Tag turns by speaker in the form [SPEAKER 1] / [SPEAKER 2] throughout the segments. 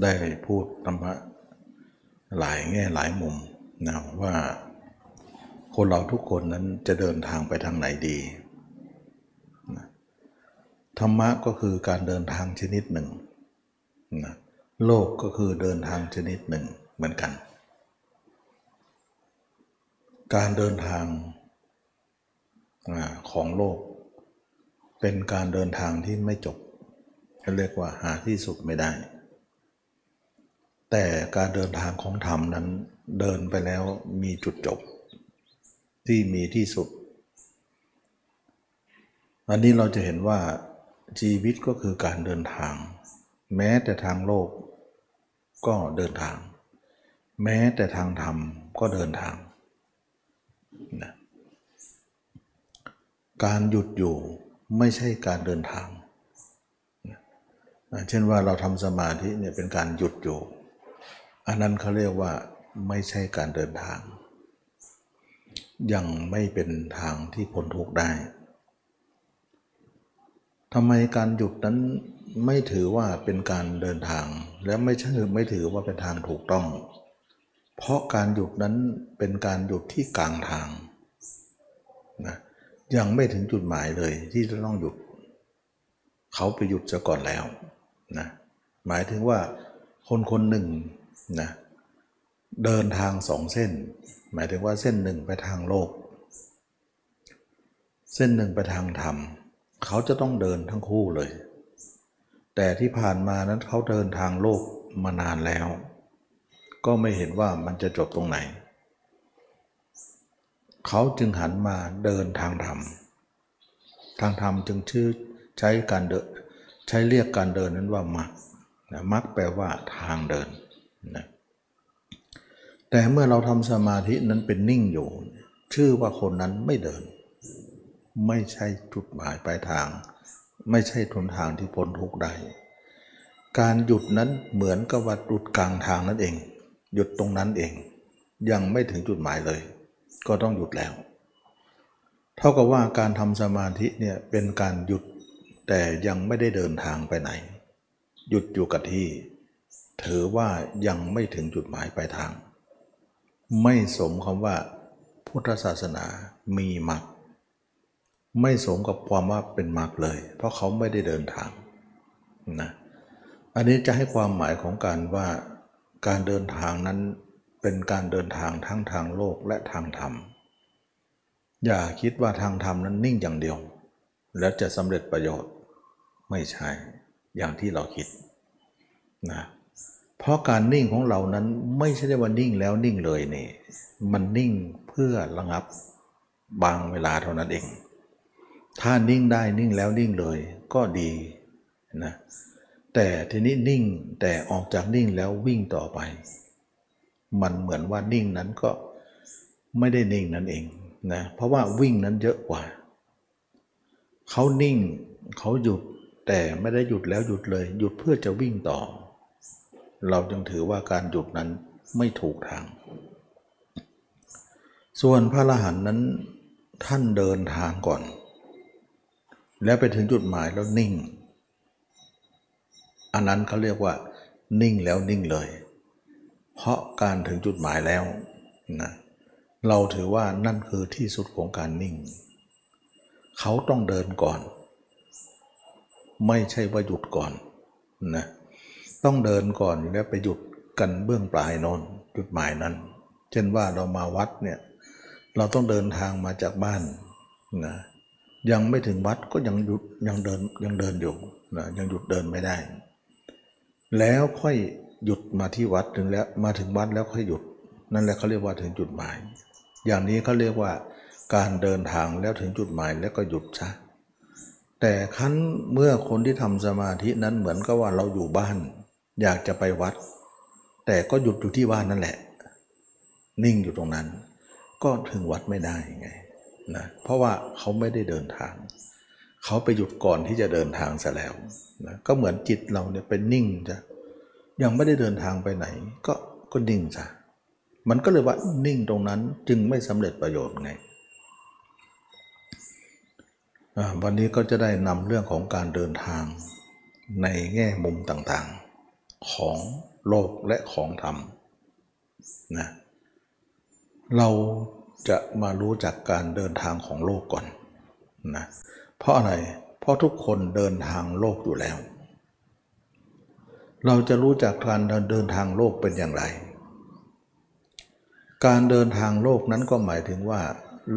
[SPEAKER 1] ได้พูดธรรมะหลายแง่หลายมุมนะว่าคนเราทุกคนนั้นจะเดินทางไปทางไหนดีนะธรรมะก็คือการเดินทางชนิดหนึ่งนะโลกก็คือเดินทางชนิดหนึ่งเหมือนกัน การเดินทางของโลก เป็นการเดินทางที่ไม่จบเรียกว่าหาที่สุดไม่ได้ แต่การเดินทางของธรรมนั้นเดินไปแล้วมีจุดจบ ที่มีที่สุด อันนี้เราจะเห็นว่าชีวิตก็คือการเดินทาง แม้แต่ทางโลกก็เดินทาง แม้แต่ทางธรรมก็เดินทางนะการหยุดอยู่ไม่ใช่การเดินทางนะเช่นว่าเราทำสมาธิเนี่ยเป็นการหยุดอยู่ อันนั้นเขาเรียกว่าไม่ใช่การเดินทาง ยังไม่เป็นทางที่พ้นทุกข์ได้ทำไมการหยุดนั้นไม่ถือว่าเป็นการเดินทาง และไม่ใช่ไม่ถือว่าเป็นทางถูกต้อง เพราะการหยุดนั้นเป็นการหยุดที่กลางทางนะยังไม่ถึงจุดหมายเลยที่จะต้องหยุด เขาไปหยุดซะก่อนแล้วนะหมายถึงว่าคนคนหนึ่ง นะเดินทางสองเส้น หมายถึงว่าเส้นหนึ่งไปทางโลก เส้นหนึ่งไปทางธรรม เขาจะต้องเดินทั้งคู่เลย แต่ที่ผ่านมานั้นเขาเดินทางโลกมานานแล้ว ก็ไม่เห็นว่ามันจะจบตรงไหน เขาจึงหันมาเดินทางธรรม ทางธรรมจึงชื่อใช้การเดินใช้เรียกการเดินนั้นว่ามรรคมรรคแปลว่าทางเดิน นะแต่เมื่อเราทำสมาธินั้นเป็นนิ่งอยู่ ชื่อว่าคนนั้นไม่เดิน ไม่ใช่จุดหมายปลายทาง ไม่ใช่ทนทางที่พ้นทุกข์ได้การหยุดนั้นเหมือนกับว่าหยุดกลางทางนั่นเอง หยุดตรงนั้นเอง ยังไม่ถึงจุดหมายเลย ก็ต้องหยุดแล้ว เท่ากับว่าการทำสมาธิเนี่ยเป็นการหยุดแต่ยังไม่ได้เดินทางไปไหน หยุดอยู่กับที่ ถือว่ายังไม่ถึงจุดหมายปลายทาง ไม่สมคำว่า พุทธศาสนามีมรรคไม่สมกับความว่าเป็นมรรคเลย เพราะเขาไม่ได้เดินทางนะอันนี้จะให้ความหมายของการว่าการเดินทางนั้นเป็นการเดินทางทั้งทางโลกและทางธรรม อย่าคิดว่าทางธรรมนั้นนิ่งอย่างเดียว แล้วจะสำเร็จประโยชน์ไม่ใช่อย่างที่เราคิดนะ เพราะการนิ่งของเรานั้นไม่ใช่ได้ว่านิ่งแล้วนิ่งเลยนี่ มันนิ่งเพื่อระงับบางเวลาเท่านั้นเอง ถ้านิ่งได้นิ่งแล้วนิ่งเลยก็ดีนะแต่ทีนี้นิ่งแต่ออกจากนิ่งแล้ววิ่งต่อไป มันเหมือนว่านิ่งนั้นก็ไม่ได้นิ่งนั่นเองนะเพราะว่าวิ่งนั้นเยอะกว่าเขานิ่งเขาหยุดแต่ไม่ได้หยุดแล้วหยุดเลย หยุดเพื่อจะวิ่งต่อ เราจึงถือว่าการหยุดนั้นไม่ถูกทาง ส่วนพระอรหันต์นั้นท่านเดินทางก่อน แล้วไปถึงจุดหมายแล้วนิ่ง อันนั้นเขาเรียกว่า นิ่งแล้วนิ่งเลย เพราะการถึงจุดหมายแล้วนะเราถือว่านั่นคือที่สุดของการนิ่ง เขาต้องเดินก่อน ไม่ใช่ว่าหยุดก่อนนะ ต้องเดินก่อนแล้วไปหยุดกันเบื้องปลายนนจุดหมายนั้น เช่นว่าเรามาวัดเนี่ยเราต้องเดินทางมาจากบ้านนะยังไม่ถึงวัดก็ยังหยุดยังเดินยังเดินอยู่นะยังหยุดเดินไม่ได้ แล้วค่อยหยุดมาที่วัดถึงแล้วมาถึงวัดแล้วค่อยหยุด นั่นแหละเขาเรียกว่าถึงจุดหมาย อย่างนี้เขาเรียกว่าการเดินทางแล้วถึงจุดหมายแล้วก็หยุดซะแต่คั้นเมื่อคนที่ทำสมาธินั้นเหมือนกับว่าเราอยู่บ้าน อยากจะไปวัด แต่ก็หยุดอยู่ที่บ้านนั่นแหละ นิ่งอยู่ตรงนั้น ก็ถึงวัดไม่ได้ไงนะเพราะว่าเขาไม่ได้เดินทาง เขาไปหยุดก่อนที่จะเดินทางซะแล้วนะก็เหมือนจิตเราเนี่ยเป็นนิ่งจ้ะยังไม่ได้เดินทางไปไหน ก็ก็นิ่งซะมันก็เลยว่านิ่งตรงนั้นจึงไม่สำเร็จประโยชน์ไงวันนี้ก็จะได้นำเรื่องของการเดินทางในแง่มุมต่างๆ ของโลกและของธรรมนะเราจะมารู้จักการเดินทางของโลกก่อนนะเพราะอะไรเพราะทุกคนเดินทางโลกอยู่แล้ว เราจะรู้จักการเดินทางโลกเป็นอย่างไร การเดินทางโลกนั้นก็หมายถึงว่า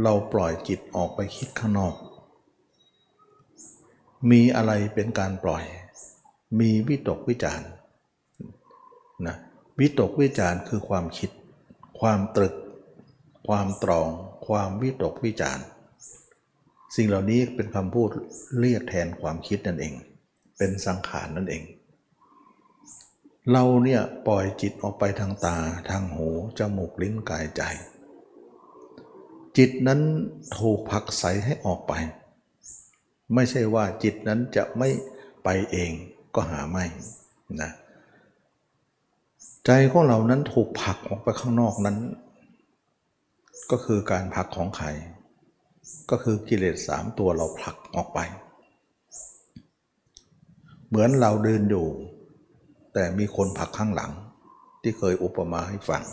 [SPEAKER 1] เราปล่อยจิตออกไปคิดข้างนอก มีอะไรเป็นการปล่อย มีวิตกวิจารณ์ นะวิตกวิจารณ์คือความคิด ความตรึก ความตรอง ความวิตกวิจารณ์สิ่งเหล่านี้เป็นคำพูดเรียกแทนความคิดนั่นเอง เป็นสังขารนั่นเอง เราเนี่ยปล่อยจิตออกไปทางตาทางหูจมูกลิ้นกายใจ จิตนั้นถูกผักใสให้ออกไป ไม่ใช่ว่าจิตนั้นจะไม่ไปเองก็หาไม่นะเใจของเรานั้นถูกผลักออกไปข้างนอกนั้น ก็คือการผลักของใครก็คือกิเลสสามตัวเราผลักออกไป เหมือนเราเดินอยู่ แต่มีคนผลักข้างหลัง ที่เคยอุปมาให้ฟัง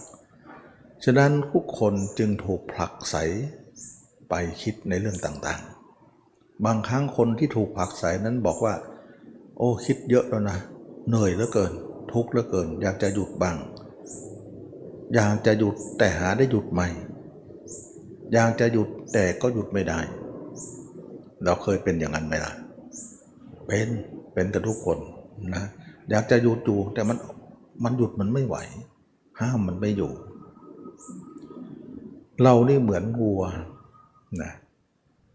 [SPEAKER 1] ฉะนั้นทุกคนจึงถูกผลักใสไปคิดในเรื่องต่างๆ บางครั้งคนที่ถูกผลักใสนั้นบอกว่า โอ้คิดเยอะแล้วนะ เหนื่อยเหลือเกิน ทุกข์เหลือเกิน อยากจะหยุดบ้าง อยากจะหยุดแต่หาได้หยุดไหมอยากจะหยุดแต่ก็หยุดไม่ได้ เราเคยเป็นอย่างนั้นไหมล่ะเป็นเป็นกันทุกคนนะอยากจะหยุดอยู่แต่มันมันหยุดมันไม่ไหว ห้ามมันไม่อยู่ เรานี่เหมือนวัวนะ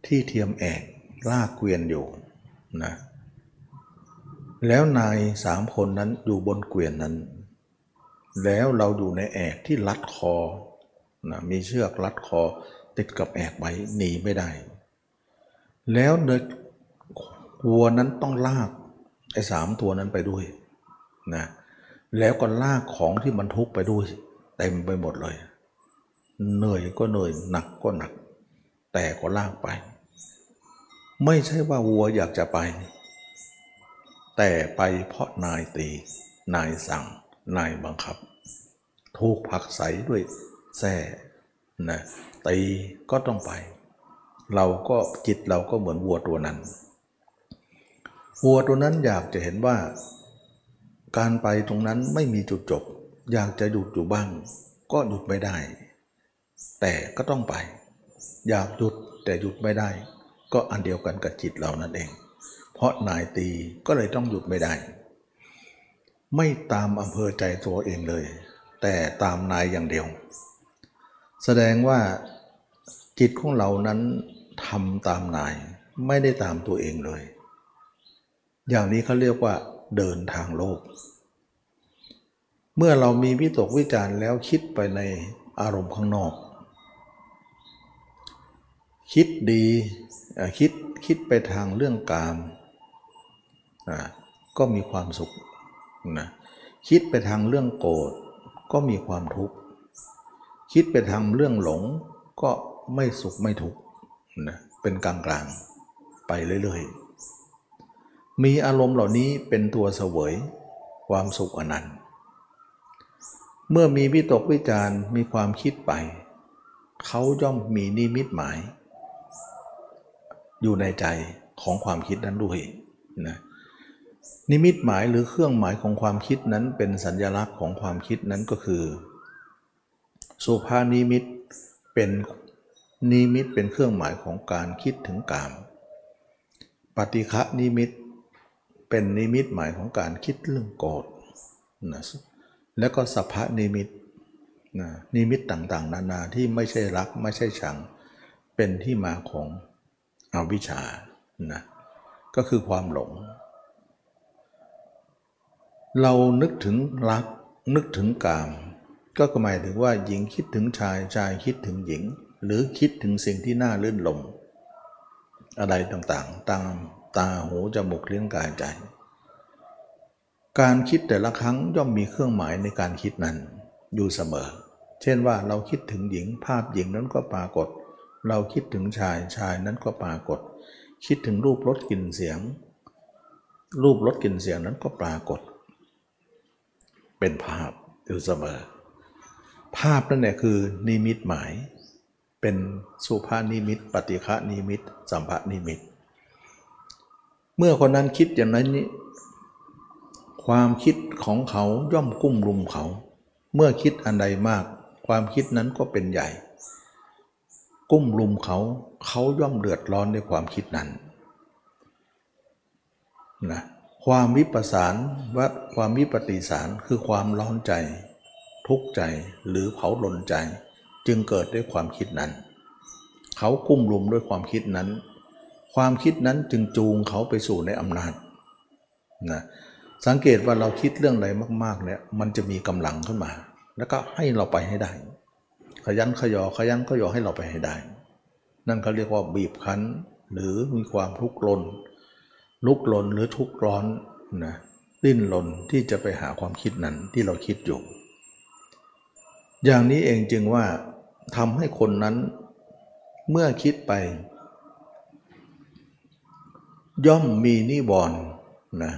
[SPEAKER 1] ที่เทียมแอกลากเกวียนอยู่นะ แล้วนายสามคนนั้นอยู่บนเกวียนนั้น แล้วเราอยู่ในแอกที่ลัดคอนะมีเชือกลัดคอติดกับแอกไว้หนีไม่ได้ แล้วเดวัวนั้นต้องลากไอ้สามตัวนั้นไปด้วยนะแล้วก็ลากของที่มันทุกไปด้วยเต็มไปหมดเลย เหนื่อยก็เหนื่อยหนักก็หนัก แต่ก็ลากไป ไม่ใช่ว่าวัวอยากจะไป แต่ไปเพราะนายตี นายสั่ง นายบังคับ ถูกผักใสด้วยแส้นะตีก็ต้องไป เราก็จิตเราก็เหมือนวัวตัวนั้น วัวตัวนั้นอยากจะเห็นว่า การไปตรงนั้นไม่มีจุดจบ อยากจะหยุดอยู่บ้าง ก็หยุดไม่ได้ แต่ก็ต้องไป อยากหยุดแต่หยุดไม่ได้ ก็อันเดียวกันกับจิตเรานั่นเอง เพราะนายตีก็เลยต้องหยุดไม่ได้ ไม่ตามอำเภอใจตัวเองเลย แต่ตามนายอย่างเดียว แสดงว่าจิตของเรานั้นทำตามนายไม่ได้ตามตัวเองเลย อย่างนี้เขาเรียกว่าเดินทางโลก เมื่อเรามีวิตกวิจารณ์แล้วคิดไปในอารมณ์ข้างนอก คิดดีคิดคิดไปทางเรื่องกาม นะก็มีความสุขนะคิดไปทางเรื่องโกรธก็มีความทุกข์คิดไปทางเรื่องหลงก็ไม่สุขไม่ทุกข์นะเป็นกลางกลางไปเรื่อยๆ มีอารมณ์เหล่านี้เป็นตัวเสวยความสุขอนันต์ เมื่อมีวิตกวิจารมีความคิดไป เขาย่อมมีนิมิตหมาย อยู่ในใจของความคิดนั้นด้วยนะ นิมิตหมายหรือเครื่องหมายของความคิดนั้นเป็นสัญญลักษณ์ของความคิดนั้นก็คือ สุภานิมิตเป็นนิมิตเป็นเครื่องหมายของการคิดถึงกาม ปฏิฆะนิมิตเป็นนิมิตหมายของการคิดเรื่องโกรธนะแล้วก็สัพพะนิมิตนะนิมิตต่างๆ นานาที่ไม่ใช่รักไม่ใช่ชัง เป็นที่มาของอวิชชานะก็คือความหลง เรานึกถึงรัก นึกถึงกาม ก็หมายถึงว่าหญิงคิดถึงชายชายคิดถึงหญิง หรือคิดถึงสิ่งที่น่าลื่นลม อะไรต่างๆ ตามตาหูจมูกเลี้ยงกายใจ การคิดแต่ละครั้งย่อมมีเครื่องหมายในการคิดนั้นอยู่เสมอ เช่นว่าเราคิดถึงหญิงภาพหญิงนั้นก็ปรากฏ เราคิดถึงชายชายนั้นก็ปรากฏ คิดถึงรูปรสกลิ่นเสียง รูปรสกลิ่นเสียงนั้นก็ปรากฏ เป็นภาพอยู่เสมอ ภาพนั่นแหละคือนิมิตหมาย เป็นสุภานิมิต ปฏิฆะนิมิต สัมภนิมิต เมื่อคนนั้นคิดอย่างนั้นนี้ความคิดของเขาย่อมกุ้มรุมเขา เมื่อคิดอันใดมาก ความคิดนั้นก็เป็นใหญ่ กุ้มรุมเขา เขาย่อมเดือดร้อนในความคิดนั้นนะ ความวิปสารว่าความวิปฏิสารคือความร้อนใจ ทุกข์ใจหรือเผาหลนใจ จึงเกิดด้วยความคิดนั้น เขากุ้มรุมด้วยความคิดนั้น ความคิดนั้นจึงจูงเขาไปสู่ในอำนาจนะสังเกตว่าเราคิดเรื่องใดมากๆเนี่ยมันจะมีกำลังขึ้นมา แล้วก็ให้เราไปให้ได้ ขยันขยอขยันขยอให้เราไปให้ได้ นั่นเขาเรียกว่าบีบคั้นหรือมีความทุกข์ลน ลุกลนหรือทุกร้อนนะดิ้นรนที่จะไปหาความคิดนั้นที่เราคิดอยู่ อย่างนี้เองจึงว่าทำให้คนนั้นเมื่อคิดไป ย่อมมีนิวรณ์นะ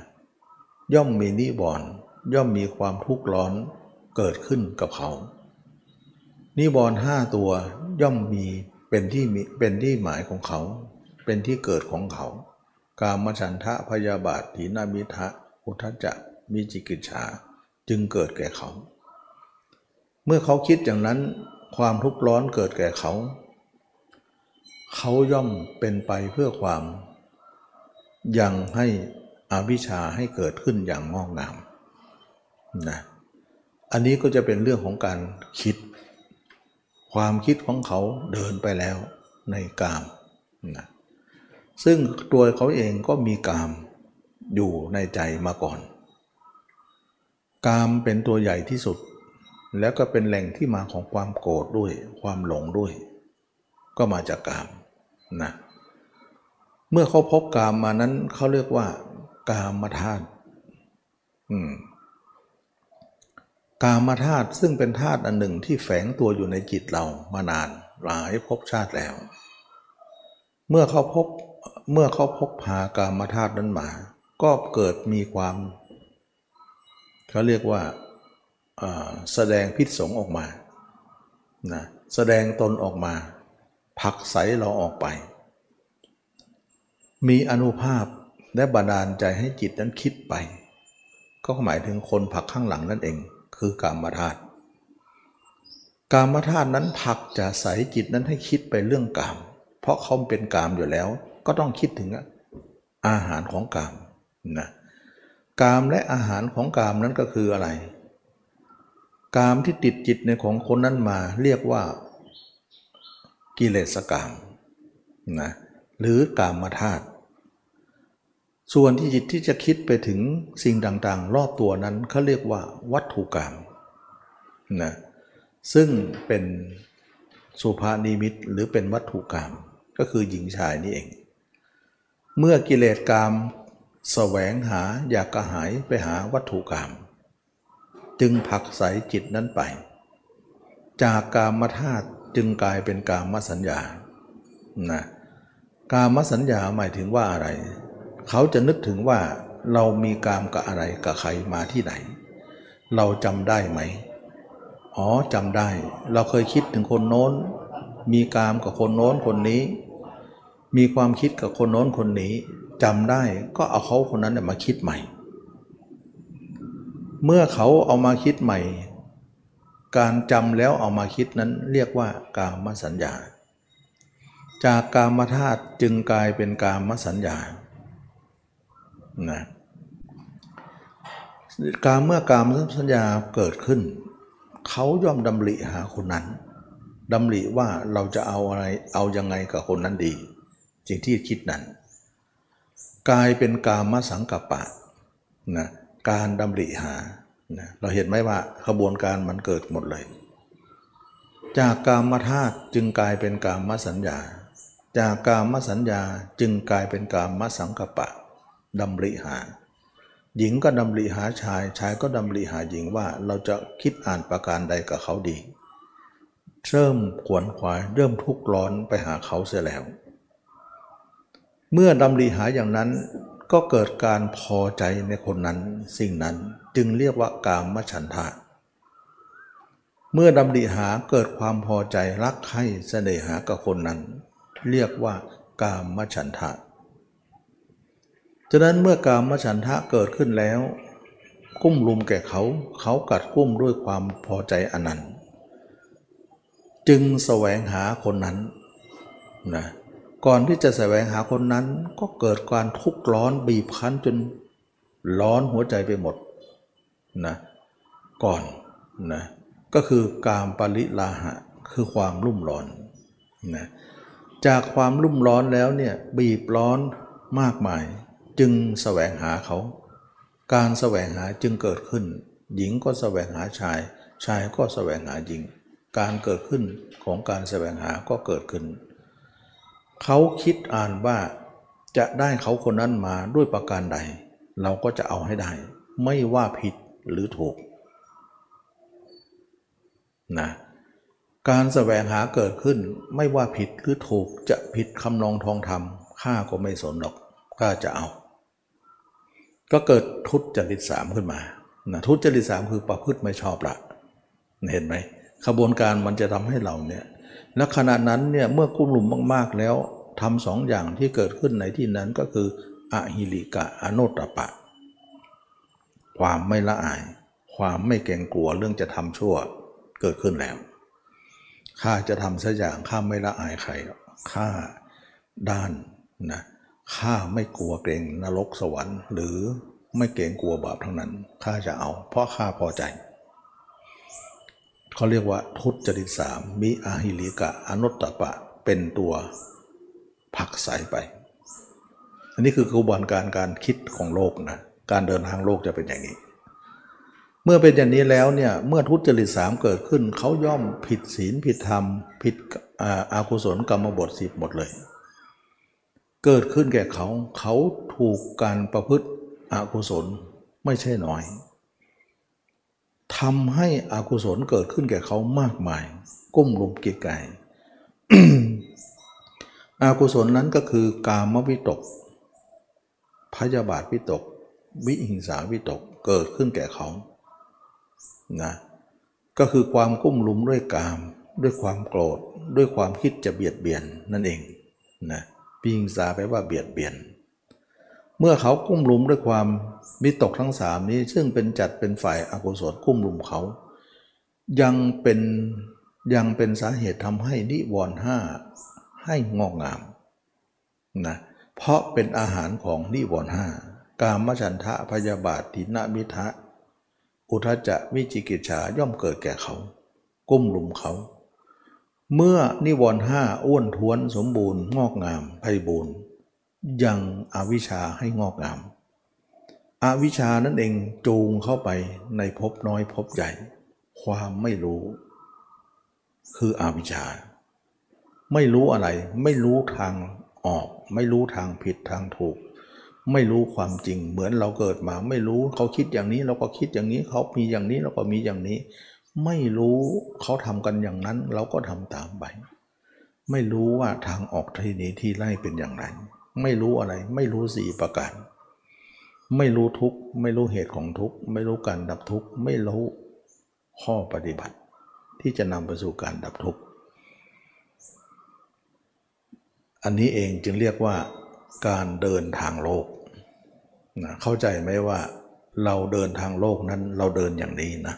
[SPEAKER 1] ย่อมมีนิวรณ์ย่อมมีความทุกข์ร้อนเกิดขึ้นกับเขา นิวรณ์ห้าตัวย่อมมีเป็นที่เป็นที่หมายของเขา เป็นที่เกิดของเขา กามฉันทะพยาบาทถีนามิทะอุทจจะมีจิกิจฉาจึงเกิดแก่เขา เมื่อเขาคิดอย่างนั้นความทุกข์ร้อนเกิดแก่เขา เขาย่อมเป็นไปเพื่อความยังให้อวิชชาให้เกิดขึ้นอย่างงอกงามนะอันนี้ก็จะเป็นเรื่องของการคิด ความคิดของเขาเดินไปแล้วในกามนะ ซึ่งตัวเขาเองก็มีกามอยู่ในใจมาก่อน กามเป็นตัวใหญ่ที่สุด แล้วก็เป็นแหล่งที่มาของความโกรธด้วย ความหลงด้วย ก็มาจากกามนะเมื่อเขาพบกามมานั้นเขาเรียกว่า กามธาตุกามธาตุซึ่งเป็นธาตุอันหนึ่งที่แฝงตัวอยู่ในจิตเรามานานหลายภพชาติแล้ว เมื่อเขาพบ เมื่อเขาพกพากามธาตุนั้นมา ก็เกิดมีความเขาเรียกว่าแสดงพิษสงออกมานะแสดงตนออกมาผักใสเราออกไป มีอนุภาพและบันดาลใจให้จิตนั้นคิดไป ก็หมายถึงคนผักข้างหลังนั่นเอง คือกามธาตุกามธาตุนั้นผักจะใส่จิตนั้นให้คิดไปเรื่องกาม เพราะเขาเป็นกามอยู่แล้ว ก็ต้องคิดถึงอาหารของกามนะกามและอาหารของกามนั้นก็คืออะไร กามที่ติดจิตในของคนนั้นมาเรียกว่ากิเลสกามนะหรือกามมธาตุส่วนที่จิตที่จะคิดไปถึงสิ่งต่างๆ รอบตัวนั้นเขาเรียกว่าวัตถุกรรมนะซึ่งเป็นสุภานิมิตหรือเป็นวัตถุกรรมก็คือหญิงชายนี่เอง เมื่อกิเลสกรรมแสวงหาอยากกระหายไปหาวัตถุกรรมจึงผักใสจิตนั้นไป จากกามธาตุจึงกลายเป็นกามสัญญานะกามสัญญาหมายถึงว่าอะไร เขาจะนึกถึงว่าเรามีกามกับอะไรกับใครมาที่ไหน เราจำได้ไหมอ๋อจำได้ เราเคยคิดถึงคนโน้น มีกามกับคนโน้นคนนี้ มีความคิดกับคนโน้นคนนี้จำได้ก็เอาเขาคนนั้นมาคิดใหม่ เมื่อเขาเอามาคิดใหม่ การจำแล้วเอามาคิดนั้นเรียกว่ากามสัญญา จากกามธาตุจึงกลายเป็นกามสัญญานะการเมื่อการสัญญาเกิดขึ้น เขาย่อมดำริหาคนนั้นดำริว่าเราจะเอาอะไรเอายังไงกับคนนั้นดี สิ่งที่คิดนั้นกลายเป็นกามสังกัปปะนะการดำริหานะเราเห็นไหมว่าขบวนการมันเกิดหมดเลย จากกามธาตุจึงกลายเป็นกามสัญญา จากกามสัญญาจึงกลายเป็นกามสังกัปปะดำริหา หญิงก็ดำริหาชาย ชายก็ดำริหาหญิงว่าเราจะคิดอ่านประการใดกับเขาดี เริ่มขวนขวายเริ่มทุกข์ร้อนไปหาเขาเสียแล้ว เมื่อดำริหาอย่างนั้นก็เกิดการพอใจในคนนั้นสิ่งนั้นจึงเรียกว่ากามฉันทะ เมื่อดำริหาเกิดความพอใจรักใคร่เสน่หากับคนนั้น เรียกว่ากามฉันทะฉะนั้นเมื่อกามฉันทะเกิดขึ้นแล้ว กุ้มลุมแก่เขาเขากัดกุ้มด้วยความพอใจอนันต์ จึงแสวงหาคนนั้นนะ ก่อนที่จะแสวงหาคนนั้นก็เกิดการทุกข์ร้อนบีบคั้นจนร้อนหัวใจไปหมดนะก่อนนะก็คือการปริลาหะคือความรุ่มร้อนนะจากความรุ่มร้อนแล้วเนี่ยบีบร้อนมากมาย จึงแสวงหาเขา การแสวงหาจึงเกิดขึ้น หญิงก็แสวงหาชาย ชายก็แสวงหาหญิง การเกิดขึ้นของการแสวงหาก็เกิดขึ้น เขาคิดอ่านว่าจะได้เขาคนนั้นมาด้วยประการใด เราก็จะเอาให้ได้ ไม่ว่าผิดหรือถูกนะการแสวงหาเกิดขึ้นไม่ว่าผิดหรือถูกจะผิดคำนองทองธรรมข้าก็ไม่สนหรอกข้าจะเอา ก็เกิดทุจริตสามขึ้นมานะทุจริตสามคือประพฤติไม่ชอบละเห็นไหมขบวนการมันจะทำให้เราเนี่ย และขณะนั้นเนี่ยเมื่อกุ้มหลุมมาก ๆ แล้วทำสองอย่างที่เกิดขึ้นในที่นั้นก็คืออหิริกะอโนตตปะ ความไม่ละอาย ความไม่เกรงกลัวเรื่องจะทำชั่วเกิดขึ้นแล้วข้าจะทำสักอย่างข้าไม่ละอายใครข้าด้านนะข้าไม่กลัวเกรงนรกสวรรค์ หรือไม่เกรงกลัวบาปทั้งนั้นข้าจะเอา เพราะข้าพอใจ เขาเรียกว่าทุจริตสามมิอาหิลิกะอนุตตปะเป็นตัวผักใสไป อันนี้คือกระบวนการการคิดของโลกนะการเดินทางโลกจะเป็นอย่างนี้ เมื่อเป็นอย่างนี้แล้วเนี่ยเมื่อทุจริตสามเกิดขึ้น เขาย่อมผิดศีลผิดธรรม ผิดอาอากุศลกรรมบทสิบหมดเลย เกิดขึ้นแก่เขาเขาถูกการประพฤติอกุศลไม่ใช่น้อย ทำให้อกุศลเกิดขึ้นแก่เขามากมาย ก้มลงกิจไก่อากุศลนั้นก็คือกามวิตก พยาบาทวิตก วิหิงสาวิตกเกิดขึ้นแก่เขานะก็คือความกุ้มลุมด้วยกาม ด้วยความโกรธ ด้วยความคิดจะเบียดเบียนนั่นเองนะวิหิงสาแปลว่าเบียดเบียน เมื่อเขากุ้มลุมด้วยความวิตกทั้งสามนี้ ซึ่งเป็นจัดเป็นฝ่ายอากุศลกุ้มลุมเขา ยังเป็นยังเป็นสาเหตุทำให้นิวรณ์ห้าให้งอกงามนะเพราะเป็นอาหารของนิวรณ์ห้ากามฉันทะพยาบาททินามิทะ อุทจจะวิจิกิจฉาย่อมเกิดแก่เขา กุ้มลุมเขา เมื่อนิวรณ์ห้าอ้วนท้วนสมบูรณ์งอกงามไพบูรณ์ ยังอวิชชาให้งอกงาม อวิชชานั่นเองจูงเข้าไปในภพน้อยภพใหญ่ ความไม่รู้ คืออวิชชา ไม่รู้อะไร ไม่รู้ทางออก ไม่รู้ทางผิดทางถูก ไม่รู้ความจริง เหมือนเราเกิดมา ไม่รู้เขาคิดอย่างนี้เราก็คิดอย่างนี้เขามีอย่างนี้เราก็มีอย่างนี้ ไม่รู้เขาทำกันอย่างนั้น เราก็ทำตามไปไม่รู้ว่าทางออกที่นี้ที่ไล่เป็นอย่างไร ไม่รู้อะไร ไม่รู้สี่ประการ ไม่รู้ทุกไม่รู้เหตุของทุกไม่รู้การดับทุกไม่รู้ข้อปฏิบัติ ที่จะนำไปสู่การดับทุกข์ อันนี้เองจึงเรียกว่าการเดินทางโลกนะเข้าใจไหมว่าเราเดินทางโลกนั้นเราเดินอย่างนี้นะ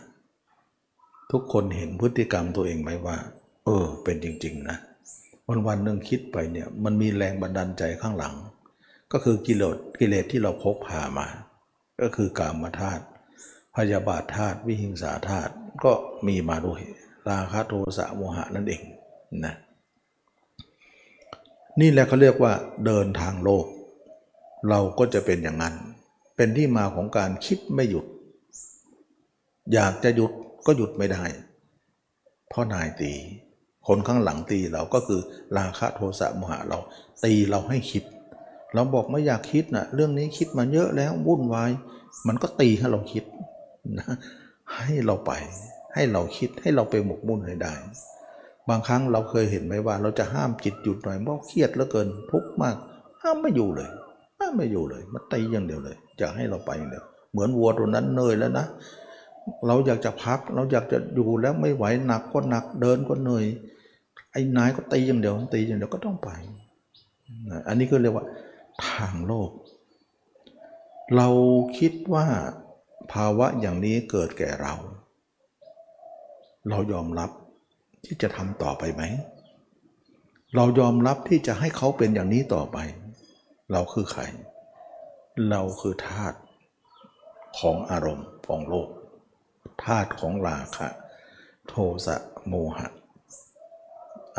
[SPEAKER 1] ทุกคนเห็นพฤติกรรมตัวเองไหมว่า เออ เป็นจริง ๆ นะ วันวันหนึ่งคิดไปเนี่ยมันมีแรงบันดาลใจข้างหลัง ก็คือกิเลสกิเลสที่เราพกพามา ก็คือกามธาตุพยาบาทธาตุวิหิงสาธาตุก็มีมาด้วยราคะโทสะโมหะนั่นเองนะนี่แหละเขาเรียกว่าเดินทางโลก เราก็จะเป็นอย่างนั้น เป็นที่มาของการคิดไม่หยุด อยากจะหยุดก็หยุดไม่ได้ เพราะนายตี คนข้างหลังตีเราก็คือราคะโทสะโมหะเรา ตีเราให้คิด เราบอกไม่อยากคิดนะเรื่องนี้คิดมาเยอะแล้ววุ่นวายมันก็ตีให้เราคิดนะให้เราไป ให้เราคิดให้เราไปหมกมุ่นให้ได้ บางครั้งเราเคยเห็นไหมว่า เราจะห้ามจิตหยุดหน่อยเพราะเครียดเหลือเกินทุกข์มาก ห้ามไม่อยู่เลยห้ามไม่อยู่เลยมันตีอย่างเดียวเลยจะให้เราไปอย่างเดียวเหมือนวัวตัวนั้นเหนื่อยแล้วนะเราอยากจะพัก เราอยากจะอยู่แล้วไม่ไหวหนักก็หนักเดินก็เหนื่อย ไอ้นายก็ตีอย่างเดียวตีอย่างเดียวก็ต้องไป อันนี้ก็เรียกว่า ทางโลก เราคิดว่าภาวะอย่างนี้เกิดแก่เรา เรายอมรับที่จะทำต่อไปไหม เรายอมรับที่จะให้เขาเป็นอย่างนี้ต่อไป เราคือใคร เราคือธาตุของอารมณ์ของโลกธาตุของราคะ โทสะโมหะ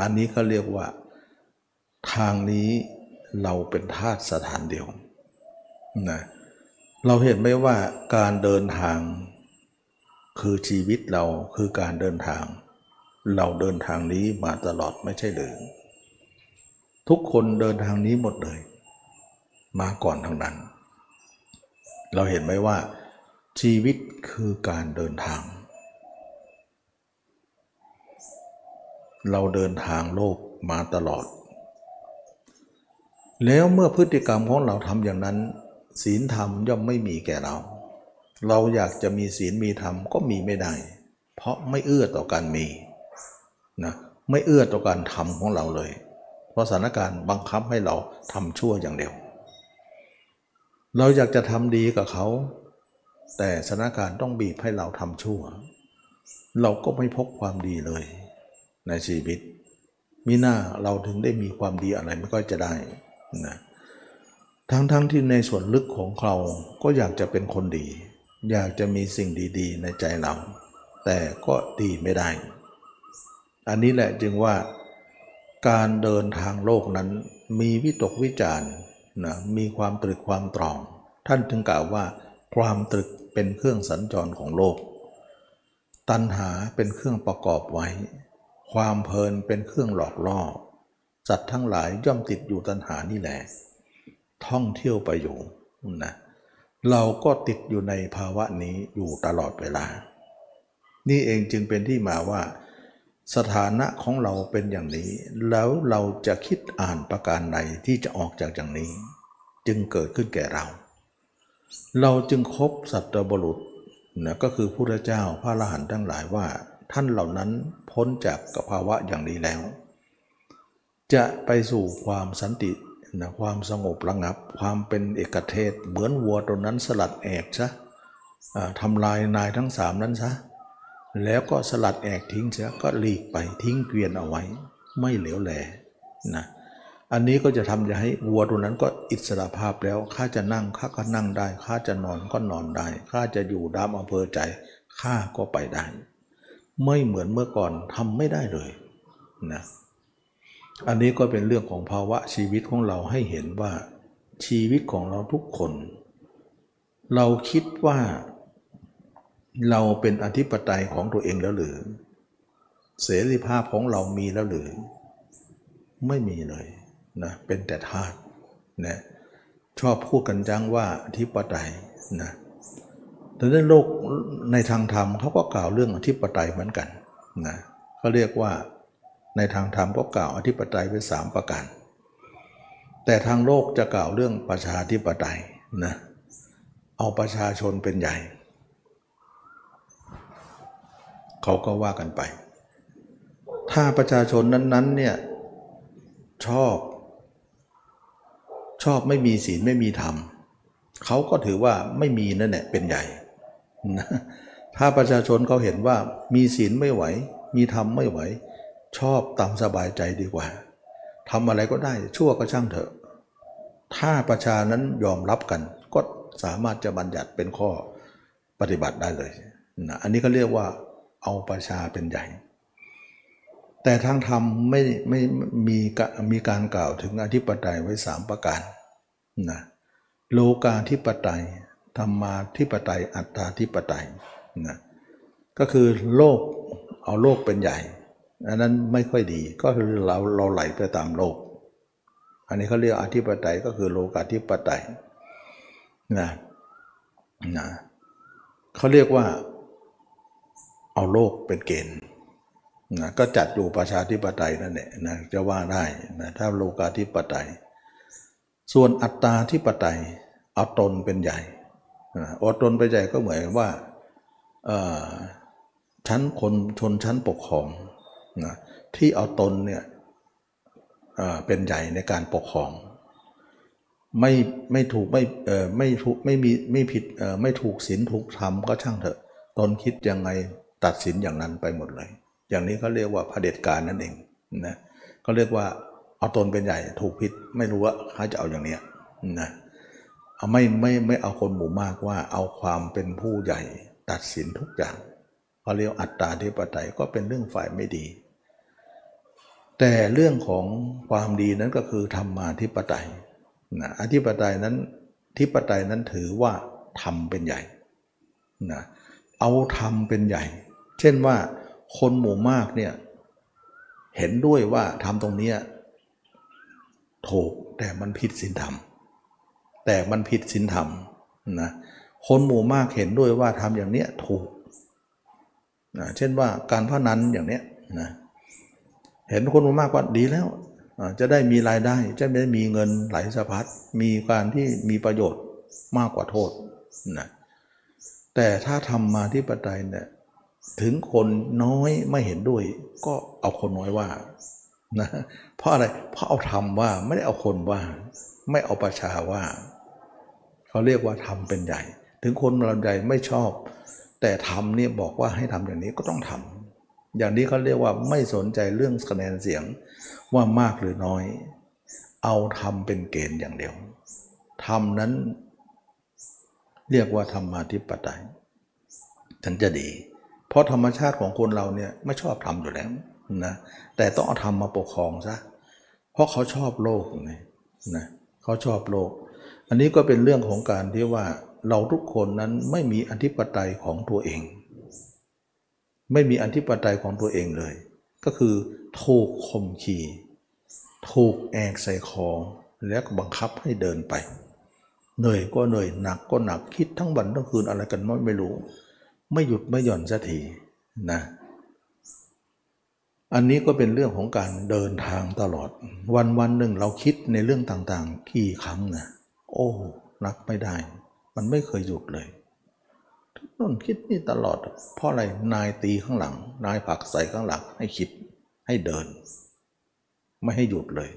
[SPEAKER 1] อันนี้เขาเรียกว่า ทางนี้เราเป็นธาตุสถานเดียวนะเราเห็นไหมว่าการเดินทาง คือชีวิตเราคือการเดินทาง เราเดินทางนี้มาตลอดไม่ใช่หรือทุกคนเดินทางนี้หมดเลย มาก่อนทั้งนั้น เราเห็นไหมว่า ชีวิตคือการเดินทาง เราเดินทางโลกมาตลอด แล้วเมื่อพฤติกรรมของเราทำอย่างนั้น ศีลธรรมย่อมไม่มีแก่เรา เราอยากจะมีศีลมีธรรมก็มีไม่ได้ เพราะไม่เอื้อต่อการมีนะไม่เอื้อต่อการทำของเราเลย เพราะสถานการณ์บังคับให้เราทำชั่วอย่างเดียว เราอยากจะทำดีกับเขา แต่สถานการณ์ต้องบีบให้เราทำชั่ว เราก็ไม่พบความดีเลย ในชีวิตมิหน้าเราถึงได้มีความดีอะไรไม่ก็จะได้นะทั้งๆทที่ในส่วนลึกของเราก็อยากจะเป็นคนดี อยากจะมีสิ่งดีๆ ในใจเรา แต่ก็ดีไม่ได้ อันนี้แหละจึงว่าการเดินทางโลกนั้นมีวิตกวิจารณ์นะมีความตรึกความตรอง ท่านถึงกล่าวว่า ความตรึกเป็นเครื่องสัญจรของโลก ตัณหาเป็นเครื่องประกอบไว้ ความเพลินเป็นเครื่องหลอกล่อ สัตว์ทั้งหลายย่อมติดอยู่ตัณหานี่แหละท่องเที่ยวไปอยู่นะเราก็ติดอยู่ในภาวะนี้อยู่ตลอดเวลา นี่เองจึงเป็นที่มาว่า สถานะของเราเป็นอย่างนี้ แล้วเราจะคิดอ่านประการใดที่จะออกจากอย่างนี้ จึงเกิดขึ้นแก่เรา เราจึงคบสัตว์บรุษนะก็คือพระเจ้าพระอรหันต์ทั้งหลายว่า ท่านเหล่านั้นพ้นจากกภาวะอย่างนี้แล้ว จะไปสู่ความสันตินะความสงบระงับ ความเป็นเอกเทศ เหมือนวัวตัวนั้นสลัดแอกซะทำลายนายทั้งสามนั้นซะแล้วก็สลัดแอกทิ้งเสียก็หลีกไปทิ้งเกวียนเอาไว้ ไม่เหลวแหลนะอันนี้ก็จะทำจะให้วัวตัวนั้นก็อิสระภาพแล้วข้าจะนั่งข้าก็นั่งได้ข้าจะนอนก็นอนได้ข้าจะอยู่ดามอำเภอใจข้าก็ไปได้ ไม่เหมือนเมื่อก่อนทำไม่ได้เลยนะอันนี้ก็เป็นเรื่องของภาวะชีวิตของเราให้เห็นว่าชีวิตของเราทุกคน เราคิดว่าเราเป็นอธิปไตยของตัวเองแล้วหรือ เสรีภาพของเรามีแล้วหรือ ไม่มีเลยนะเป็นแต่ทาสนะชอบพูดกันจังว่าอธิปไตยนะ แต่ในโลกในทางธรรมเขาก็กล่าวเรื่องอธิปไตยเหมือนกันนะเขาเรียกว่าในทางธรรมก็กล่าวอธิปไตยไว้สามประการ แต่ทางโลกจะกล่าวเรื่องประชาธิปไตยนะเอาประชาชนเป็นใหญ่เขาก็ว่ากันไป ถ้าประชาชนนั้นๆเนี่ยชอบชอบไม่มีศีลไม่มีธรรมเขาก็ถือว่าไม่มีนั่นแหละเป็นใหญ่ ถ้าประชาชนเขาเห็นว่ามีศีลไม่ไหว มีธรรมไม่ไหว ชอบตามสบายใจดีกว่าทำอะไรก็ได้ชั่วก็ช่างเถอะ ถ้าประชานั้นยอมรับกัน ก็สามารถจะบัญญัติเป็นข้อปฏิบัติได้เลยนะอันนี้เขาเรียกว่าเอาประชาเป็นใหญ่ แต่ทางธรรมไม่ไม่มีมีการกล่าวถึงอธิปไตยไว้สามประการนะโลกาธิปไตย ธรรมาธิปไตยอัตตาธิปไตยนะก็คือโลกเอาโลกเป็นใหญ่อันนั้นไม่ค่อยดีก็คือเราเราไหลไปตามโลก อันนี้เขาเรียกอธิปไตยก็คือโลกาธิปไตยนะนะเขาเรียกว่าเอาโลกเป็นเกณฑ์นะก็จัดอยู่ประชาธิปไตยนั่นแหละนะจะว่าได้นะถ้าโลกาธิปไตย ส่วนอัตตาธิปไตยเอาตนเป็นใหญ่ อดทนเป็นใหญ่ก็เหมือนว่าชั้นคนชนชั้นปกครองนะที่เอาตนเนี่ยเป็นใหญ่ในการปกครอง ไม่ไม่ถูกไม่เออไม่ถูกไม่มีไม่ผิดเออไม่ถูกศีลถูกธรรมก็ช่างเถอะ ตนคิดยังไงตัดสินอย่างนั้นไปหมดเลย อย่างนี้เขาเรียกว่าเผด็จการนั่นเองนะก็เรียกว่าเอาตนเป็นใหญ่ถูกผิดไม่รู้ว่าเขาจะเอาอย่างเนี้ยนะ ไม่ไม่ไม่เอาคนหมู่มากว่าเอาความเป็นผู้ใหญ่ตัดสินทุกอย่างเขาเรียกอัตตาธิปไตยก็เป็นเรื่องฝ่ายไม่ดี แต่เรื่องของความดีนั้นก็คือธรรมาธิปไตยนะอธิปไตยนั้นธิปไตยนั้นถือว่าธรรมเป็นใหญ่นะเอาธรรมเป็นใหญ่ เช่นว่าคนหมู่มากเนี่ยเห็นด้วยว่าทำตรงเนี้ยถูกแต่มันผิดศีลธรรม แต่มันผิดศีลธรรมนะคนหมู่มากเห็นด้วยว่าทำอย่างเนี้ยถูกนะเช่นว่าการพนันอย่างเนี้ยนะเห็นคนหมู่มากว่าดีแล้วจะได้มีรายได้จะได้มีเงินไหลสะพัดมีการที่มีประโยชน์มากกว่าโทษนะแต่ถ้าทำมาที่ปไตยเนี่ยถึงคนน้อยไม่เห็นด้วย ก็เอาคนน้อยว่านะเพราะอะไรเพราะเอาทำว่าไม่ได้เอาคนว่า ไม่เอาประชาว่า เขาเรียกว่าทำเป็นใหญ่ ถึงคนเราใหญ่ไม่ชอบ แต่ทำเนี่ยบอกว่าให้ทำอย่างนี้ก็ต้องทำอย่างนี้เขาเรียกว่าไม่สนใจเรื่องคะแนนเสียงว่ามากหรือน้อย เอาทำเป็นเกณฑ์อย่างเดียวทำนั้นเรียกว่าธรรมาธิปไตยฉันจะดี เพราะธรรมชาติของคนเราเนี่ยไม่ชอบทำอยู่แล้วนะแต่ต้องเอาธรรมมาปกครองซะเพราะเขาชอบโลกไงนะเขาชอบโลก อันนี้ก็เป็นเรื่องของการที่ว่าเราทุกคนนั้นไม่มีอธิปไตยของตัวเอง ไม่มีอธิปไตยของตัวเองเลย ก็คือถูกข่มขีถูกแอกใส่คอแล้วก็บังคับให้เดินไปเหนื่อยก็เหนื่อยหนักก็หนักคิดทั้งวันทั้งคืนอะไรกันไม่ไม่รู้ ไม่หยุดไม่หย่อนสักทีนะอันนี้ก็เป็นเรื่องของการเดินทางตลอด วันวันหนึ่งเราคิดในเรื่องต่างๆ กี่ครั้งนะ โอ้นับไม่ได้ มันไม่เคยหยุดเลยนั่นคิดนี่ตลอด เพราะอะไรนายตีข้างหลัง นายผักใส่ข้างหลัง ให้คิดให้เดิน ไม่ให้หยุดเลย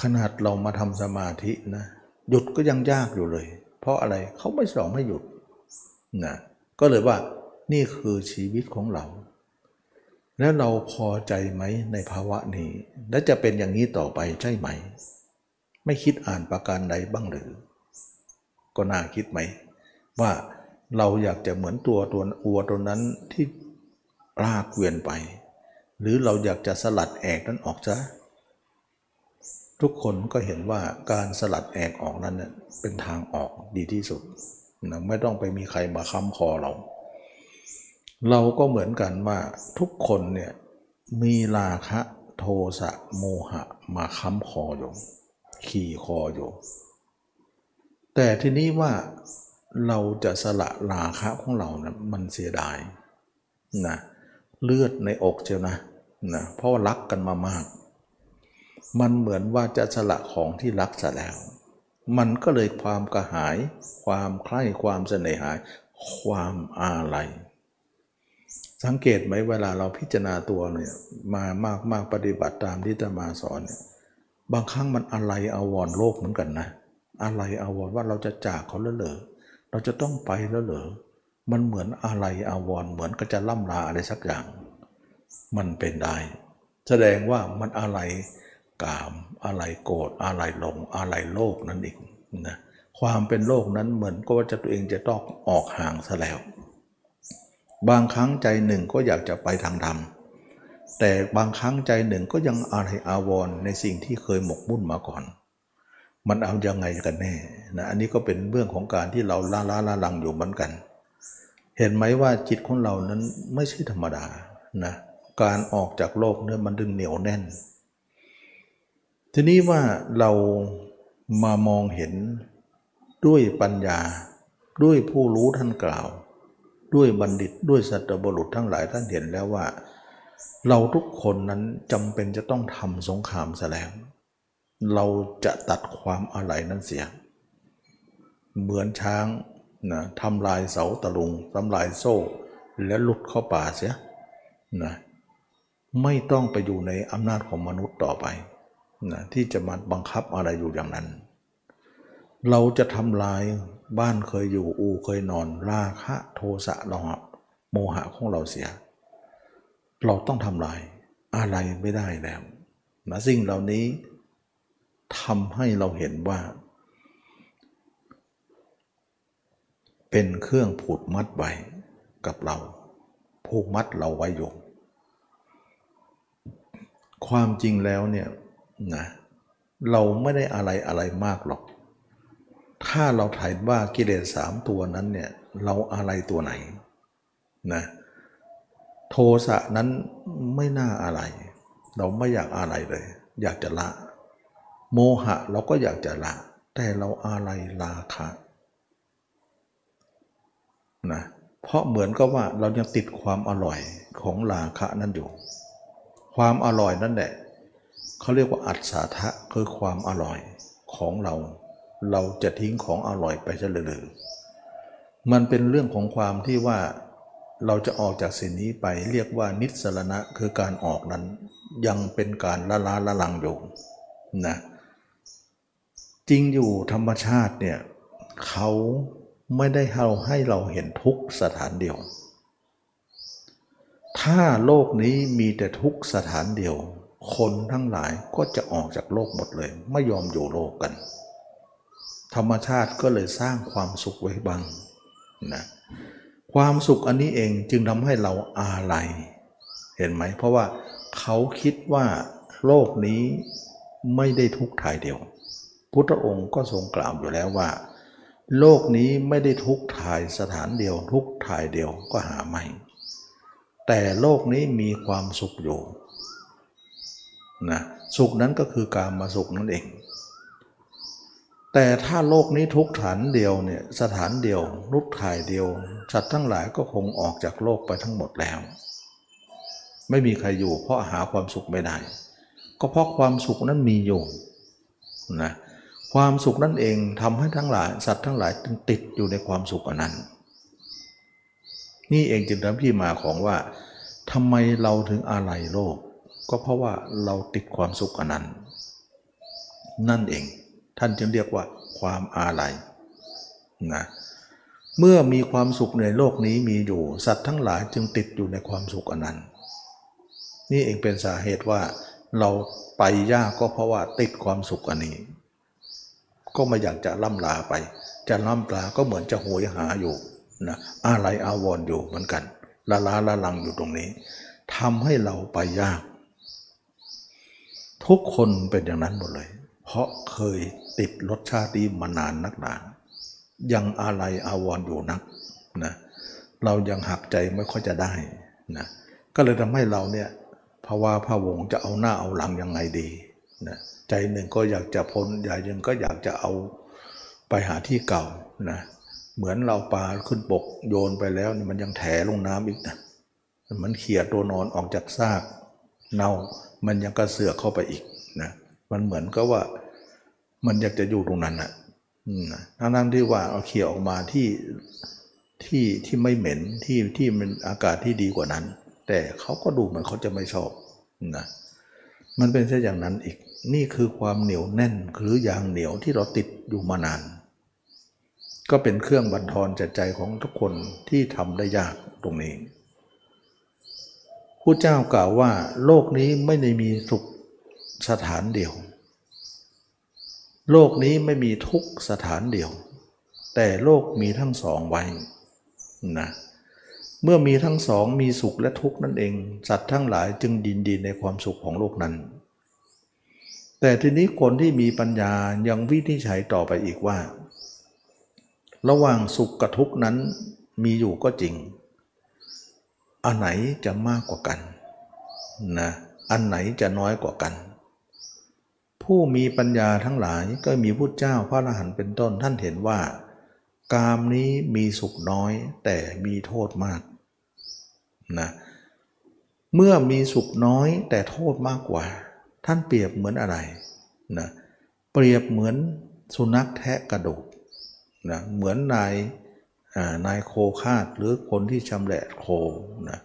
[SPEAKER 1] ขนาดเรามาทำสมาธินะ หยุดก็ยังยากอยู่เลย เพราะอะไรเขาไม่สอนให้หยุดนะก็เลยว่านี่คือชีวิตของเรา แล้วเราพอใจไหมในภาวะนี้ และจะเป็นอย่างนี้ต่อไปใช่ไหม ไม่คิดอ่านประการใดบ้างหรือ ก็น่าคิดไหม ว่าเราอยากจะเหมือนตัวตัวอัวตัวนั้นที่ลากเวียนไป หรือเราอยากจะสลัดแอกนั้นออกซะทุกคนก็เห็นว่าการสลัดแอกออกนั้นเน่ยเป็นทางออกดีที่สุดนะไม่ต้องไปมีใครมาค้ำคอเรา เราก็เหมือนกันว่าทุกคนเนี่ยมีราคะโทสะโมหะมาค้ำคออยู่ ขี่คออยู่ แต่ทีนี้ว่าเราจะสละราคะของเรานะมันเสียดายนะเลือดในอกเจียวนะนะเพราะว่ารักกันมามาก มันเหมือนว่าจะสละของที่รักซะแล้ว มันก็เลยความกระหาย ความใคร่ความเสน่หาความอาลัยสังเกตไหมเวลาเราพิจารณาตัวเนี่ยมามากมากปฏิบัติตามที่ตมาสอนเนี่ย บางครั้งมันอะไรอาวรโลกเหมือนกันนะ อะไรอาวรว่าเราจะจากเขาแล้วเหรอเราจะต้องไปแล้วเหรอมันเหมือนอะไรอาวรเหมือนก็จะล่ำลาอะไรสักอย่าง มันเป็นได้ แสดงว่ามันอะไรกามอะไรโกรธอะไรหลงอะไรโลกนั่นเองนะความเป็นโลกนั้นเหมือนก็ว่าจะตัวเองจะต้องออกห่างซะแล้ว บางครั้งใจหนึ่งก็อยากจะไปทางธรรม แต่บางครั้งใจหนึ่งก็ยังอะไรอาวรณ์ในสิ่งที่เคยหมกมุ่นมาก่อน มันเอายังไงกันแน่นะอันนี้ก็เป็นเรื่องของการที่เราล่าล้าล่าลังอยู่เหมือนกัน เห็นไหมว่าจิตของเรานั้นไม่ใช่ธรรมดานะการออกจากโลกเนี่ยมันดึงเหนียวแน่น ทีนี้ว่าเรามามองเห็นด้วยปัญญาด้วยผู้รู้ท่านกล่าว ด้วยบัณฑิตด้วยสัตบุรุษทั้งหลายท่านเห็นแล้วว่า เราทุกคนนั้นจำเป็นจะต้องทำสงครามแสลงเราจะตัดความอะไรนั้นเสีย เหมือนช้างนะทำลายเสาตะลุงทำลายโซ่ และหลุดเข้าป่าเสียนะไม่ต้องไปอยู่ในอำนาจของมนุษย์ต่อไปนะที่จะมาบังคับอะไรอยู่อย่างนั้น เราจะทำลายบ้านเคยอยู่อูเคยนอนราคะโทสะเราหะโมหะของเราเสีย เราต้องทำลายอะไรไม่ได้แล้วนะสิ่งเหล่านี้ทำให้เราเห็นว่า เป็นเครื่องผูดมัดไว้กับเรา ผูกมัดเราไว้อยู่ความจริงแล้วเนี่ยนะเราไม่ได้อะไรอะไรมากหรอก ถ้าเราถ่ายว่ากิเลสสามตัวนั้นเนี่ยเราอะไรตัวไหนนะ ทสะนั้นไม่น่าอะไร เราไม่อยากอะไรเลย อยากจะละ โมหะเราก็อยากจะละ แต่เราอะไรราคะนะเพราะเหมือนกับว่าเรายังติดความอร่อยของราคะนั่นอยู่ ความอร่อยนั่นแหละเขาเรียกว่าอัศทะคือความอร่อยของเรา เราจะทิ้งของอร่อยไปเฉลยมันเป็นเรื่องของความที่ว่า เราจะออกจากสิ่งนี้ไปเรียกว่านิสรณะคือการออกนั้น ยังเป็นการละลาละลังอยู่นะจริงอยู่ธรรมชาติเนี่ยเขาไม่ได้เราให้เราเห็นทุกสถานเดียว ถ้าโลกนี้มีแต่ทุกสถานเดียว คนทั้งหลายก็จะออกจากโลกหมดเลย ไม่ยอมอยู่โลกกัน ธรรมชาติก็เลยสร้างความสุขไว้บ้างนะ ความสุขอันนี้เองจึงทำให้เราอาลัยเห็นไหม เพราะว่าเขาคิดว่าโลกนี้ไม่ได้ทุกข์ทายเดียว พุทธองค์ก็ทรงกล่าวอยู่แล้วว่า โลกนี้ไม่ได้ทุกข์ทายสถานเดียว ทุกข์ทายเดียวก็หาไม่ แต่โลกนี้มีความสุขอยู่นะสุขนั้นก็คือการมาสุขนั่นเอง แต่ถ้าโลกนี้ทุกฐานเดียวเนี่ยสถานเดียวรุกถ่ายเดียวสัตว์ทั้งหลายก็คงออกจากโลกไปทั้งหมดแล้ว ไม่มีใครอยู่ เพราะหาความสุขไม่ได้ ก็เพราะความสุขนั้นมีอยู่นะความสุขนั่นเองทำให้ทั้งหลาย สัตว์ทั้งหลายจึงติดอยู่ในความสุขอันนั้น นี่เองจึงทำที่มาของว่าทำไมเราถึงอาลัยโลก ก็เพราะว่าเราติดความสุขอันนั้น นั่นเอง ท่านจึงเรียกว่าความอาลัยนะเมื่อมีความสุขในโลกนี้มีอยู่ สัตว์ทั้งหลายจึงติดอยู่ในความสุขอันนั้นนี่เองเป็นสาเหตุว่าเราไปยากก็เพราะว่าติดความสุขอันนี้ ก็ไม่อยากจะล่ำลาไป จะล่ำลาก็เหมือนจะโหยหาอยู่นะอะไรอาวรออยู่เหมือนกัน ละลาละลังอยู่ตรงนี้ทำให้เราไปยาก ทุกคนเป็นอย่างนั้นหมดเลย เพราะเคย ติดรสชาตินี้มานานนักหนา ยังอะไรอาวรออยู่นักนะ เรายังหักใจไม่ค่อยจะได้นะ ก็เลยทำให้เราเนี่ยภาวะพะวงจะเอาหน้าเอาหลังยังไงดีนะใจหนึ่งก็อยากจะพ้นใจหนึ่งก็อยากจะเอาไปหาที่เก่านะ เหมือนเราปลาขึ้นบกโยนไปแล้วมันยังแถลงน้ำอีกนะมันเขี่ยตัวนอนออกจากซากเน่ามันยังกระเสือกเข้าไปอีกนะ มันเหมือนก็ว่า มันอยากจะอยู่ตรงนั้นนะทั้งนั้นที่ว่าเอาเขี่ยออกมาที่ที่ที่ไม่เหม็นที่ที่มันอากาศที่ดีกว่านั้น แต่เขาก็ดูเหมือนเขาจะไม่ชอบนะมันเป็นเช่นอย่างนั้นอีก นี่คือความเหนียวแน่นหรือยางเหนียวที่เราติดอยู่มานาน ก็เป็นเครื่องบันทอนใจใจของทุกคนที่ทำได้ยากตรงนี้ผู้เจ้ากล่าวว่า โลกนี้ไม่ได้มีสุขสถานเดียว โลกนี้ไม่มีทุกสถานเดียว แต่โลกมีทั้งสองไว้นะเมื่อมีทั้งสองมีสุขและทุกข์นั่นเอง สัตว์ทั้งหลายจึงดินดีในความสุขของโลกนั้น แต่ทีนี้คนที่มีปัญญายังวินิจฉัยต่อไปอีกว่า ระหว่างสุขกับทุกข์นั้นมีอยู่ก็จริง อันไหนจะมากกว่ากันนะอันไหนจะน้อยกว่ากัน ผู้มีปัญญาทั้งหลายก็มีพุทธเจ้าพระอรหันต์เป็นต้นท่านเห็นว่า กามนี้มีสุขน้อยแต่มีโทษมากนะเมื่อมีสุขน้อยแต่โทษมากกว่า ท่านเปรียบเหมือนอะไรนะเปรียบเหมือนสุนัขแทะกระดูกนะเหมือนนายนายโคคาดหรือคนที่ชำแหละโคนะ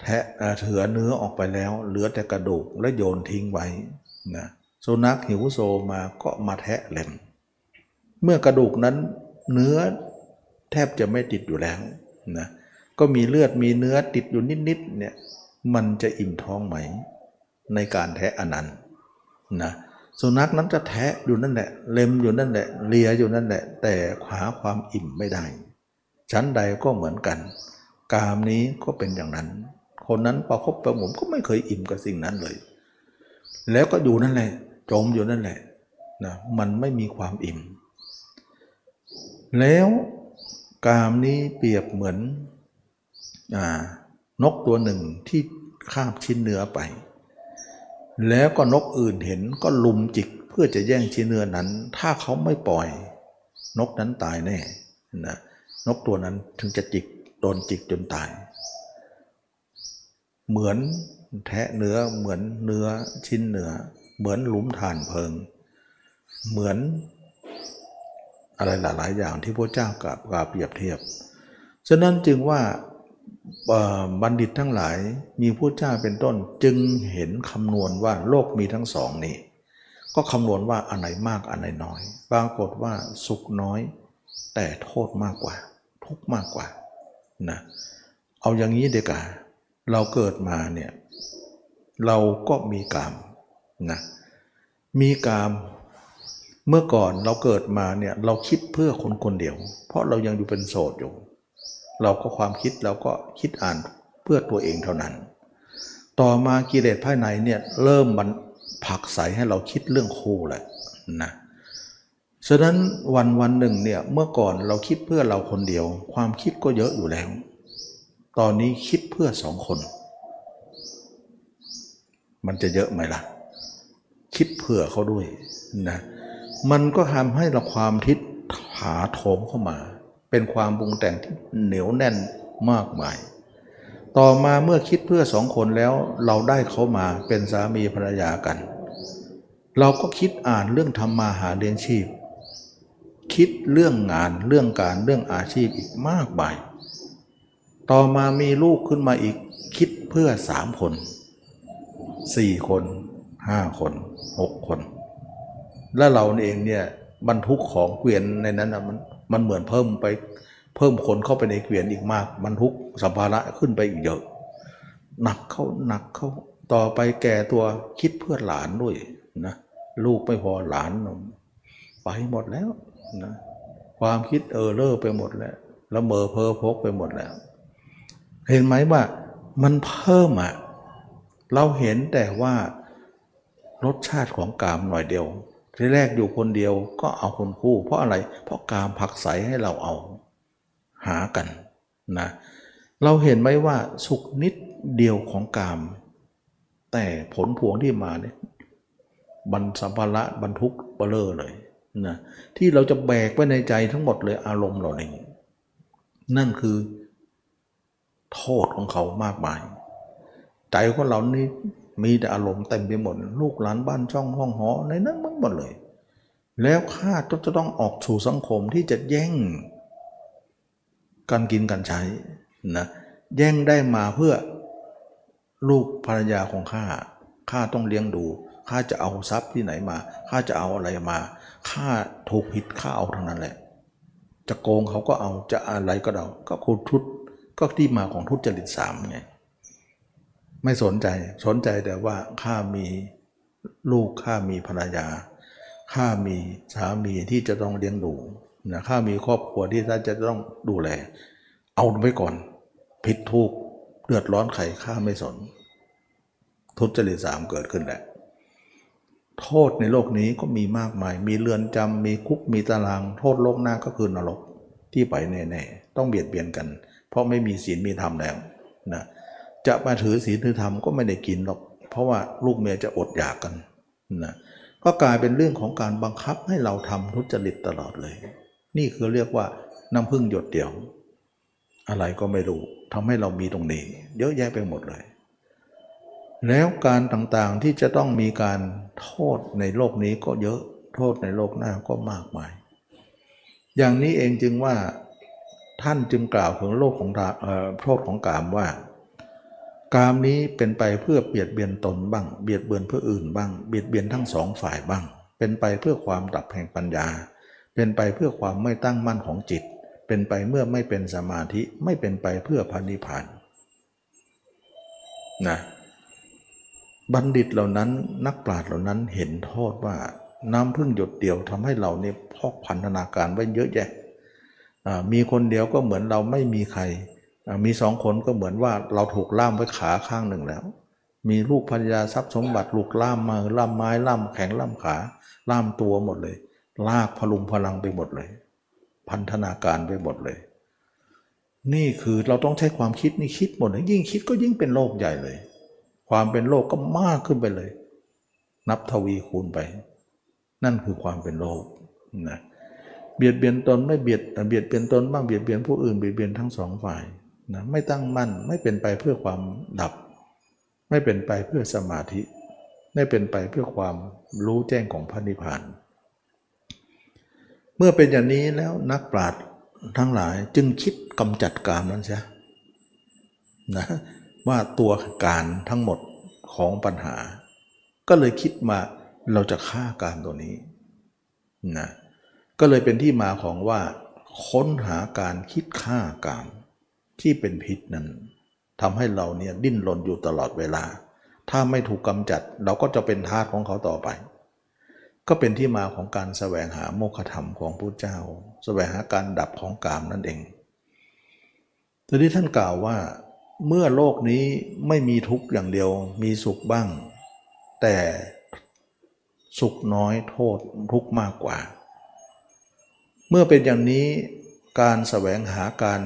[SPEAKER 1] แทะเถือเนื้อออกไปแล้ว เหลือแต่กระดูกและโยนทิ้งไว้นะ สุนัขหิวโซมาก็มาแทะเล็ม เมื่อกระดูกนั้นเนื้อแทบจะไม่ติดอยู่แล้วนะก็มีเลือดมีเนื้อติดอยู่นิดๆเนี่ยมันจะอิ่มท้องไหม ในการแทะอันนั้นนะสุนัขนั้นจะแทะอยู่นั่นแหละ เล็มอยู่นั่นแหละเลียอยู่นั่นแหละ แต่หาความอิ่มไม่ได้ ชั้นใดก็เหมือนกัน กามนี้ก็เป็นอย่างนั้น คนนั้นประคบประหงมก็ไม่เคยอิ่มกับสิ่งนั้นเลย แล้วก็อยู่นั่นแหละ จมอยู่นั่นแหละนะมันไม่มีความอิ่ม แล้วกามนี้เปรียบเหมือนอนกตัวหนึ่งที่คาบชิ้นเนื้อไป แล้วก็นกอื่นเห็นก็ลุมจิกเพื่อจะแย่งชิ้นเนื้อนั้น ถ้าเขาไม่ปล่อย นกนั้นตายแน่นะนกตัวนั้นถึงจะจิกโดนจิกจนตาย เหมือนแทะเนื้อเหมือนเนื้อชิ้นเนื้อ เหมือนหลุมฐานเพลิง เหมือนอะไรหลาย ๆ อย่างที่พระเจ้ากล่าวกาเปรียบเทียบ ฉะนั้นจึงว่าบัณฑิตทั้งหลายมีพระเจ้าเป็นต้นจึงเห็นคำนวณว่าโลกมีทั้งสองนี้ ก็คำนวณว่าอันไหนมากอันไหนน้อย ปรากฏว่าสุขน้อย แต่โทษมากกว่า ทุกมากกว่านะเอาอย่างนี้เดียวกันเราเกิดมาเนี่ยเราก็มีกาม นะมีกามเมื่อก่อนเราเกิดมาเนี่ยเราคิดเพื่อคนคนเดียว เพราะเรายังอยู่เป็นโสดอยู่ เราก็ความคิดเราก็คิดอ่านเพื่อตัวเองเท่านั้น ต่อมากิเลสภายในเนี่ยเริ่มมันผลักใสให้เราคิดเรื่องคู่แหละนะฉะนั้นวันวันหนึ่งเนี่ยเมื่อก่อนเราคิดเพื่อเราคนเดียว ความคิดก็เยอะอยู่แล้ว ตอนนี้คิดเพื่อสองคน มันจะเยอะไหมล่ะ คิดเผื่อเขาด้วยนะมันก็ทำให้เราความทิศถาโถมเข้ามา เป็นความปรุงแต่งที่เหนียวแน่นมากมาย ต่อมาเมื่อคิดเพื่อสองคนแล้วเราได้เขามาเป็นสามีภรรยากัน เราก็คิดอ่านเรื่องทำมาหาเลี้ยงชีพ คิดเรื่องงานเรื่องการเรื่องอาชีพอีกมากมาย ต่อมามีลูกขึ้นมาอีกคิดเพื่อสามคนสี่คนห้าคน หกคน แล้วเราเองเนี่ยบรรทุกของเกวียนในนั้นนะมันมันเหมือนเพิ่มไปเพิ่มคนเข้าไปในเกวียนอีกมาก บรรทุกสัมภาระขึ้นไปอีกเยอะ หนักเข้าหนักเข้าต่อไปแก่ตัวคิดเพื่อหลานด้วยนะลูกไม่พอหลานไปหมดแล้วนะความคิดเออเลอร์ไปหมดแล้วแล้วเมอเพอพกไปหมดแล้ว เห็นไหมว่ามันเพิ่มอะเราเห็นแต่ว่า รสชาติของกามหน่อยเดียว ที่แรกอยู่คนเดียวก็เอาคนคู่ เพราะอะไร เพราะกามผักใสให้เราเอา หากันนะ เราเห็นไหมว่าสุขนิดเดียวของกาม แต่ผลพวงที่มาเนี่ยบรรสัมภาระบรรทุกเบลอเลยนะที่เราจะแบกไว้ในใจทั้งหมดเลยอารมณ์เราเองนั่นคือ โทษของเขามากมาย ใจของเรานี่ มีแต่อารมณ์เต็มไปหมด ลูกหลานบ้านช่องห้องหอในนั้นมันหมดเลย แล้วข้าก็จะต้องออกสู่สังคมที่จะแย่งการกินการใช้นะแย่งได้มาเพื่อลูกภรรยาของข้าข้าต้องเลี้ยงดูข้าจะเอาทรัพย์ที่ไหนมาข้าจะเอาอะไรมาข้าถูกผิดข้าเอาทั้งนั้นแหละ จะโกงเขาก็เอาจะอะไรก็เอาก็คุณทุตก็ที่มาของทุจริตสามไง ไม่สนใจสนใจแต่ว่าข้ามีลูกข้ามีภรรยาข้ามีสามีที่จะต้องเลี้ยงดูนะข้ามีครอบครัวที่ท่านจะต้องดูแล เอาไว้ก่อน ผิดถูกเดือดร้อนใครข้าไม่สน ทุจริตสามเกิดขึ้นแหละ โทษในโลกนี้ก็มีมากมาย มีเรือนจำมีคุกมีตาราง โทษโลกหน้าก็คือนรกที่ไปแน่ๆ ต้องเบียดเบียนกัน เพราะไม่มีศีลมีธรรมแล้วนะ จะมาถือศีลถือธรรมก็ไม่ได้กินหรอก เพราะว่าลูกเมียจะอดอยากกันนะก็กลายเป็นเรื่องของการบังคับให้เราทำทุจริตตลอดเลย นี่คือเรียกว่าน้ำพึ่งหยดเดียว อะไรก็ไม่รู้ทำให้เรามีตรงนี้ เยอะแยะไปหมดเลย แล้วการต่างๆที่จะต้องมีการโทษในโลกนี้ก็เยอะโทษในโลกหน้าก็มากมาย อย่างนี้เองจึงว่าท่านจึงกล่าวถึงโลกของราเอ่อโทษของกามว่า กามนี้เป็นไปเพื่อเบียดเบียนตนบ้าง เบียดเบียนเพื่ออื่นบ้าง เบียดเบียนทั้งสองฝ่ายบ้าง เป็นไปเพื่อความดับแห่งปัญญา เป็นไปเพื่อความไม่ตั้งมั่นของจิต เป็นไปเมื่อไม่เป็นสมาธิไม่เป็นไปเพื่อพันิพพานนะบัณฑิตเหล่านั้นนักปราชญ์เหล่านั้นเห็นโทษว่าน้ำพึ่งหยดเดียวทำให้เราเนี่ยพอกพันธนาการไว้เยอะแยะมีคนเดียวก็เหมือนเราไม่มีใคร มีสองคนก็เหมือนว่าเราถูกล่ามไว้ขาข้างหนึ่งแล้ว มีลูกภรรยาทรัพย์สมบัติลูกล่ามมาล่ามไม้ล่ามแข็งล่ามขา ล่ามตัวหมดเลย ลากพลุงพลังไปหมดเลย พันธนาการไปหมดเลย นี่คือเราต้องใช้ความคิดนี่คิดหมดเลยยิ่งคิดก็ยิ่งเป็นโลกใหญ่เลย ความเป็นโลกก็มากขึ้นไปเลย นับทวีคูณไป นั่นคือความเป็นโลกนะเบียดเบียนตนไม่เบียดเบียดเบียนตนบ้างเบียดเบียนผู้อื่นเบียดเบียนทั้งสองฝ่าย นะไม่ตั้งมั่นไม่เป็นไปเพื่อความดับ ไม่เป็นไปเพื่อสมาธิ ไม่เป็นไปเพื่อความรู้แจ้งของพระนิพพาน เมื่อเป็นอย่างนี้แล้วนักปราชญ์ทั้งหลายจึงคิดกำจัดกามนั้นเสียนะว่าตัวการทั้งหมดของปัญหา ก็เลยคิดมาเราจะฆ่าการตัวนี้นะก็เลยเป็นที่มาของว่า ค้นหาการคิดฆ่ากาม ที่เป็นพิษนั้นทำให้เราเนี่ยดิ้นรนอยู่ตลอดเวลา ถ้าไม่ถูกกำจัดเราก็จะเป็นทาสของเขาต่อไป ก็เป็นที่มาของการแสวงหาโมฆะธรรมของพระเจ้าแสวงหาการดับของกามนั่นเองทีนี้ท่านกล่าวว่า เมื่อโลกนี้ไม่มีทุกข์อย่างเดียวมีสุขบ้าง แต่สุขน้อยโทษทุกข์มากกว่า เมื่อเป็นอย่างนี้ การแสวงหาการ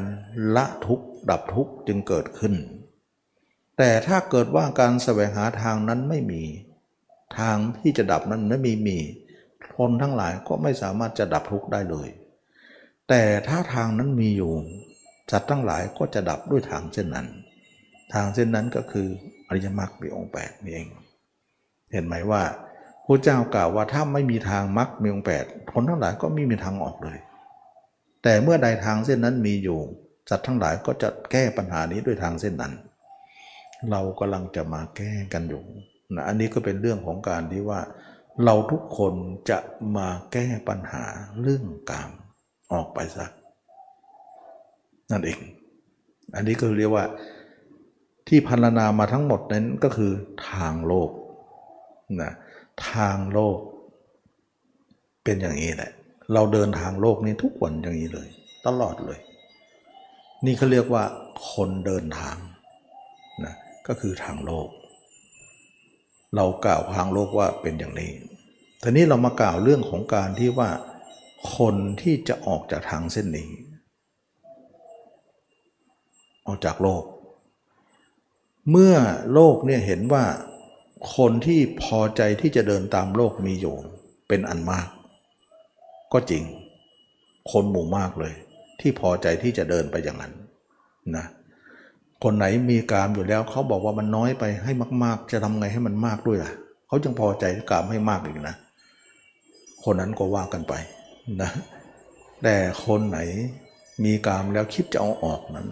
[SPEAKER 1] ละทุกข์ดับทุกข์จึงเกิดขึ้น แต่ถ้าเกิดว่าการแสวงหาทางนั้นไม่มี ทางที่จะดับนั้นไม่มีมีคนทั้งหลายก็ไม่สามารถจะดับทุกข์ได้เลย แต่ถ้าทางนั้นมีอยู่สัตว์ทั้งหลายก็จะดับด้วยทางเช่นนั้น ทางเช่นนั้นก็คืออริยมรรคมีองค์แปดนี่เอง เห็นไหมว่าพระเจ้ากล่าวว่าถ้าไม่มีทางมรรคมีองค์แปดคนทั้งหลายก็ไม่มีทางออกเลย แต่เมื่อใดทางเส้นนั้นมีอยู่สัตว์ทั้งหลายก็จะแก้ปัญหานี้ด้วยทางเส้นนั้น เรากำลังจะมาแก้กันอยู่นะอันนี้ก็เป็นเรื่องของการที่ว่า เราทุกคนจะมาแก้ปัญหาเรื่องกามออกไปสักนั่นเอง อันนี้ก็เรียกว่าที่พันนามาทั้งหมดนั้นก็คือทางโลกนะทางโลก เป็นอย่างนี้แหละ เราเดินทางโลกนี้ทุกวันอย่างนี้เลย ตลอดเลย นี่เขาเรียกว่าคนเดินทางนะก็คือทางโลก เรากล่าวทางโลกว่าเป็นอย่างนี้ทีนี้เรามากล่าวเรื่องของการที่ว่า คนที่จะออกจากทางเส้นนี้ ออกจากโลก เมื่อโลกเนี่ยเห็นว่าคนที่พอใจที่จะเดินตามโลกมีอยู่เป็นอันมาก ก็จริง คนหมู่มากเลย ที่พอใจที่จะเดินไปอย่างนั้นนะคนไหนมีกามอยู่แล้วเขาบอกว่ามันน้อยไปให้มาก ๆ จะทำไงให้มันมากด้วยล่ะเขาจึงพอใจกามให้มากอีกนะ คนนั้นก็ว่ากันไปนะแต่คนไหนมีกามแล้วคิดจะเอาออกนั้น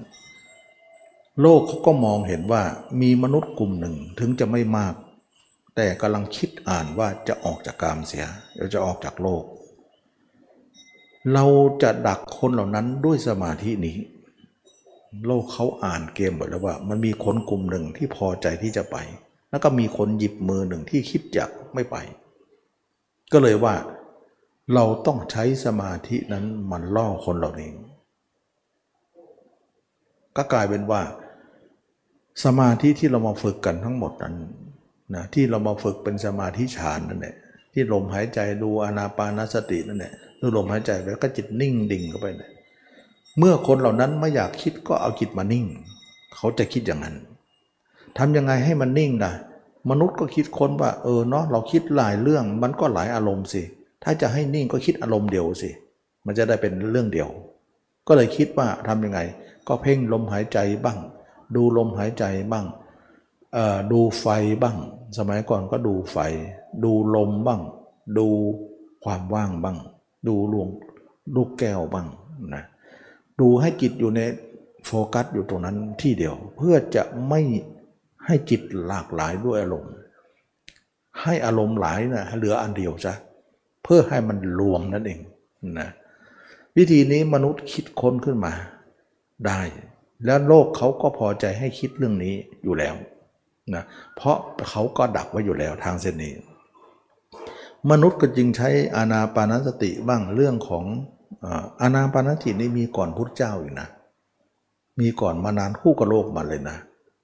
[SPEAKER 1] โลกเขาก็มองเห็นว่ามีมนุษย์กลุ่มหนึ่งถึงจะไม่มาก แต่กำลังคิดอ่านว่าจะออกจากกามเสียเดี๋ยวจะออกจากโลก เราจะดักคนเหล่านั้นด้วยสมาธินี้ โลกเขาอ่านเกมหมดแล้วว่า มันมีคนกลุ่มหนึ่งที่พอใจที่จะไป แล้วก็มีคนหยิบมือหนึ่งที่คิดอยากไม่ไป ก็เลยว่าเราต้องใช้สมาธินั้นมันล่อคนเหล่านี้ ก็กลายเป็นว่า สมาธิที่เรามาฝึกกันทั้งหมดนั้นนะที่เรามาฝึกเป็นสมาธิฌานนั่นแหละที่ลมหายใจดูอนาปานสตินั่นแหละ ดูลมหายใจแล้วก็จิตนิ่งดิ่งเข้าไปเนี่ยเมื่อคนเหล่านั้นไม่อยากคิดก็เอาจิตมานิ่ง เขาจะคิดอย่างนั้นทำยังไงให้มันนิ่งได้มนุษย์ก็คิดค้นว่า เออเนาะเราคิดหลายเรื่องมันก็หลายอารมณ์สิ ถ้าจะให้นิ่งก็คิดอารมณ์เดียวสิ มันจะได้เป็นเรื่องเดียว ก็เลยคิดว่าทำยังไง ก็เพ่งลมหายใจบ้าง ดูลมหายใจบ้างดูไฟบ้าง สมัยก่อนก็ดูไฟ ดูลมบ้าง ดูความว่างบ้าง ดูลมลูกแก้วบ้างนะดูให้จิตอยู่ในโฟกัสอยู่ตรงนั้นที่เดียว เพื่อจะไม่ให้จิตหลากหลายด้วยอารมณ์ ให้อารมณ์หลายนะเหลืออันเดียวซะเพื่อให้มันรวมนั่นเองนะวิธีนี้มนุษย์คิดค้นขึ้นมาได้ แล้วโลกเขาก็พอใจให้คิดเรื่องนี้อยู่แล้วนะเพราะเขาก็ดักไว้อยู่แล้วทางเส้นนี้ มนุษย์ก็จึงใช้อานาปานสติบ้างเรื่องของอานาปานสตินี่มีก่อนพุทธเจ้าอีกนะ มีก่อนมานานคู่กับโลกมาเลยนะ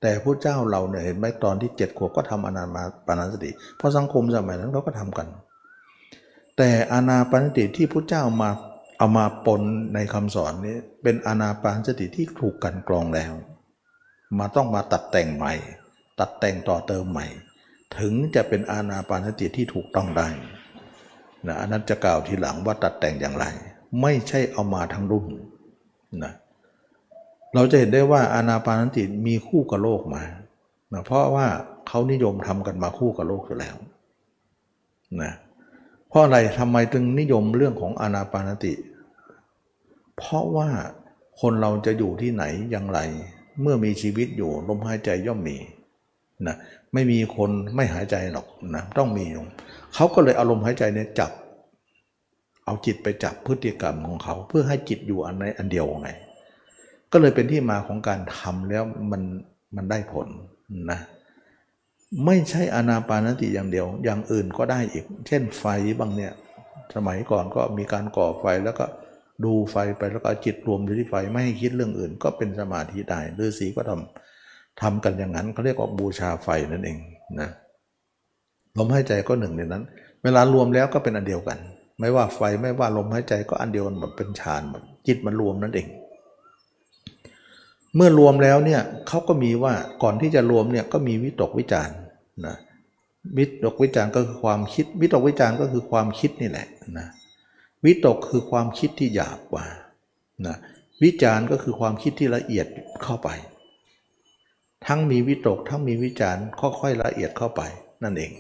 [SPEAKER 1] แต่พระเจ้าเราเนี่ยเห็นไหมตอนที่เจ็ดขวบก็ทำอานาปานสติ เพราะสังคมสมัยนั้นเขาก็ทำกัน แต่อานาปานสติที่พระเจ้ามาเอามาปนในคำสอนนี้เป็นอานาปานสติที่ถูกกันกรองแล้ว มาต้องมาตัดแต่งใหม่ ตัดแต่งต่อเติมใหม่ ถึงจะเป็นอานาปานสติที่ถูกต้องได้นะอันนั้นจะกล่าวทีหลังว่าตัดแต่งอย่างไร ไม่ใช่เอามาทั้งรุ่นนะเราจะเห็นได้ว่าอานาปานสติมีคู่กับโลกมานะเพราะว่าเขานิยมทำกันมาคู่กับโลกอยู่แล้วนะเพราะอะไรทำไมถึงนิยมเรื่องของอานาปานสติ เพราะว่าคนเราจะอยู่ที่ไหนอย่างไร เมื่อมีชีวิตอยู่ลมหายใจย่อมมี นะไม่มีคนไม่หายใจหรอกนะต้องมีอยู่เขาก็เลยอาลมณ์หายใจเนี่ยจับ เอาจิตไปจับพฤติกรรมของเขา เพื่อให้จิตอยู่อันในอันเดียวไง ก็เลยเป็นที่มาของการทำแล้วมันมันได้ผลนะไม่ใช่อนาปานสติอย่างเดียว อย่างอื่นก็ได้อีก เช่นไฟบางเนี่ย สมัยก่อนก็มีการก่อไฟแล้วก็ดูไฟไปแล้วก็จิตรวมอยู่ที่ไฟไม่ให้คิดเรื่องอื่น ก็เป็นสมาธิได้ฤาษีก็ทำ ทำกันอย่างนั้นเขาเรียกว่าบูชาไฟนั่นเองนะลมหายใจก็หนึ่งในนั้น เวลารวมแล้วก็เป็นอันเดียวกัน ไม่ว่าไฟไม่ว่าลมหายใจก็อันเดียวกันหมดเป็นฌานหมดจิตมันรวมนั่นเอง เมื่อรวมแล้วเนี่ยเขาก็มีว่าก่อนที่จะรวมเนี่ยก็มีวิตกวิจารณ์นะวิตกวิจารณ์ก็คือความคิด วิตกวิจารณ์ก็คือความคิดนี่แหละนะวิตกคือความคิดที่หยาบกว่านะวิจารณ์ก็คือความคิดที่ละเอียดเข้าไป ทั้งมีวิตกทั้งมีวิจารณ์ค่อยๆละเอียดเข้าไปนั่นเอง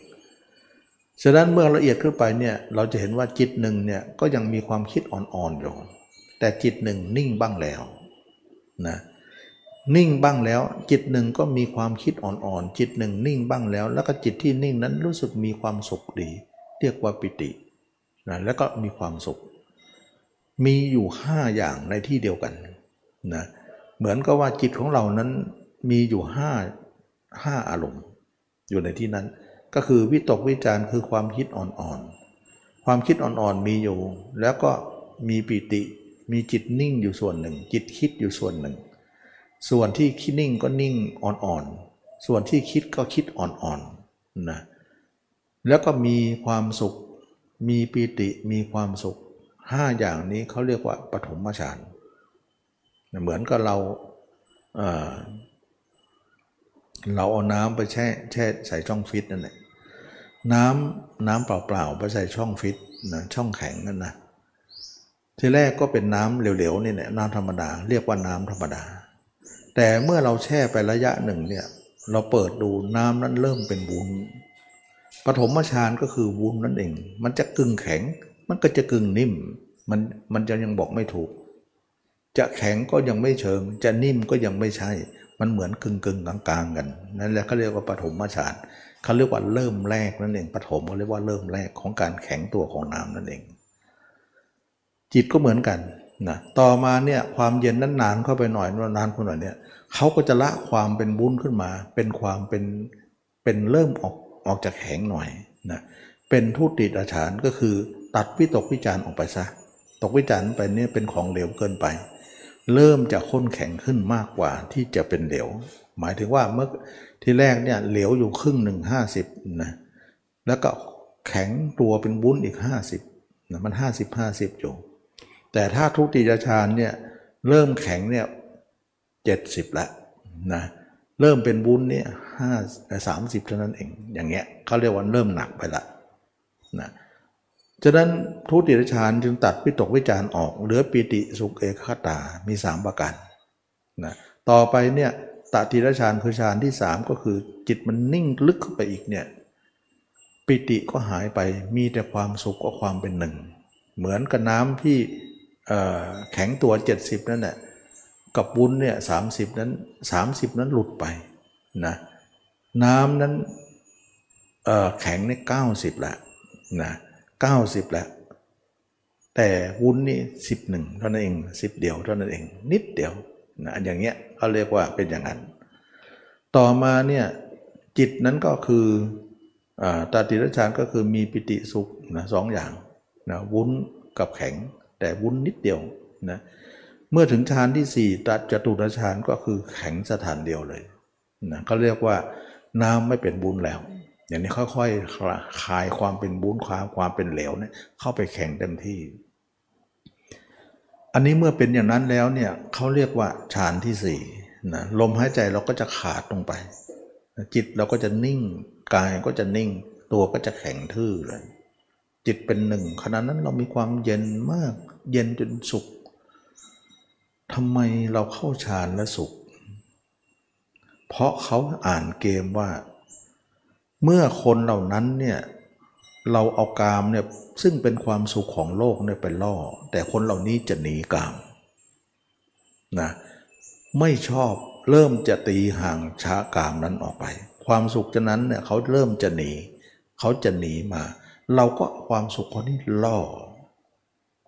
[SPEAKER 1] ฉะนั้นเมื่อละเอียดขึ้นไปเนี่ยเราจะเห็นว่าจิตหนึ่งเนี่ยก็ยังมีความคิดอ่อนๆอยู่ แต่จิตหนึ่งนิ่งบ้างแล้วนะนิ่งบ้างแล้ว จิตหนึ่งก็มีความคิดอ่อนๆจิตหนึ่งนิ่งบ้างแล้ว แล้วก็จิตที่นิ่งนั้นรู้สึกมีความสุขดี เรียกว่าปิตินะแล้วก็มีความสุข มีอยู่ห้าอย่างในที่เดียวกันนะเหมือนกับว่าจิตของเรานั้น มีอยู่ห้าห้าอารมณ์ อยู่ในที่นั้น ก็คือวิตกวิจารคือความคิดอ่อนๆ ความคิดอ่อนๆมีอยู่ แล้วก็มีปิติ มีจิตนิ่งอยู่ส่วนหนึ่ง จิตคิดอยู่ส่วนหนึ่ง ส่วนที่คิดนิ่งก็นิ่งอ่อนๆ ส่วนที่คิดก็คิดอ่อนๆนะแล้วก็มีความสุข มีปีติมีความสุขห้าอย่างนี้เขาเรียกว่าปฐมฌานเหมือนกับเราเเราเอาน้ำไปแช่แช่ใส่ช่องฟิตนั่นแหละน้ำน้ำเปล่าๆไปใส่ช่องฟิตนะช่องแข็งนั่นนะทีแรกก็เป็นน้ำเหลวๆนี่แหละน้ำธรรมดา เรียกว่าน้ำธรรมดา แต่เมื่อเราแช่ไประยะหนึ่งเนี่ยเราเปิดดูน้ำนั้นเริ่มเป็นวุ้นปฐมฌานก็คือวุ้นนั่นเอง มันจะกึ่งแข็ง มันก็จะกึ่งนิ่ม มันมันจะยังบอกไม่ถูก จะแข็งก็ยังไม่เชิง จะนิ่มก็ยังไม่ใช่ มันเหมือนกึ่งกึ่งกลางๆกันนั่นแหละเขาเรียกว่าปฐมฌานเขาเรียกว่าเริ่มแรกนั่นเองปฐมเขาเรียกว่าเริ่มแรกของการแข็งตัวของน้ำนั่นเอง จิตก็เหมือนกันนะต่อมาเนี่ยความเย็นนั้นนานเข้าไปหน่อยนานเข้าหน่อยเนี่ยเขาก็จะละความเป็นบุ้นขึ้นมา เป็นความเป็นเป็นเริ่มออกออกจากแข็งหน่อยนะเป็นทุติยฌานก็คือตัดวิตกวิจารออกไปซะตกวิจารไปเนี่ยเป็นของเหลวเกินไป เริ่มจะข้นแข็งขึ้นมากกว่าที่จะเป็นเหลว หมายถึงว่าเมื่อที่แรกเนี่ยเหลวอยู่ครึ่งหนึ่งห้าสิบนะแล้วก็แข็งตัวเป็นวุ้นอีกห้าสิบนะมันห้าสิบห้าสิบอยู่แต่ถ้าทุติยฌานเนี่ยเริ่มแข็งเนี่ยเจ็ดสิบละนะเริ่มเป็นวุ้นเนี่ยห้าสามสิบเท่านั้นเองอย่างเงี้ยเขาเรียกว่าเริ่มหนักไปละนะ ฉะนั้นทุติยฌานจึงตัดวิตกวิจารออก เหลือปิติสุขเอกขตา มีสามประการนะต่อไปเนี่ยตติยฌานคือฌานที่สามก็คือจิตมันนิ่งลึกเข้าไปอีกเนี่ยปิติก็หายไปมีแต่ความสุขกับความเป็นหนึ่ง เหมือนกับน้ำที่แข็งตัว 70 นั่นแหละกับวุ้นเนี่ยสานั้น 30 นั้นหลุดไปนะน้ำนั้นเอ่อแข็งใน90ละนะ 90ละแต่วุ้นนี่11 เท่านั้นเอง 10 เดียวเท่านั้นเอง นิดเดียวนะอย่างเงี้ยเขาเรียกว่าเป็นอย่างนั้น ต่อมาเนี่ยจิตนั้นก็คืออตาติรชานก็คือมีปิติสุขนะสองอย่างนะวุ้นกับแข็ง แต่วุ้นนิดเดียวนะเมื่อถึงฌานที่สี่ตัจตุรฌานก็คือแข็งสถานเดียวเลยนะเขาเรียกว่าน้ำไม่เป็นบุญแล้ว อย่างนี้ค่อยๆคลายความเป็นบุญความความเป็นเหลวเนี่ยเข้าไปแข็งเต็มที่ อันนี้เมื่อเป็นอย่างนั้นแล้วเนี่ยเขาเรียกว่าฌานที่สี่นะลมหายใจเราก็จะขาดลงไป จิตเราก็จะนิ่งกายก็จะนิ่ง ตัวก็จะแข็งทื่อเลยจิตเป็นหนึ่งขณะนั้นเรามีความเย็นมาก เย็นจนสุขทำไมเราเข้าฌานและสุข เพราะเขาอ่านเกมว่า เมื่อคนเหล่านั้นเนี่ยเราเอากามเนี่ยซึ่งเป็นความสุขของโลกเนี่ยไปล่อ แต่คนเหล่านี้จะหนีกามนะไม่ชอบเริ่มจะตีห่างช้ากามนั้นออกไป ความสุขจะนั้นเนี่ยเขาเริ่มจะหนีเขาจะหนีมา เราก็ความสุขคนนี้ล่อ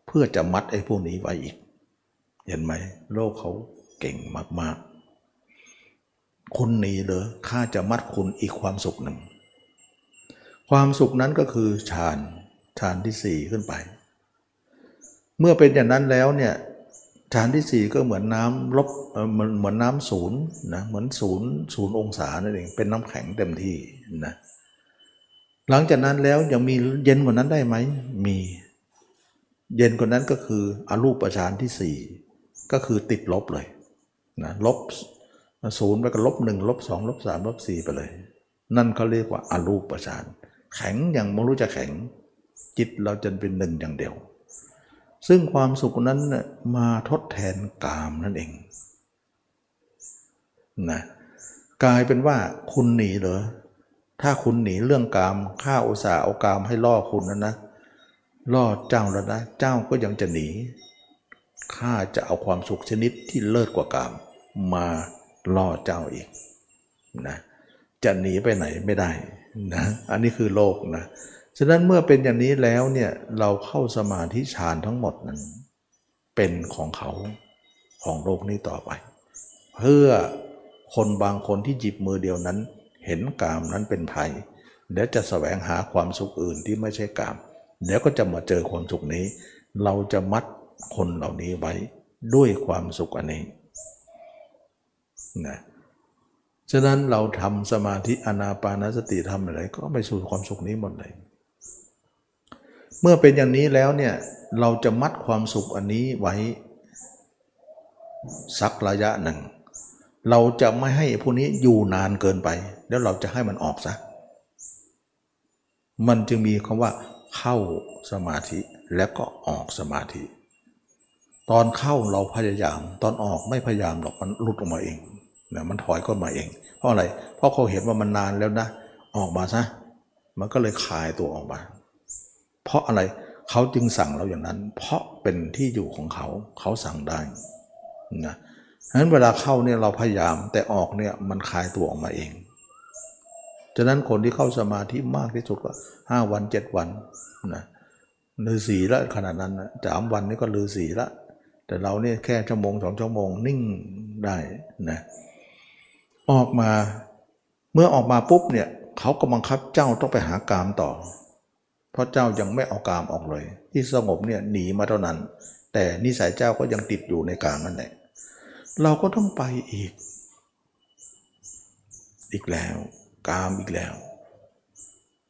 [SPEAKER 1] เพื่อจะมัดไอ้พวกนี้ไว้อีก เห็นไหมโลกเขาเก่งมากๆ คุณหนีเหรอข้าจะมัดคุณอีกความสุขหนึ่ง ความสุขนั้นก็คือฌานฌานที่สี่ขึ้นไป เมื่อเป็นอย่างนั้นแล้วเนี่ยฌานที่สี่ก็เหมือนน้ำลบเหมือนเหมือนน้ำศูนย์นะเหมือนศูนย์ศูนย์องศานั่นเองเป็นน้ำแข็งเต็มที่นะหลังจากนั้นแล้วยังมีเย็นกว่านั้นได้ไหมมีเย็นกว่านั้นก็คืออรูปฌานที่สี่ก็คือติดลบเลยนะลบศูนย์ไปกับลบหนึ่งลบสองลบสามลบสี่ไปเลย นั่นเขาเรียกว่าอารูปประชาน แข็งอย่างไม่รู้จะแข็ง จิตเราจะเป็นหนึ่งอย่างเดียว ซึ่งความสุขนั้นมาทดแทนกามนั่นเองนะกลายเป็นว่าคุณหนีเหรอถ้าคุณหนีเรื่องกามข้าอุตส่าห์เอากามให้ล่อคุณนั้นนะล่อเจ้าแล้วนะเจ้าก็ยังจะหนีข้าจะเอาความสุขชนิดที่เลิศกว่ากาม มาล่อเจ้าอีกนะจะหนีไปไหนไม่ได้ นะอันนี้คือโลกนะฉะนั้นเมื่อเป็นอย่างนี้แล้วเนี่ยเราเข้าสมาธิฌานทั้งหมดนั้น เป็นของเขาของโลกนี้ต่อไป เพื่อคนบางคนที่จิบมือเดียวนั้น เห็นกามนั้นเป็นภัยเดี๋ยวจะแสวงหาความสุขอื่นที่ไม่ใช่กาม เดี๋ยวก็จะมาเจอความสุขนี้ เราจะมัดคนเหล่านี้ไว้ด้วยความสุขอันนี้นะ ฉะนั้นเราทำสมาธิอนาปานสติทำอะไรก็ไปสู่ความสุขนี้หมดเลย เมื่อเป็นอย่างนี้แล้วเนี่ยเราจะมัดความสุขอันนี้ไว้ สักระยะหนึ่ง เราจะไม่ให้พวกนี้อยู่นานเกินไป แล้วเราจะให้มันออกซะมันจึงมีคำว่าเข้าสมาธิแล้วก็ออกสมาธิ ตอนเข้าเราพยายาม ตอนออกไม่พยายามหรอกมันหลุดออกมาเอง นะมันถอยก็มาเอง เพราะอะไร เพราะเขาเห็นว่ามันนานแล้วนะ ออกมาซะ มันก็เลยคลายตัวออกมา เพราะอะไรเขาจึงสั่งเราอย่างนั้น เพราะเป็นที่อยู่ของเขา เขาสั่งได้นะฉะนั้นเวลาเข้าเนี่ยเราพยายามแต่ออกเนี่ยมันคลายตัวออกมาเอง ฉะนั้นคนที่เข้าสมาธิมากที่สุดก็ห้าวันเจ็ดวันนะลือสีละขนาดนั้นสามวันนี้ก็ลือสีละ แต่เราเนี่ยแค่ชั่วโมงสองชั่วโมงนิ่งได้นะ ออกมา เมื่อออกมาปุ๊บเนี่ยเขาก็บังคับเจ้าต้องไปหากามต่อ เพราะเจ้ายังไม่เอากามออกเลย ที่สงบเนี่ยหนีมาเท่านั้น แต่นิสัยเจ้าก็ยังติดอยู่ในกามนั่นแหละเราก็ต้องไปอีก อีกแล้ว กามอีกแล้ว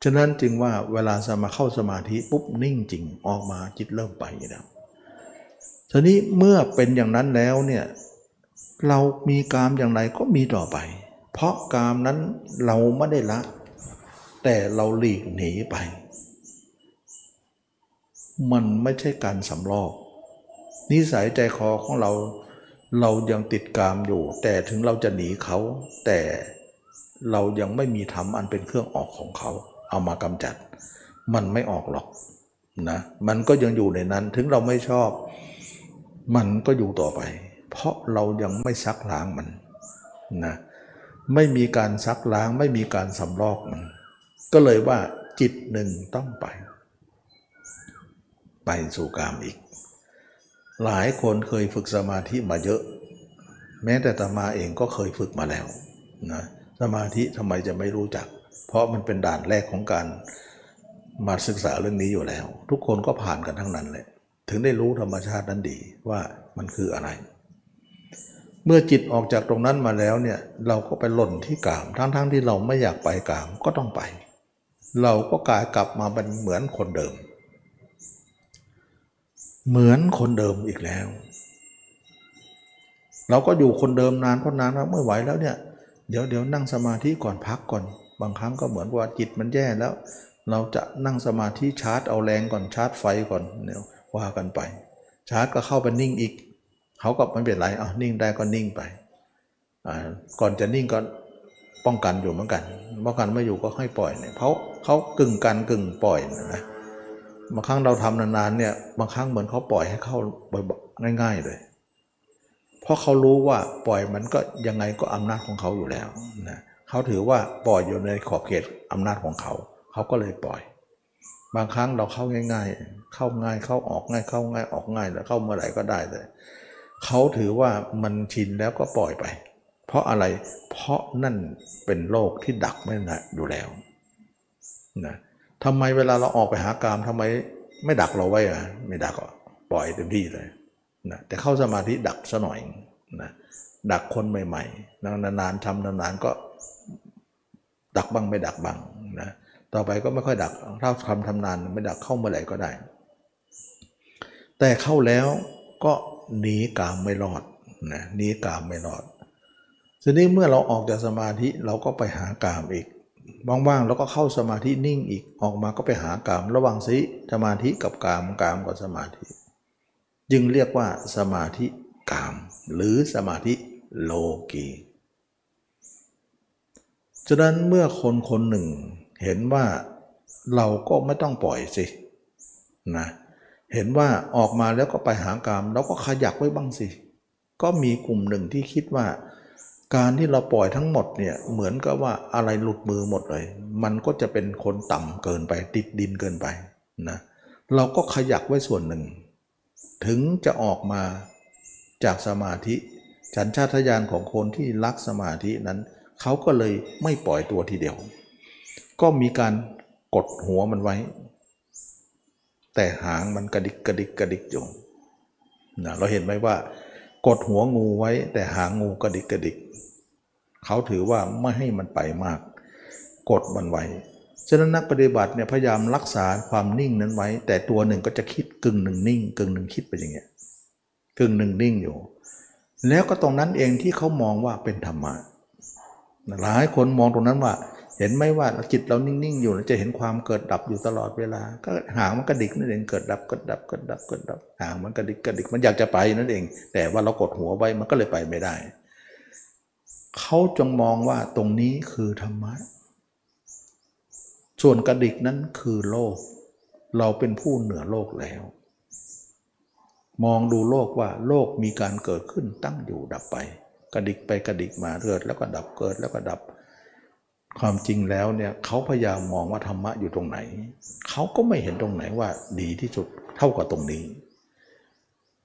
[SPEAKER 1] ฉะนั้นจึงว่าเวลาสมาเข้าสมาธิปุ๊บนิ่งจริงออกมาจิตเริ่มไปแล้วทีนี้เมื่อเป็นอย่างนั้นแล้วเนี่ย เรามีกามอย่างไรก็มีต่อไป เพราะกามนั้นเราไม่ได้ละ แต่เราหลีกหนีไป มันไม่ใช่การสำลอก นิสัยใจคอของเราเรายังติดกามอยู่ แต่ถึงเราจะหนีเขา แต่เรายังไม่มีธรรมอันเป็นเครื่องออกของเขา เอามากำจัด มันไม่ออกหรอกนะมันก็ยังอยู่ในนั้นถึงเราไม่ชอบ มันก็อยู่ต่อไป เพราะเรายังไม่ซักล้างมันนะไม่มีการซักล้างไม่มีการสำลอกมัน ก็เลยว่าจิตหนึ่งต้องไป ไปสู่กามอีก หลายคนเคยฝึกสมาธิมาเยอะ แม้แต่ตมาเองก็เคยฝึกมาแล้วนะสมาธิทำไมจะไม่รู้จัก เพราะมันเป็นด่านแรกของการมาศึกษาเรื่องนี้อยู่แล้ว ทุกคนก็ผ่านกันทั้งนั้นเลยถึงได้รู้ธรรมชาตินั้นดีว่ามันคืออะไร เมื่อจิตออกจากตรงนั้นมาแล้วเนี่ยเราก็ไปหล่นที่กามทั้งๆทที่เราไม่อยากไปกามก็ต้องไป เราก็กลายกลับมาเป็นเหมือนคนเดิม เหมือนคนเดิมอีกแล้ว เราก็อยู่คนเดิมนานเพราะนานแล้วไม่ไหวแล้วเนี่ยเดี๋ยวเดี๋ยวนั่งสมาธิก่อนพักก่อน บางครั้งก็เหมือนว่าจิตมันแย่แล้ว เราจะนั่งสมาธิชาร์จเอาแรงก่อนชาร์จไฟก่อนเนี่ยว่ากันไป ชาร์จก็เข้าไปนิ่งอีก เขาก็ไม่เป็นไรอะนิ่งได้ก็นิ่งไปก่อนจะนิ่งก็ป้องกันอยู่เหมือนกันป้องกันไม่อยู่ก็ให้ปล่อยเนี่ยเขาเขากึ่งกันกึ่งปล่อยนะบางครั้งเราทำนานๆเนี่ยบางครั้งเหมือนเขาปล่อยให้เข้าง่าย ๆเลย เพราะเขารู้ว่าปล่อยมันก็ยังไงก็อำนาจของเขาอยู่แล้วนะเขาถือว่าปล่อยอยู่ในขอบเขตอำนาจของเขา เขาก็เลยปล่อย บางครั้งเราเข้าง่าย ๆ เข้าง่ายเข้าออกง่ายเข้าง่ายออกง่ายแล้วเข้าเมื่อไหร่ก็ได้เลย เขาถือว่ามันชินแล้วก็ปล่อยไป เพราะอะไรเพราะนั่นเป็นโลกที่ดักไม่นะอยู่แล้วนะทำไมเวลาเราออกไปหากามทำไมไม่ดักเราไว้อะไม่ดักก็ปล่อยเต็มที่เลยนะแต่เข้าสมาธิดักซะหน่อยนะดักคนใหม่ๆนานๆทำนานๆก็ดักบ้างไม่ดักบ้างนะต่อไปก็ไม่ค่อยดักถ้าคำทำนานไม่ดักเข้าเมื่อไหร่ก็ได้ แต่เข้าแล้วก็ หนีกามไม่รอดนะหนีกามไม่รอดทีนี้เมื่อเราออกจากสมาธิเราก็ไปหากามอีกว่างๆเราก็เข้าสมาธินิ่งอีกออกมาก็ไปหากาม ระว่างสิสมาธิกับกามกามกับสมาธิ จึงเรียกว่าสมาธิกาม หรือสมาธิโลกีฉะนั้นเมื่อคนคนหนึ่งเห็นว่าเราก็ไม่ต้องปล่อยสินะเเห็นว่าออกมาแล้วก็ไปหากามเราก็ขยักไว้บ้างสิ ก็มีกลุ่มหนึ่งที่คิดว่า การที่เราปล่อยทั้งหมดเนี่ยเหมือนกับว่าอะไรหลุดมือหมดเลย มันก็จะเป็นคนต่ำเกินไปติดดินเกินไปนะเราก็ขยักไว้ส่วนหนึ่ง ถึงจะออกมาจากสมาธิฉันชาตญาณของคนที่รักสมาธินั้น เขาก็เลยไม่ปล่อยตัวทีเดียว ก็มีการกดหัวมันไว้ แต่หางมันกระดิกกระดิกกระดิกอยู่นะเราเห็นไหมว่า กดหัวงูไว้ แต่หางงูกระดิกกระดิกเขาถือว่าไม่ให้มันไปมาก กดมันไว้ฉะนั้นนักปฏิบัติเนี่ยพยายามรักษาความนิ่งนั้นไว้ แต่ตัวหนึ่งก็จะคิดกึ่งหนึ่งนิ่ง กึ่งหนึ่งคิดไปอย่างเงี้ยกึ่งหนึ่งนิ่งอยู่ แล้วก็ตรงนั้นเองที่เขามองว่าเป็นธรรมะหลายคนมองตรงนั้นว่า เห็นไหมว่าจิตเรานิ่งๆอยู่จะเห็นความเกิดดับอยู่ตลอดเวลา ก็หางมันกระดิกนั่นเองเกิดดับเกิดดับเกิดดับกดดับหางมันกระดิกกระดิกมันอยากจะไปนั่นเอง แต่ว่าเรากดหัวไว้มันก็เลยไปไม่ได้เขาจงมองว่าตรงนี้คือธรรมะ ส่วนกระดิกนั้นคือโลก เราเป็นผู้เหนือโลกแล้ว มองดูโลกว่าโลกมีการเกิดขึ้นตั้งอยู่ดับไป กระดิกไปกระดิกมาเกิดแล้วก็ดับเกิดแล้วก็ดับ ความจริงแล้วเนี่ยเขาพยายามมองว่าธรรมะอยู่ตรงไหน เขาก็ไม่เห็นตรงไหนว่าดีที่สุดเท่ากับตรงนี้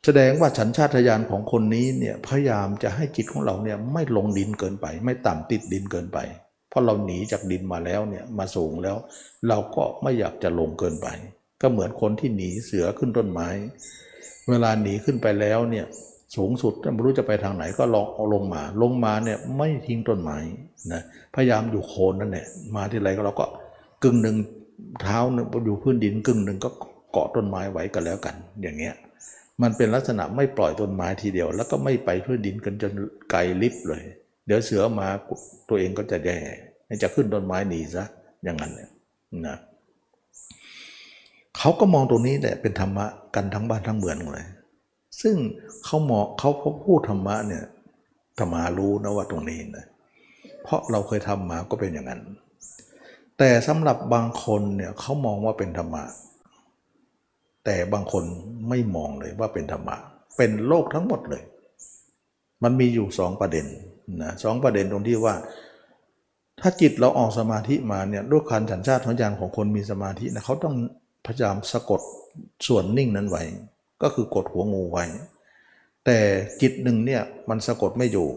[SPEAKER 1] แสดงว่าฉันชาติยานของคนนี้เนี่ยพยายามจะให้จิตของเราเนี่ยไม่ลงดินเกินไป ไม่ต่ำติดดินเกินไป เพราะเราหนีจากดินมาแล้วเนี่ยมาสูงแล้ว เราก็ไม่อยากจะลงเกินไป ก็เหมือนคนที่หนีเสือขึ้นต้นไม้ เวลาหนีขึ้นไปแล้วเนี่ยสูงสุดไม่รู้จะไปทางไหนก็ลองลงมา ลงมาเนี่ยไม่ทิ้งต้นไม้นะ พยายามอยู่โคนนั่นแหละมาที่ไรก็เราก็กึ่งหนึ่งเท้าหนึ่งอยู่พื้นดินกึ่งหนึ่งก็เกาะต้นไม้ไว้กันแล้วกัน อย่างเงี้ยมันเป็นลักษณะไม่ปล่อยต้นไม้ทีเดียว แล้วก็ไม่ไปพื้นดินกันจนไกลลิบเลย เดี๋ยวเสือมาตัวเองก็จะแย่จะขึ้นต้นไม้หนีซะอย่างนั้นเนี่ยนะเขาก็มองตรงนี้แหละเป็นธรรมะกันทั้งบ้านทั้งเมืองเลย ซึ่งเขาเหมาะเขาพูดธรรมะเนี่ยธรรมารู้นะว่าตรงนี้นะ เพราะเราเคยทำมาก็เป็นอย่างนั้น แต่สำหรับบางคนเนี่ยเขามองว่าเป็นธรรมะ แต่บางคนไม่มองเลยว่าเป็นธรรมะ เป็นโลกทั้งหมดเลย มันมีอยู่สองประเด็นนะสองประเด็นตรงที่ว่า ถ้าจิตเราออกสมาธิมาเนี่ยด้วยการสัญชาติของญาณของคนมีสมาธินะเขาต้องพยายามสะกดส่วนนิ่งนั้นไว้ก็คือกดหัวงูไว้ แต่จิตหนึ่งเนี่ยมันสะกดไม่อยู่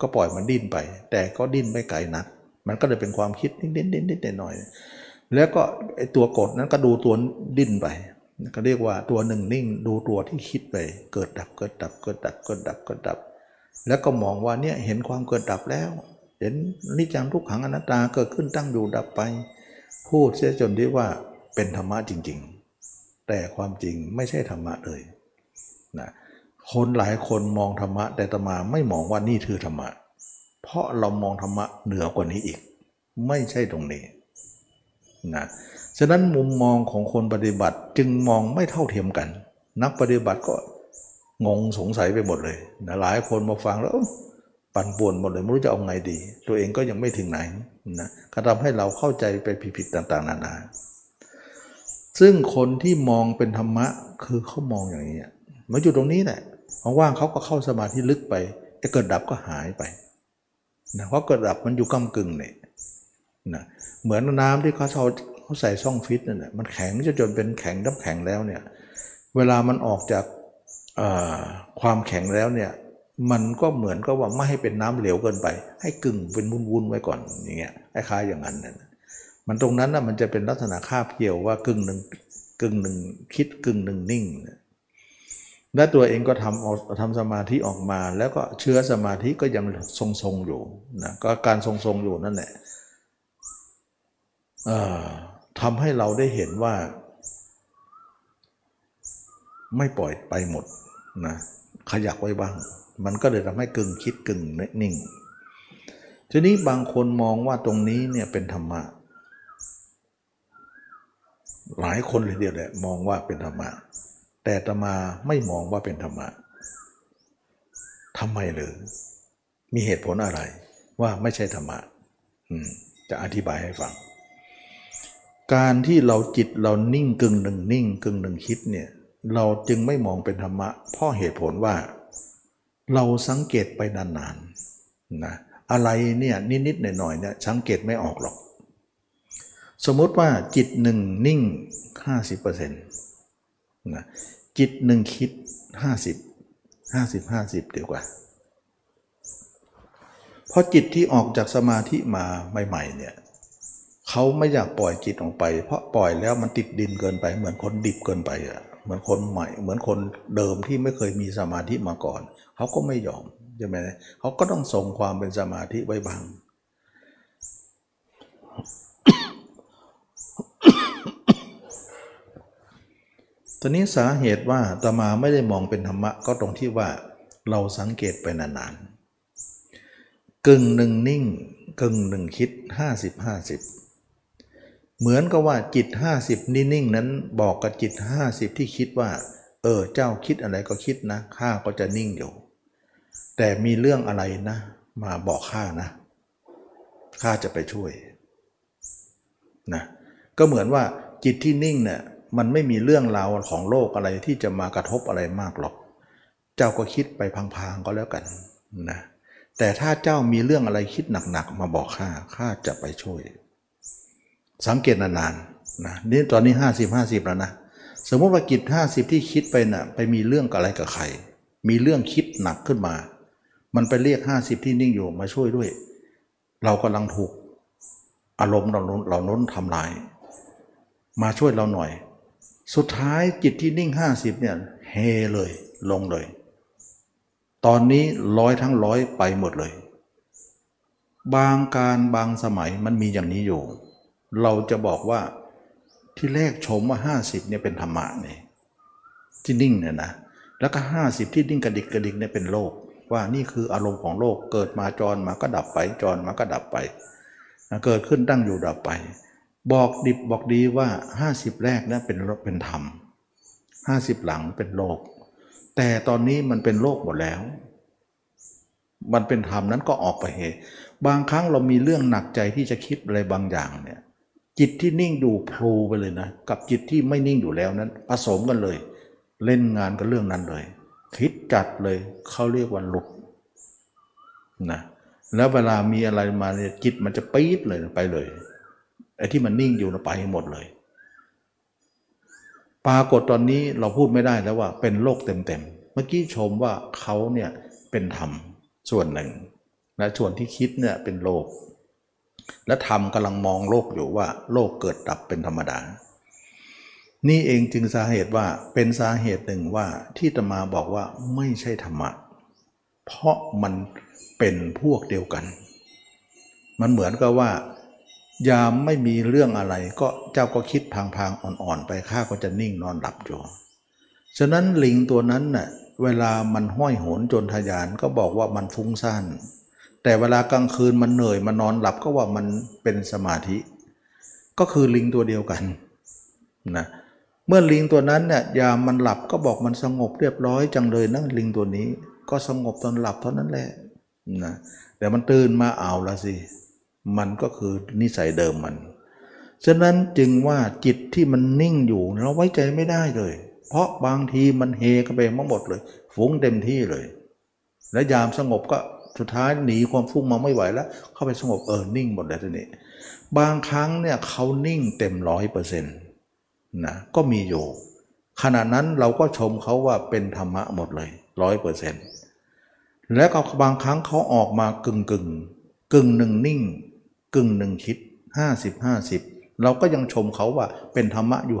[SPEAKER 1] ก็ปล่อยมันดิ้นไป แต่ก็ดิ้นไม่ไกลนัก มันก็เลยเป็นความคิดนิดๆนิดๆหน่อยๆแล้วก็ไอตัวกดนั้นก็ดูตัวดิ้นไปก็เรียกว่าตัวหนึ่งนิ่งดูตัวที่คิดไป เกิดดับเกิดดับเกิดดับเกิดดับเกิดดับ แล้วก็มองว่าเนี่ยเห็นความเกิดดับแล้ว เห็นนิจังทุกขังอนัตตาเกิดขึ้นตั้งอยู่ดับไป พูดเสียจนที่ว่าเป็นธรรมะจริง ๆ แต่ความจริงไม่ใช่ธรรมะเลยนะ คนหลายคนมองธรรมะ แต่ตมาไม่มองว่านี่คือธรรมะ เพราะเรามองธรรมะเหนือกว่านี้อีก ไม่ใช่ตรงนี้นะฉะนั้นมุมมองของคนปฏิบัติจึงมองไม่เท่าเทียมกัน นักปฏิบัติก็งงสงสัยไปหมดเลยนะหลายคนมาฟังแล้วปั่นป่วนหมดเลยไม่รู้จะเอาไงดี ตัวเองก็ยังไม่ถึงไหนนะก็ทำให้เราเข้าใจไปผิดๆต่าง ๆ นานาซึ่งคนที่มองเป็นธรรมะคือเขามองอย่างนี้มาอยู่ตรงนี้แหละ ว่างเขาก็เข้าสมาธิลึกไปไอ้เกิดดับก็หายไปนะเพราะเกิดดับมันอยู่ก้ากึ่งเนี่ยนะเหมือนน้ำที่เขาเขาเขาใส่ช่องฟิตนั่นแหละมันแข็งจนจนเป็นแข็งน้ำแข็งแล้วเนี่ยเวลามันออกจากความแข็งแล้วเนี่ยมันก็เหมือนก็ว่าไม่ให้เป็นน้ำเหลวเกินไป ให้กึ่งเป็นวุ้นๆไว้ก่อนอย่างเงี้ยคล้ายๆอย่างนั้นนะมันตรงนั้นนะมันจะเป็นลักษณะคาบเกี่ยวว่ากึ่งหนึ่งกึ่งหนึ่งคิดกึ่งหนึ่งนิ่งนะ และตัวเองก็ทำเอาทำสมาธิออกมา แล้วก็เชื้อสมาธิก็ยังทรงๆอยู่นะก็การทรงๆอยู่นั่นแหละทำให้เราได้เห็นว่า ไม่ปล่อยไปหมดนะขยักไว้บ้าง มันก็เลยทำให้กึ่งคิดกึ่งนิ่ง ทีนี้บางคนมองว่าตรงนี้เนี่ยเป็นธรรมะหลายคนเลยเดียวแหละมองว่าเป็นธรรมะ แต่ตมาไม่มองว่าเป็นธรรมะทำไมหรือมีเหตุผลอะไร ว่าไม่ใช่ธรรมะมจะอธิบายให้ฟัง การที่เราจิตเรานิ่งกึ่งหนึ่งนิ่งกึ่งหนึ่งคิดเนี่ย เราจึงไม่มองเป็นธรรมะเพราะเหตุผลว่า เราสังเกตไปนานๆนะอะไรเนี่ยนิดๆหน่อยๆเนี่ยสังเกตไม่ออกหรอก สมมติว่าจิตหนึ่งนิ่ง 50% นะจิตหนึ่งคิด 50 50 50ดีกว่า เพราะจิตที่ออกจากสมาธิมาใหม่ๆเนี่ยเขาไม่อยากปล่อยจิตออกไป เพราะปล่อยแล้วมันติดดินเกินไป เหมือนคนดิบเกินไปอะเหมือนคนใหม่ เหมือนคนเดิมที่ไม่เคยมีสมาธิมาก่อน เขาก็ไม่ยอมใช่ไหมเขาก็ต้องทรงความเป็นสมาธิไว้บ้าง ตอนนี้สาเหตุว่าตมาไม่ได้มองเป็นธรรมะก็ตรงที่ว่าเราสังเกตไปนานๆกึ่งหนึ่งนิ่งกึ่งหนึ่งคิด 50 50 เหมือนกับว่าจิต 50 นิ่งๆนั้นบอกกับจิต 50 ที่คิดว่า เออเจ้าคิดอะไรก็คิดนะข้าก็จะนิ่งอยู่ แต่มีเรื่องอะไรนะ มาบอกข้านะข้าจะไปช่วยนะก็เหมือนว่าจิตที่นิ่งเนี่ย มันไม่มีเรื่องราวของโลกอะไรที่จะมากระทบอะไรมากหรอก เจ้าก็คิดไปพางๆก็แล้วกันนะแต่ถ้าเจ้ามีเรื่องอะไรคิดหนักๆมาบอกข้าข้าจะไปช่วย สังเกตนานๆนะนี่ตอนนี้ 50 50 แล้วนะสมมติว่ากิจ50 ที่คิดไปนะ่ะไปมีเรื่องกับอะไรกับใคร มีเรื่องคิดหนักขึ้นมา มันไปเรียก 50 ที่นิ่งอยู่มาช่วยด้วย เรากำลังถูกอารมณ์เราเราน้นทำลาย มาช่วยเราหน่อย สุดท้ายจิตที่นิ่ง 50เนี่ยเฮเลยลงเลย ตอนนี้ร้อยทั้งร้อยไปหมดเลย บางการบางสมัยมันมีอย่างนี้อยู่ เราจะบอกว่าที่แรกชมว่า 50เนี่ยเป็นธรรมะเนี่ยที่นิ่งเนี่ยนะแล้วก็ 50 ที่นิ่งกระดิกกระดิกเนี่ยเป็นโลก ว่านี่คืออารมณ์ของโลกเกิดมาจรมาก็ดับไปจรมาก็ดับไป เกิดขึ้นตั้งอยู่ดับไป บอกดิบบอกดีว่า 50 แรกนะเป็นเป็นธรรม 50 หลังเป็นโลก แต่ตอนนี้มันเป็นโลกหมดแล้ว มันเป็นธรรมนั้นก็ออกไปเหตุบางครั้งเรามีเรื่องหนักใจที่จะคิดอะไรบางอย่างเนี่ยจิตที่นิ่งดูพลูไปเลยนะ กับจิตที่ไม่นิ่งอยู่แล้วนั้นผสมกันเลย เล่นงานกับเรื่องนั้นเลย คิดจัดเลยเขาเรียกว่าหลุดนะแล้วเวลามีอะไรมาเนี่ยจิตมันจะปี๊ดเลยไปเลย ไอ้ที่มันนิ่งอยู่นไปหมดเลย ปรากฏตอนนี้เราพูดไม่ได้แล้วว่าเป็นโลกเต็มๆ เมื่อกี้ชมว่าเขาเนี่ยเป็นธรรมส่วนหนึ่งและส่วนที่คิดเนี่ยเป็นโลก และธรรมกำลังมองโลกอยู่ว่า โลกเกิดดับเป็นธรรมดา นี่เองจึงสาเหตุว่าเป็นสาเหตุหนึ่งว่าที่ตมาบอกว่าไม่ใช่ธรรมะ เพราะมันเป็นพวกเดียวกัน มันเหมือนกับว่า ยามไม่มีเรื่องอะไร ก็เจ้าก็คิดพางๆอ่อนๆ ไปข้าก็จะนิ่งนอนหลับอยู่ฉะนั้นลิงตัวนั้นน่ะเวลามันห้อยโหนจนทยานก็บอกว่ามันฟุ้งซ่านแต่เวลากลางคืนมันเหนื่อยมันนอนหลับก็ว่ามันเป็นสมาธิ ก็คือลิงตัวเดียวกันนะเมื่อลิงตัวนั้นเนี่ยยามมันหลับก็บอกมันสงบเรียบร้อยจังเลยนะลิงตัวนี้ ก็สงบตอนหลับเท่านั้นแหละนะแต่มันตื่นมาเอาละสิ มันก็คือนิสัยเดิมมัน ฉะนั้นจึงว่าจิตที่มันนิ่งอยู่เราไว้ใจไม่ได้เลย เพราะบางทีมันเฮกันไปทั้งหมดเลย ฟุ้งเต็มที่เลย และยามสงบก็สุดท้ายหนีความฟุ้งมาไม่ไหวแล้ว เข้าไปสงบเออนิ่งหมดเลยทีนี้ บางครั้งเนี่ยเขานิ่งเต็มร้อยเปอร์เซ็นต์นะก็มีอยู่ ขณะนั้นเราก็ชมเขาว่าเป็นธรรมะหมดเลยร้อยเปอร์เซ็นต์แล้วก็บางครั้งเขาออกมากึ่งกึ่งกึ่งหนึ่งนิ่ง กึ่งหนึ่งคิด 50 50 เราก็ยังชมเขาว่าเป็นธรรมะอยู่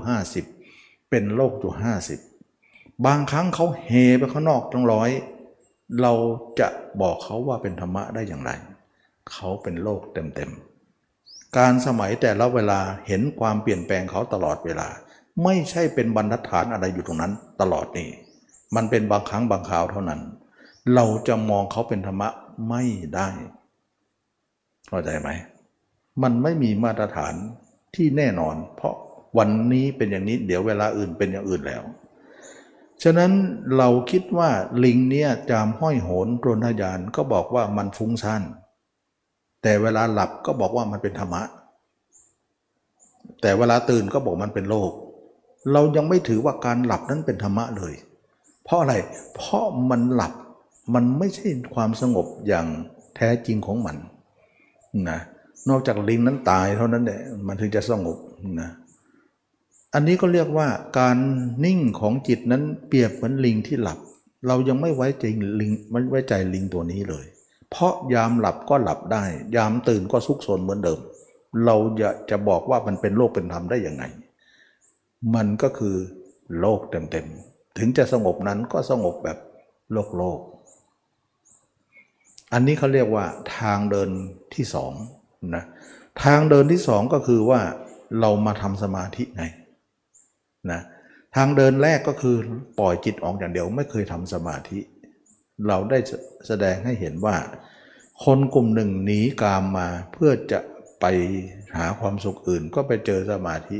[SPEAKER 1] 50 เป็นโลกอยู่ 50 บางครั้งเขาเฮไปข้างนอกตั้งร้อยเราจะบอกเขาว่าเป็นธรรมะได้อย่างไร เขาเป็นโลกเต็มๆ การสมัยแต่ละเวลาเห็นความเปลี่ยนแปลงเขาตลอดเวลา ไม่ใช่เป็นบรรทัดฐานอะไรอยู่ตรงนั้น ตลอดนี่ มันเป็นบางครั้งบางคราวเท่านั้น เราจะมองเขาเป็นธรรมะไม่ได้เข้าใจไหม มันไม่มีมาตรฐานที่แน่นอน เพราะวันนี้เป็นอย่างนี้ เดี๋ยวเวลาอื่นเป็นอย่างอื่นแล้ว ฉะนั้นเราคิดว่าลิงเนี่ยจามห้อยโหนโรนทยานก็บอกว่ามันฟุ้งซ่านแต่เวลาหลับก็บอกว่ามันเป็นธรรมะ แต่เวลาตื่นก็บอกมันเป็นโลก เรายังไม่ถือว่าการหลับนั้นเป็นธรรมะเลย เพราะอะไร เพราะมันหลับมันไม่ใช่ความสงบอย่างแท้จริงของมันนะ นอกจากลิงนั้นตายเท่านั้นแหละมันถึงจะสงบนะอันนี้ก็เรียกว่าการนิ่งของจิตนั้นเปรียบเหมือนลิงที่หลับ เรายังไม่ไว้ใจลิงไม่ไว้ใจลิงตัวนี้เลย เพราะยามหลับก็หลับได้ ยามตื่นก็ซุกซนเหมือนเดิม เราจะจะบอกว่ามันเป็นโลกเป็นธรรมได้ยังไง มันก็คือโลกเต็มๆถึงจะสงบนั้นก็สงบแบบโลกโลก อันนี้เขาเรียกว่าทางเดินที่สอง นะทางเดินที่สองก็คือว่าเรามาทำสมาธิไงนะทางเดินแรกก็คือปล่อยจิตออกอย่างเดียวไม่เคยทำสมาธิ เราได้แสดงให้เห็นว่า คนกลุ่มหนึ่งหนีกามมาเพื่อจะไปหาความสุขอื่นก็ไปเจอสมาธิ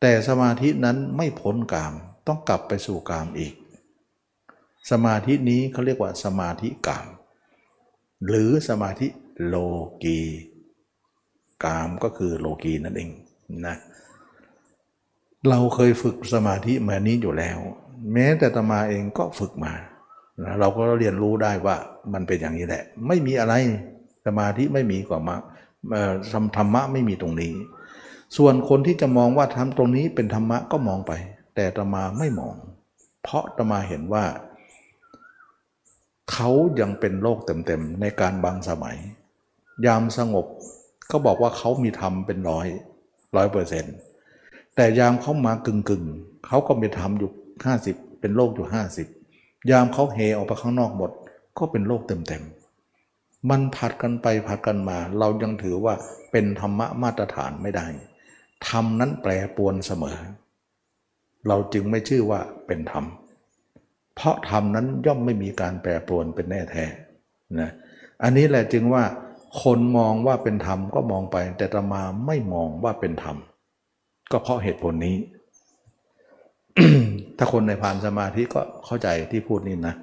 [SPEAKER 1] แต่สมาธินั้นไม่พ้นกามต้องกลับไปสู่กามอีก สมาธินี้เขาเรียกว่าสมาธิกาม หรือสมาธิโลกี กามก็คือโลกีนั่นเองนะเราเคยฝึกสมาธิมานี้อยู่แล้ว แม้แต่ตมาเองก็ฝึกมานะเราก็เรียนรู้ได้ว่ามันเป็นอย่างนี้แหละ ไม่มีอะไรสมาธิไม่มีกว่ามะธรรมะไม่มีตรงนี้ ส่วนคนที่จะมองว่าทำตรงนี้เป็นธรรมะก็มองไป แต่ตมาไม่มอง เพราะตมาเห็นว่า เขายังเป็นโลกเต็มๆในการบางสมัย ยามสงบ ก็บอกว่าเขามีธรรมเป็นร้อยร้อยเปอร์เซ็นต์แต่ยามเขามากึ่งกึ่งเขาก็มีธรรมอยู่ห้าสิบเป็นโลกอยู่ห้าสิบยามเขาเฮออกไปข้างนอกหมด ก็เป็นโลกเต็มๆมันผัดกันไปผัดกันมา เรายังถือว่าเป็นธรรมะมาตรฐานไม่ได้ธรรมนั้นแปรปวนเสมอ เราจึงไม่ชื่อว่าเป็นธรรม เพราะธรรมนั้นย่อมไม่มีการแปรปรวนเป็นแน่แท้นะอันนี้แหละจึงว่า คนมองว่าเป็นธรรมก็มองไป แต่ตมาไม่มองว่าเป็นธรรม ก็เพราะเหตุผลนี้ ถ้าคนในผ่านสมาธิก็เข้าใจที่พูดนี่นะ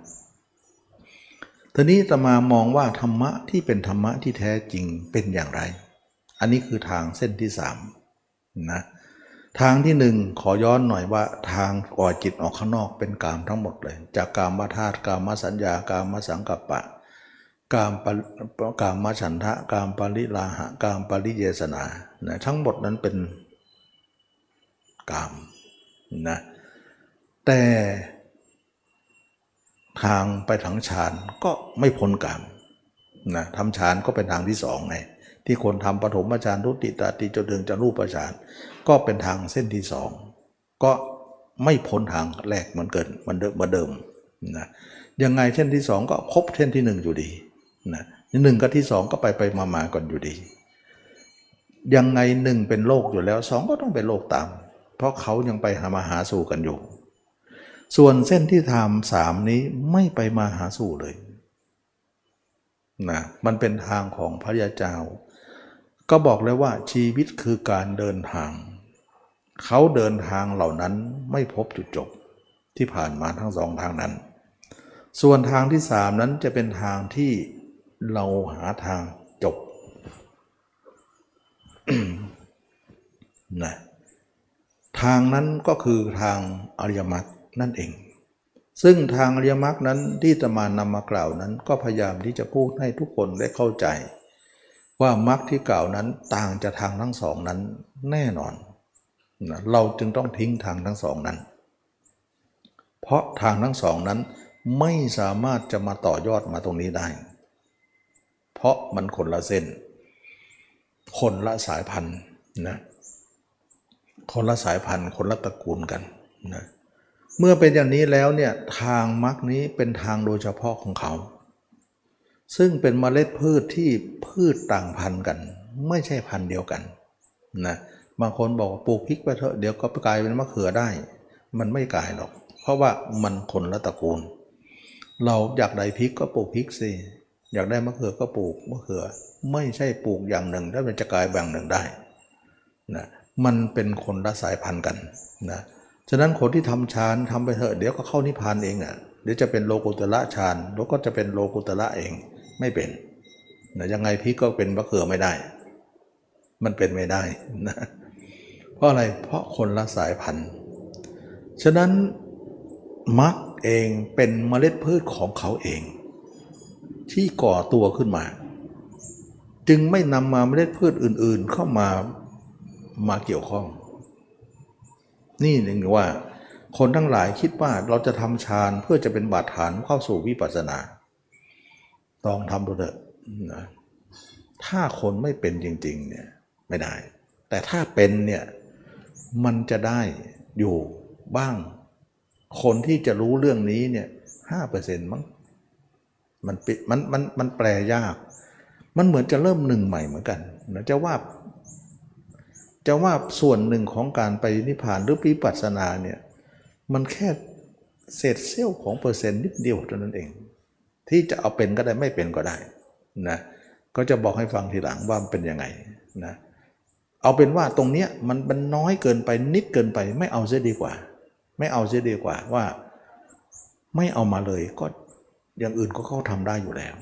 [SPEAKER 1] ทีนี้ตมามองว่าธรรมะที่เป็นธรรมะที่แท้จริงเป็นอย่างไร อันนี้คือทางเส้นที่สามนะทางที่หนึ่งขอย้อนหน่อยว่าทางก่อจิตออกข้างนอกเป็นกามทั้งหมดเลย จากกามมาธาตุกามมาสัญญากามมาสังกัปปะ กามปริกามมาฉันทะกามปริลาหะกามปริเยสนานะทั้งหมดนั้นเป็นกามนะแต่ทางไปถังฌานก็ไม่พ้นกามนะทำฌานก็เป็นทางที่สองไงที่คนทำปฐมฌานทุติตาติจนถึงจะรูปฌานก็เป็นทางเส้นที่สองก็ไม่พ้นทางแรกเหมือนเกินเหมือนเดิมเหมือนเดิมนะยังไงเส้นที่สองก็ครบเส้นที่หนึ่งอยู่ดี นะหนึ่งกับที่สองก็ไปไปมามาก่อนอยู่ดี ยังไงหนึ่งเป็นโลกอยู่แล้วสองก็ต้องเป็นโลกตาม เพราะเขายังไปหามาหาสู่กันอยู่ ส่วนเส้นที่ทำสามนี้ไม่ไปมาหาสู่เลยนะมันเป็นทางของพระยาเจ้า ก็บอกเลยว่าชีวิตคือการเดินทาง เขาเดินทางเหล่านั้นไม่พบจุดจบที่ผ่านมาทั้งสองทางนั้น ส่วนทางที่สามนั้นจะเป็นทางที่ เราหาทางจบนะทางนั้นก็คือทางอริยมรรคนั่นเอง ซึ่งทางอริยมรรคนั้นที่ตมานำมากล่าวนั้น ก็พยายามที่จะพูดให้ทุกคนได้เข้าใจ ว่ามรรคที่กล่าวนั้นต่างจากทางทั้งสองนั้นแน่นอนนะเราจึงต้องทิ้งทางทั้งสองนั้น เพราะทางทั้งสองนั้นไม่สามารถจะมาต่อยอดมาตรงนี้ได้ เพราะมันคนละเส้น คนละสายพันธุ์นะคนละสายพันธุ์คนละตระกูลกันนะเมื่อเป็นอย่างนี้แล้วเนี่ยทางมรรคนี้เป็นทางโดยเฉพาะของเขา ซึ่งเป็นเมล็ดพืชที่พืชต่างพันธุ์กัน ไม่ใช่พันธุ์เดียวกันนะบางคนบอกปลูกพริกไปเถอะเดี๋ยวก็กลายเป็นมะเขือได้ มันไม่กลายหรอก เพราะว่ามันคนละตระกูล เราอยากได้พริกก็ปลูกพริกสิ อยากได้มะเขือก็ปลูกมะเขือ ไม่ใช่ปลูกอย่างหนึ่งแล้วมันจะกลายแบบหนึ่งได้นะมันเป็นคนละสายพันธุ์กันนะฉะนั้นคนที่ทำฌานทำไปเถอะเดี๋ยวก็เข้านิพพานเองอะเดี๋ยวจะเป็นโลกุตละฌานแล้วก็จะเป็นโลกุตละเองไม่เป็นนะยังไงพี่ก็เป็นมะเขือไม่ได้ มันเป็นไม่ได้นะเพราะอะไรเพราะคนละสายพันธุ์ฉะนั้นมรรคเองเป็นเมล็ดพืชของเขาเอง ที่ก่อตัวขึ้นมา จึงไม่นำมาเมล็ดพืชอื่นๆเข้ามามาเกี่ยวข้อง นี่หนึ่งว่า คนทั้งหลายคิดว่าเราจะทำฌานเพื่อจะเป็นบาดฐานเข้าสู่วิปัสสนาต้องทำดูเถอะนะถ้าคนไม่เป็นจริงๆเนี่ยไม่ได้ แต่ถ้าเป็นเนี่ยมันจะได้อยู่บ้าง คนที่จะรู้เรื่องนี้เนี่ยห้าเปอร์เซ็นต์มั้ง มันปิดมันมันมันแปลยาก มันเหมือนจะเริ่มหนึ่งใหม่เหมือนกันนะจะว่า จะว่าส่วนหนึ่งของการไปนิพพานหรือวิปัสสนาเนี่ยมันแค่เศษเสี้ยวของเปอร์เซ็นต์นิดเดียวเท่านั้นเอง ที่จะเอาเป็นก็ได้ไม่เป็นก็ได้นะก็จะบอกให้ฟังทีหลังว่ามันเป็นยังไงนะเอาเป็นว่าตรงเนี้ยมันมันน้อยเกินไปนิดเกินไป ไม่เอาเสียดีกว่า ไม่เอาเสียดีกว่าว่า ไม่เอามาเลยก็ อย่างอื่นก็เขาทำได้อยู่แล้ว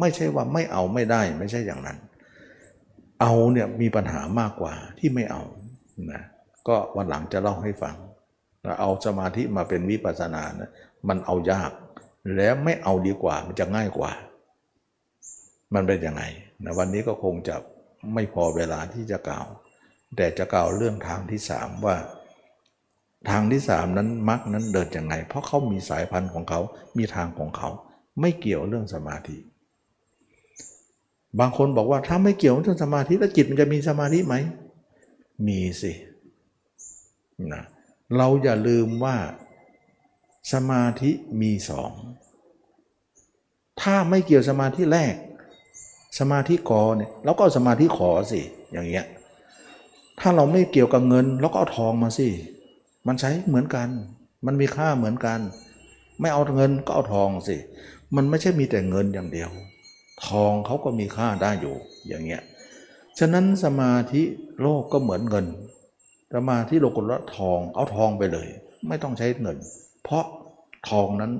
[SPEAKER 1] ไม่ใช่ว่าไม่เอาไม่ได้ไม่ใช่อย่างนั้น เอาเนี่ยมีปัญหามากกว่าที่ไม่เอานะก็วันหลังจะเล่าให้ฟังเอาสมาธิมาเป็นวิปัสสนานะมันเอายาก แล้วไม่เอาดีกว่ามันจะง่ายกว่า มันเป็นยังไงนะวันนี้ก็คงจะไม่พอเวลาที่จะกล่าว แต่จะกล่าวเรื่องทางที่สามว่า ทางที่สามนั้นมักนั้นเดินยังไง เพราะเขามีสายพันธุ์ของเขา มีทางของเขา ไม่เกี่ยวเรื่องสมาธิ บางคนบอกว่าถ้าไม่เกี่ยวกับสมาธิแล้วจิตมันจะมีสมาธิไหม มีสินะเราอย่าลืมว่าสมาธิมีสอง ถ้าไม่เกี่ยวสมาธิแรก สมาธิกอเนี่ยเราก็เอาสมาธิขอสิอย่างเงี้ยถ้าเราไม่เกี่ยวกับเงินเราก็เอาทองมาสิ มันใช้เหมือนกัน มันมีค่าเหมือนกัน ไม่เอาเงินก็เอาทองสิ มันไม่ใช่มีแต่เงินอย่างเดียว ทองเขาก็มีค่าได้อยู่อย่างเงี้ยฉะนั้นสมาธิโลกก็เหมือนเงิน สมาธิโลกุละทองเอาทองไปเลย ไม่ต้องใช้เงิน เพราะทองนั้น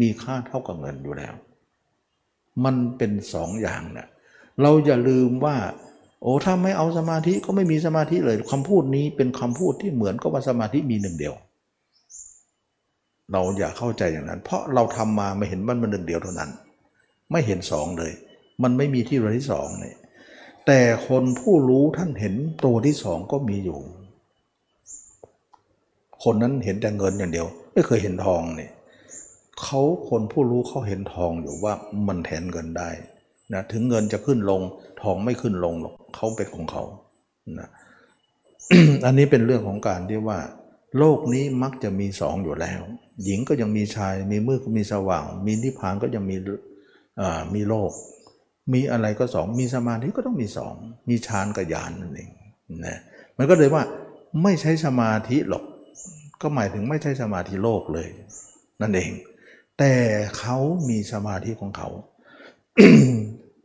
[SPEAKER 1] มีค่าเท่ากับเงินอยู่แล้ว มันเป็นสองอย่างเนะเราอย่าลืมว่า โอ้ถ้าไม่เอาสมาธิก็ไม่มีสมาธิเลยคำพูดนี้เป็นคำพูดที่เหมือนกับว่าสมาธิมีหนึ่งเดียว เราอย่าเข้าใจอย่างนั้น เพราะเราทำมาไม่เห็นมันมันหนึ่งเดียวเท่านั้น ไม่เห็นสองเลย มันไม่มีที่ตัวที่สองเนี่ยแต่คนผู้รู้ท่านเห็นตัวที่สองก็มีอยู่ คนนั้นเห็นแต่เงินอย่างเดียว ไม่เคยเห็นทองเนี่ยเขาคนผู้รู้เขาเห็นทองอยู่ว่ามันแทนเงินได้นะถึงเงินจะขึ้นลงทองไม่ขึ้นลงหรอกเขาเป็นของเขานะอันนี้เป็นเรื่องของการที่ว่า โลกนี้มักจะมีสองอยู่แล้ว หญิงก็ยังมีชาย มีมืดก็มีสว่าง มีนิพพานก็ยังมีมีโลก มีอะไรก็สอง มีสมาธิก็ต้องมีสอง มีฌานกับญาณนั่นเองนะมันก็เลยว่าไม่ใช้สมาธิหรอก ก็หมายถึงไม่ใช่สมาธิโลกเลย นั่นเอง แต่เขามีสมาธิของเขา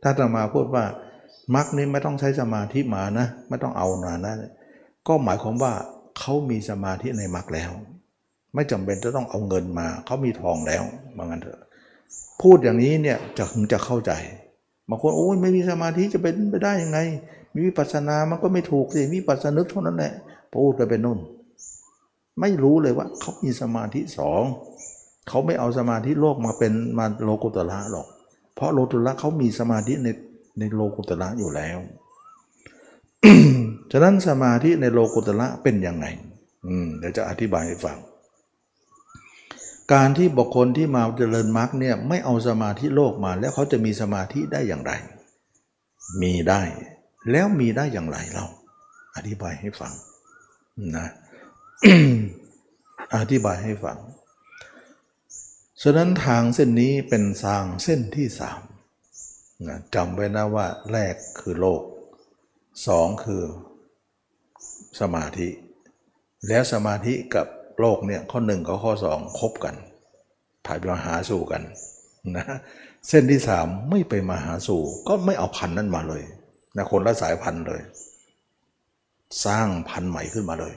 [SPEAKER 1] ถ้าจะมาพูดว่ามรรคนี้ไม่ต้องใช้สมาธิมานะ ไม่ต้องเอานานะ ก็หมายความว่า เขามีสมาธิในมรรคแล้ว ไม่จำเป็นจะต้องเอาเงินมา เขามีทองแล้วว่างั้นเถอะ พูดอย่างนี้เนี่ยจะถึงจะเข้าใจบางคนโอ้ยไม่มีสมาธิจะเป็นไปได้ยังไง มีวิปัสสนามันก็ไม่ถูกสิมีปัสสนึกเท่านั้นแหละพูดกันเป็นนุ่น ไม่รู้เลยว่าเขามีสมาธิสองเขาไม่เอาสมาธิโลกมาเป็นมาโลกุตละหรอก เพราะโลกุตละเขามีสมาธิในในโลกุตละอยู่แล้ว ฉะนั้นสมาธิในโลกุตละเป็นยังไงเดี๋ยวจะอธิบายให้ฟัง การที่บุคคลที่มาเจริญมรรคเนี่ยไม่เอาสมาธิโลกมา แล้วเขาจะมีสมาธิได้อย่างไร มีได้ แล้วมีได้อย่างไรเรา อธิบายให้ฟังนะอธิบายให้ฟัง ฉะนั้นทางเส้นนี้เป็นทางเส้นที่สามนะจำไว้นะว่าแรกคือโลก สองคือสมาธิ แล้วสมาธิกับโลกเนี่ยข้อหนึ่งกับข้อสองคบกันถ่ายไปมาหาสู่กันนะเส้นที่สามไม่ไปมาหาสู่ ก็ไม่เอาพันนั้นมาเลยนะคนละสายพันธุ์เลย สร้างพันธุ์ใหม่ขึ้นมาเลย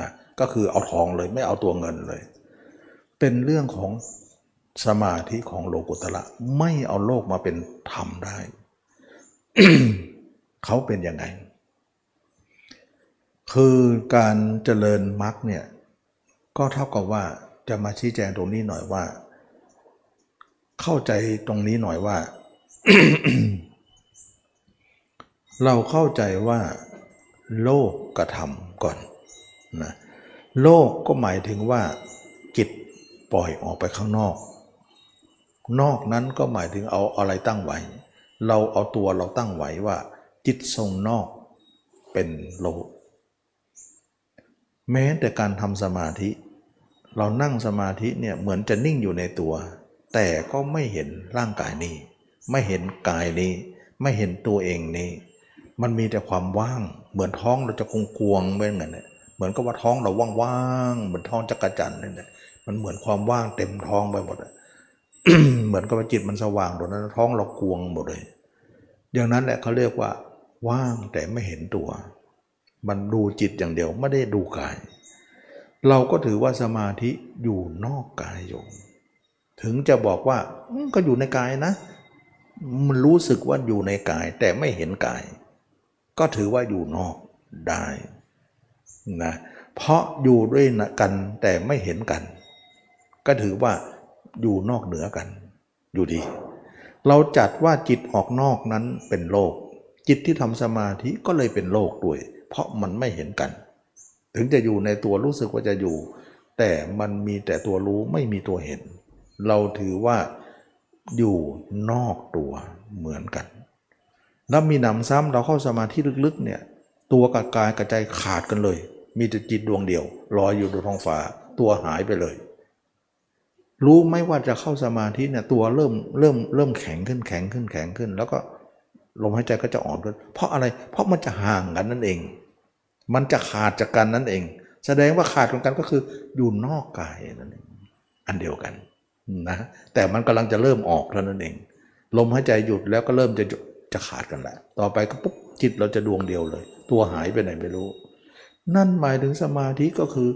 [SPEAKER 1] นะก็คือเอาทองเลยไม่เอาตัวเงินเลย เป็นเรื่องของสมาธิของโลกุตระไม่เอาโลกมาเป็นธรรมได้ เขาเป็นยังไง คือการเจริญมรรคเนี่ยก็เท่ากับว่าจะมาชี้แจงตรงนี้หน่อยว่า เข้าใจตรงนี้หน่อยว่า เราเข้าใจว่า โลกกระทำก่อนนะโลกก็หมายถึงว่า จิตปล่อยออกไปข้างนอก นอกนั้นก็หมายถึงเอาอะไรตั้งไว้ เราเอาตัวเราตั้งไว้ว่า จิตทรงนอกเป็นโลกแม้แต่การทำสมาธิ เรานั่งสมาธิเนี่ยเหมือนจะนิ่งอยู่ในตัว แต่ก็ไม่เห็นร่างกายนี้ ไม่เห็นกายนี้ ไม่เห็นตัวเองนี้ มันมีแต่ความว่าง เหมือนท้องเราจะคงกวงเป็นไงเนี่ยเหมือนกับว่าท้องเราว่างๆเหมือนท้องจักรจันนี่แหละมันเหมือนความว่างเต็มท้องไปหมดเหมือนกับว่าจิตมันสว่างตรงนั้นท้องเรากวงหมดเลย อย่างนั้นแหละเขาเรียกว่า ว่างแต่ไม่เห็นตัว มันดูจิตอย่างเดียวไม่ได้ดูกาย เราก็ถือว่าสมาธิอยู่นอกกายอยู่ถึงจะบอกว่าก็อยู่ในกายนะ มันรู้สึกว่าอยู่ในกาย แต่ไม่เห็นกาย ก็ถือว่าอยู่นอกได้นะเพราะอยู่ด้วยกันแต่ไม่เห็นกัน ก็ถือว่าอยู่นอกเหนือกัน อยู่ดี เราจัดว่าจิตออกนอกนั้นเป็นโลก จิตที่ทำสมาธิก็เลยเป็นโลกด้วย เพราะมันไม่เห็นกัน ถึงจะอยู่ในตัวรู้สึกว่าจะอยู่ แต่มันมีแต่ตัวรู้ไม่มีตัวเห็น เราถือว่าอยู่นอกตัวเหมือนกัน แล้วมีหนำซ้ำเราเข้าสมาธิลึกๆเนี่ยตัวกับกายกระจขาดกันเลย มีแต่จิตดวงเดียวลอยอยู่บนท้องฟ้าตัวหายไปเลย รู้ไหมว่าจะเข้าสมาธิเนี่ยตัวเริ่มเริ่มเริ่มแข็งขึ้นแข็งขึ้นแข็งขึ้น แล้วก็ ลมหายใจก็จะอ่อนขึ้นเพราะอะไรเพราะมันจะห่างกันนั่นเอง มันจะขาดจากกันนั่นเอง แสดงว่าขาดของกันก็คืออยู่นอกกายนั่นเองอันเดียวกันนะแต่มันกำลังจะเริ่มออกเท่านั้นเอง ลมหายใจหยุดแล้วก็เริ่มจะจะขาดกันแหละ ต่อไปก็ปุ๊บจิตเราจะดวงเดียวเลย ตัวหายไปไหนไม่รู้ นั่นหมายถึงสมาธิก็คือ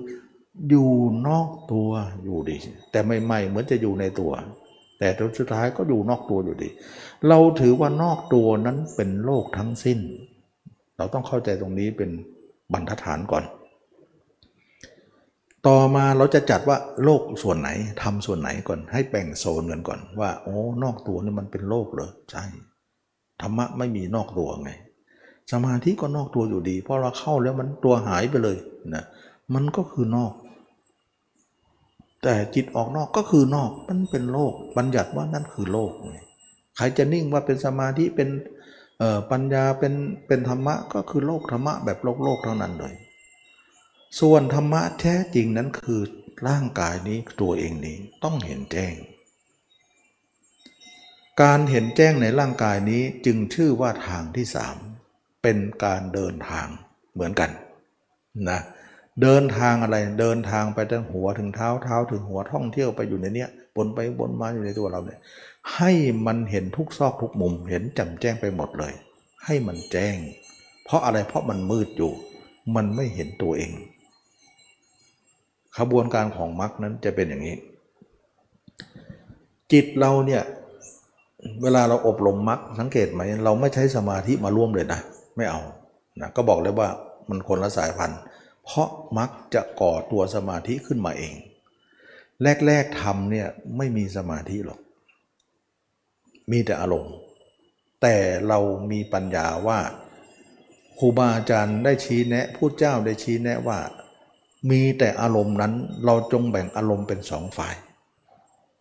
[SPEAKER 1] อยู่นอกตัวอยู่ดี แต่ไม่ไม่เหมือนจะอยู่ในตัว แต่สุดท้ายก็อยู่นอกตัวอยู่ดี เราถือว่านอกตัวนั้นเป็นโลกทั้งสิ้น เราต้องเข้าใจตรงนี้เป็นบรรทัดฐานก่อน ต่อมาเราจะจัดว่าโลกส่วนไหนทำส่วนไหนก่อน ให้แบ่งโซนกันก่อนว่าโอ้นอกตัวนี่มันเป็นโลกเหรอใช่ธรรมะไม่มีนอกตัวไง สมาธิก็นอกตัวอยู่ดี เพราะเราเข้าแล้วมันตัวหายไปเลยนะมันก็คือนอก แต่จิตออกนอกก็คือนอกมันเป็นโลก บัญญัติว่านั่นคือโลกใครจะนิ่งว่าเป็นสมาธิเป็นปัญญาเป็นเป็นธรรมะก็คือโลกธรรมะแบบโลกโลกเทั้งนั้นเลย ส่วนธรรมะแท้จริงนั้นคือร่างกายนี้ตัวเองนี้ต้องเห็นแจ้ง การเห็นแจ้งในร่างกายนี้จึงชื่อว่าทางที่สามเป็นการเดินทางเหมือนกันนะเเดินทางอะไรเดินทางไปตั้งหัวถึงเท้าเท้าถึงหัวท่องเที่ยวไปอยู่ในเนี้ยบนไปบนมาอยู่ในตัวเราเนี่ยให้มันเห็นทุกซอกทุกมุมเห็นจ่มแจ้งไปหมดเลย ให้มันแจ้ง เพราะอะไรเพราะมันมืดอยู่ มันไม่เห็นตัวเอง ขบวนการของมรรคนั้นจะเป็นอย่างนี้ จิตเราเนี่ยเวลาเราอบรมมรรคสังเกตไหม เราไม่ใช้สมาธิมาร่วมเลยนะ ไม่เอานะก็บอกเลยว่ามันคนละสายพันธุ์ เพราะมรรคจะก่อตัวสมาธิขึ้นมาเอง แรกๆทำเนี่ยไม่มีสมาธิหรอก มีแต่อารมณ์ แต่เรามีปัญญาว่าครูบาอาจารย์ได้ชี้แนะผู้เจ้าได้ชี้แนะว่า มีแต่อารมณ์นั้นเราจงแบ่งอารมณ์เป็นสองฝ่าย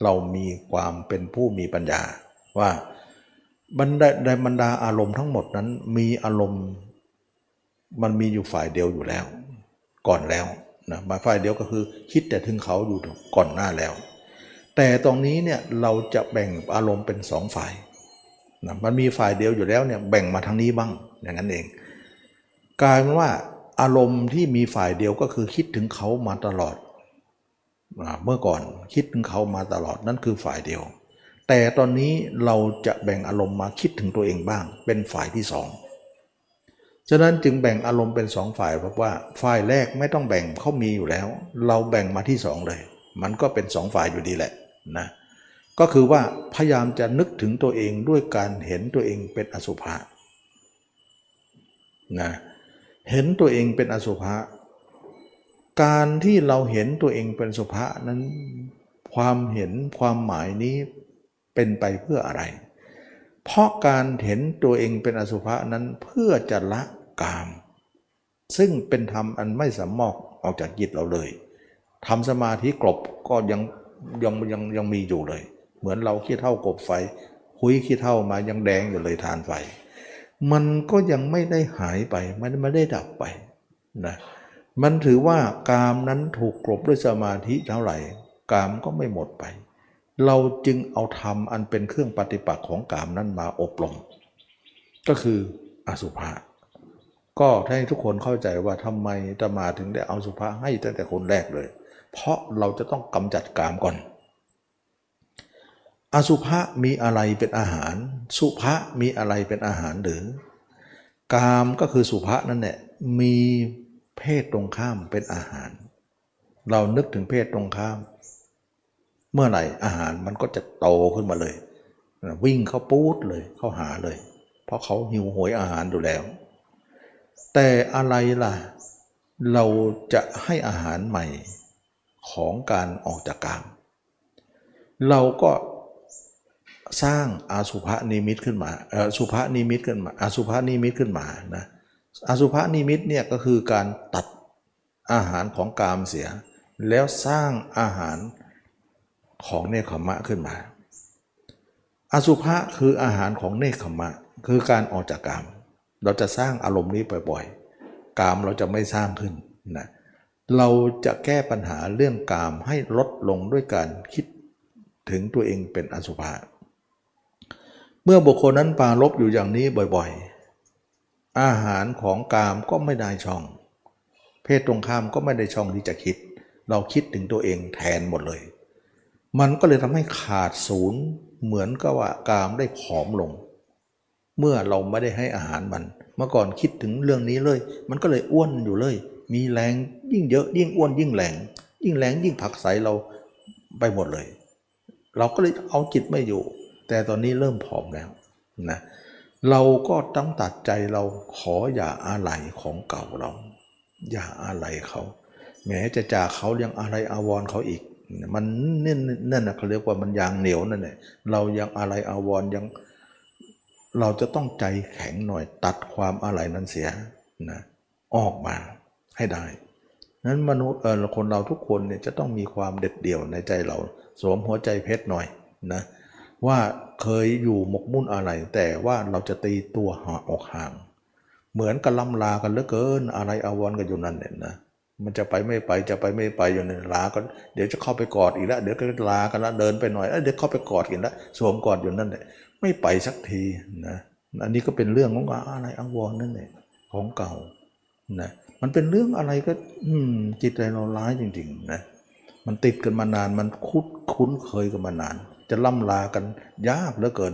[SPEAKER 1] เรามีความเป็นผู้มีปัญญาว่าบรรดาบรรดาอารมณ์ทั้งหมดนั้นมีอารมณ์ มันมีอยู่ฝ่ายเดียวอยู่แล้ว ก่อนแล้วนะมาฝ่ายเดียวก็คือคิดแต่ถึงเขาอยู่ก่อนหน้าแล้ว แต่ตรงนี้เนี่ยเราจะแบ่งอารมณ์เป็นสองฝ่ายนะมันมีฝ่ายเดียวอยู่แล้วเนี่ยแบ่งมาทางนี้บ้างอย่างนั้นเองกลายเป็นว่าอารมณ์ที่มีฝ่ายเดียวก็คือคิดถึงเขามาตลอด เมื่อก่อนคิดถึงเขามาตลอดนั่นคือฝ่ายเดียว แต่ตอนนี้เราจะแบ่งอารมณ์มาคิดถึงตัวเองบ้าง เป็นฝ่ายที่สอง ฉะนั้นจึงแบ่งอารมณ์เป็นสองฝ่ายเพราะว่าฝ่ายแรกไม่ต้องแบ่งเขามีอยู่แล้ว เราแบ่งมาที่สองเลย มันก็เป็นสองฝ่ายอยู่ดีแหละนะก็คือว่าพยายามจะนึกถึงตัวเองด้วยการเห็นตัวเองเป็นอสุภะนะเห็นตัวเองเป็นอสุภะการที่เราเห็นตัวเองเป็นสุภะนั้น ความเห็นความหมายนี้เป็นไปเพื่ออะไร เพราะการเห็นตัวเองเป็นอสุภะนั้นเพื่อจะละ กาม ซึ่งเป็นธรรมอันไม่สามารถออกจากจิตเราเลยทำสมาธิกลบก็ยังยังยังยังมีอยู่เลย เหมือนเราขี้เท่ากบไฟ หุยขี้เท่ามายังแดงอยู่เลยทานไฟ มันก็ยังไม่ได้หายไปมันไม่ได้ดับไปนะมันถือว่ากามนั้นถูกกลบด้วยสมาธิเท่าไหร่ กามก็ไม่หมดไป เราจึงเอาธรรมอันเป็นเครื่องปฏิปักษ์ของกามนั้นมาอบรม ก็คืออสุภะ ก็ให้ทุกคนเข้าใจว่าทำไมตมาถึงได้เอาสุภาให้ตั้งแต่คนแรกเลย เพราะเราจะต้องกำจัดกามก่อน อสุภะมีอะไรเป็นอาหาร สุภะมีอะไรเป็นอาหารหรือกามก็คือสุภะนั่นแหละมีเพศตรงข้ามเป็นอาหาร เรานึกถึงเพศตรงข้าม เมื่อไหร่อาหารมันก็จะโตขึ้นมาเลย วิ่งเข้าปูดเลยเข้าหาเลย เพราะเขาหิวโหยอาหารอยู่แล้ว แต่อะไรล่ะ เราจะให้อาหารใหม่ของการออกจากกาม เราก็สร้างอาสุภนิมิตขึ้นมาเออสุภนิมิตขึ้นมาอาสุภนิมิตขึ้นมานะอาสุภนิมิตเนี่ยก็คือการตัดอาหารของกามเสีย แล้วสร้างอาหารของเนคขมะขึ้นมา อสุภะคืออาหารของเนคขมะ คือการออกจากกาม เราจะสร้างอารมณ์นี้บ่อยๆ กามเราจะไม่สร้างขึ้นนะเราจะแก้ปัญหาเรื่องกามให้ลดลงด้วยการคิดถึงตัวเองเป็นอสุภะเมื่อบุคคลนั้นปาลบอยู่อย่างนี้บ่อยๆ อาหารของกามก็ไม่ได้ช่อง เพศตรงข้ามก็ไม่ได้ช่องที่จะคิด เราคิดถึงตัวเองแทนหมดเลย มันก็เลยทำให้ขาดศูนย์เหมือนกับว่ากามได้ผอมลง เมื่อเราไม่ได้ให้อาหารมัน เมื่อก่อนคิดถึงเรื่องนี้เลย มันก็เลยอ้วนอยู่เลย มีแรงยิ่งเยอะยิ่งอ้วนยิ่งแรง ยิ่งแรงยิ่งผักไสเราไปหมดเลย เราก็เลยเอาจิตไม่อยู่ แต่ตอนนี้เริ่มผอมแล้วนะเราก็ต้องตัดใจเราขออย่าอาลัยของเก่าเรา อย่าอาลัยเขาแม้จะจากเขายังอะไรอาวรเขาอีก มันนั่นนั่นนะเขาเรียกว่ามันยางเหนียวนั่นแหละเรายังอะไรอาวรยัง เราจะต้องใจแข็งหน่อยตัดความอะไรนั้นเสียนะออกมาให้ได้นั้นมนุษย์เออคนเราทุกคนเนี่ยจะต้องมีความเด็ดเดี่ยวในใจเราสวมหัวใจเพชรหน่อยนะว่าเคยอยู่หมกมุ่นอะไร แต่ว่าเราจะตีตัวห่างออกห่าง เหมือนกับล่ำลากันเหลือเกินอะไรอาวรกันอยู่นั่นเนี่ยนะมันจะไปไม่ไปจะไปไม่ไปอยู่ในลาก็เดี๋ยวจะเข้าไปกอดอีกแล้วเดี๋ยวก็ลากันแล้วเดินไปหน่อยเดี๋ยวเข้าไปกอดกันแล้วสวมกอดอยู่นั่นแหละ ไม่ไปสักทีนะอันนี้ก็เป็นเรื่องของอะไรอาวรนั่นแหละของเก่านะมันเป็นเรื่องอะไรก็อืมจิตใจเราร้ายจริงๆนะมันติดกันมานานมันคุ้นคุ้นเคยกันมานาน จะล่ำลากันยากเหลือเกิน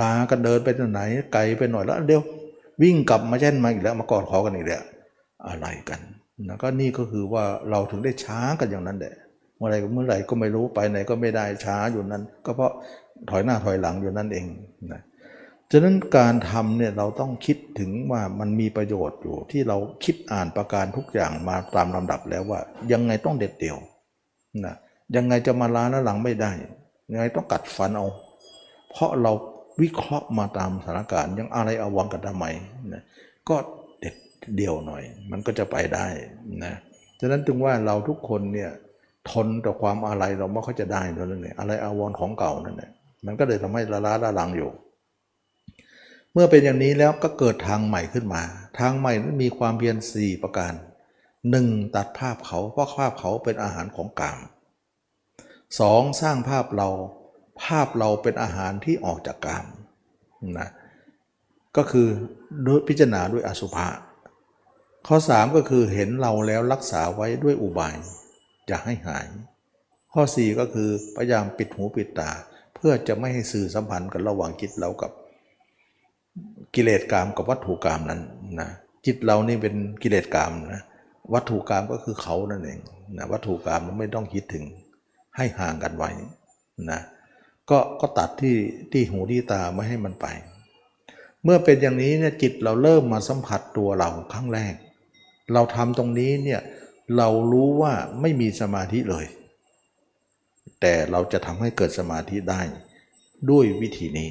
[SPEAKER 1] ลากันเดินไปที่ไหนไกลไปหน่อยแล้วเดี๋ยววิ่งกลับมาแช่นมาอีกแล้วมากอดคอกันอีกแล้วอะไรกันนะก็นี่ก็คือว่าเราถึงได้ช้ากันอย่างนั้นแหละเมื่อไรเมื่อไหร่ก็ไม่รู้ไปไหนก็ไม่ได้ช้าอยู่นั้น ก็เพราะ ถอยหน้าถอยหลังอยู่นั่นเองนะฉะนั้นการทำเนี่ยเราต้องคิดถึงว่ามันมีประโยชน์อยู่ที่เราคิดอ่านประการทุกอย่างมาตามลำดับแล้วว่า ยังไงต้องเด็ดเดี่ยวนะยังไงจะมาล้าแล้วหลังไม่ได้ยังไงต้องกัดฟันเอา เพราะเราวิเคราะห์มาตามสถานการณ์ยังอะไรเอาวังกันทำไมนะก็เด็ดเดี่ยวหน่อย มันก็จะไปได้นะฉะนั้นจึงว่าเราทุกคนเนี่ยทนต่อความอะไรเราไม่ค่อยจะได้เท่านั้นเองอะไรอาวรณ์ของเก่านั่นแหละ มันก็เลยทำให้ละล้าละลังอยู่ เมื่อเป็นอย่างนี้แล้วก็เกิดทางใหม่ขึ้นมา ทางใหม่นั้นมีความเพียรสี่ประการหนึ่งตัดภาพเขาเพราะภาพเขาเป็นอาหารของกามสองสร้างภาพเราภาพเราเป็นอาหารที่ออกจากกามนะก็คือด้วยพิจารณาด้วยอสุภะข้อ 3 ก็คือเห็นเราแล้วรักษาไว้ด้วยอุบายจะให้หาย ข้อ 4 ก็คือพยายามปิดหูปิดตา พื่อจะไม่ให้สื่อสัมพันธ์กันระหว่างจิตเรากับกิเลสกรรมกับวัตถุกรรมนั้นนะจิตเรานี่เป็นกิเลสกรรมนะวัตถุกรรมก็คือเขานั่นเองนะวัตถุกรรมเราไม่ต้องคิดถึงให้ห่างกันไว้นะก็ก็ตัดที่ที่หูที่ตาไม่ให้มันไป เมื่อเป็นอย่างนี้เนี่ยจิตเราเริ่มมาสัมผัสตัวเราครั้งแรก เราทำตรงนี้เนี่ยเรารู้ว่าไม่มีสมาธิเลย แต่เราจะทำให้เกิดสมาธิได้ ด้วยวิธีนี้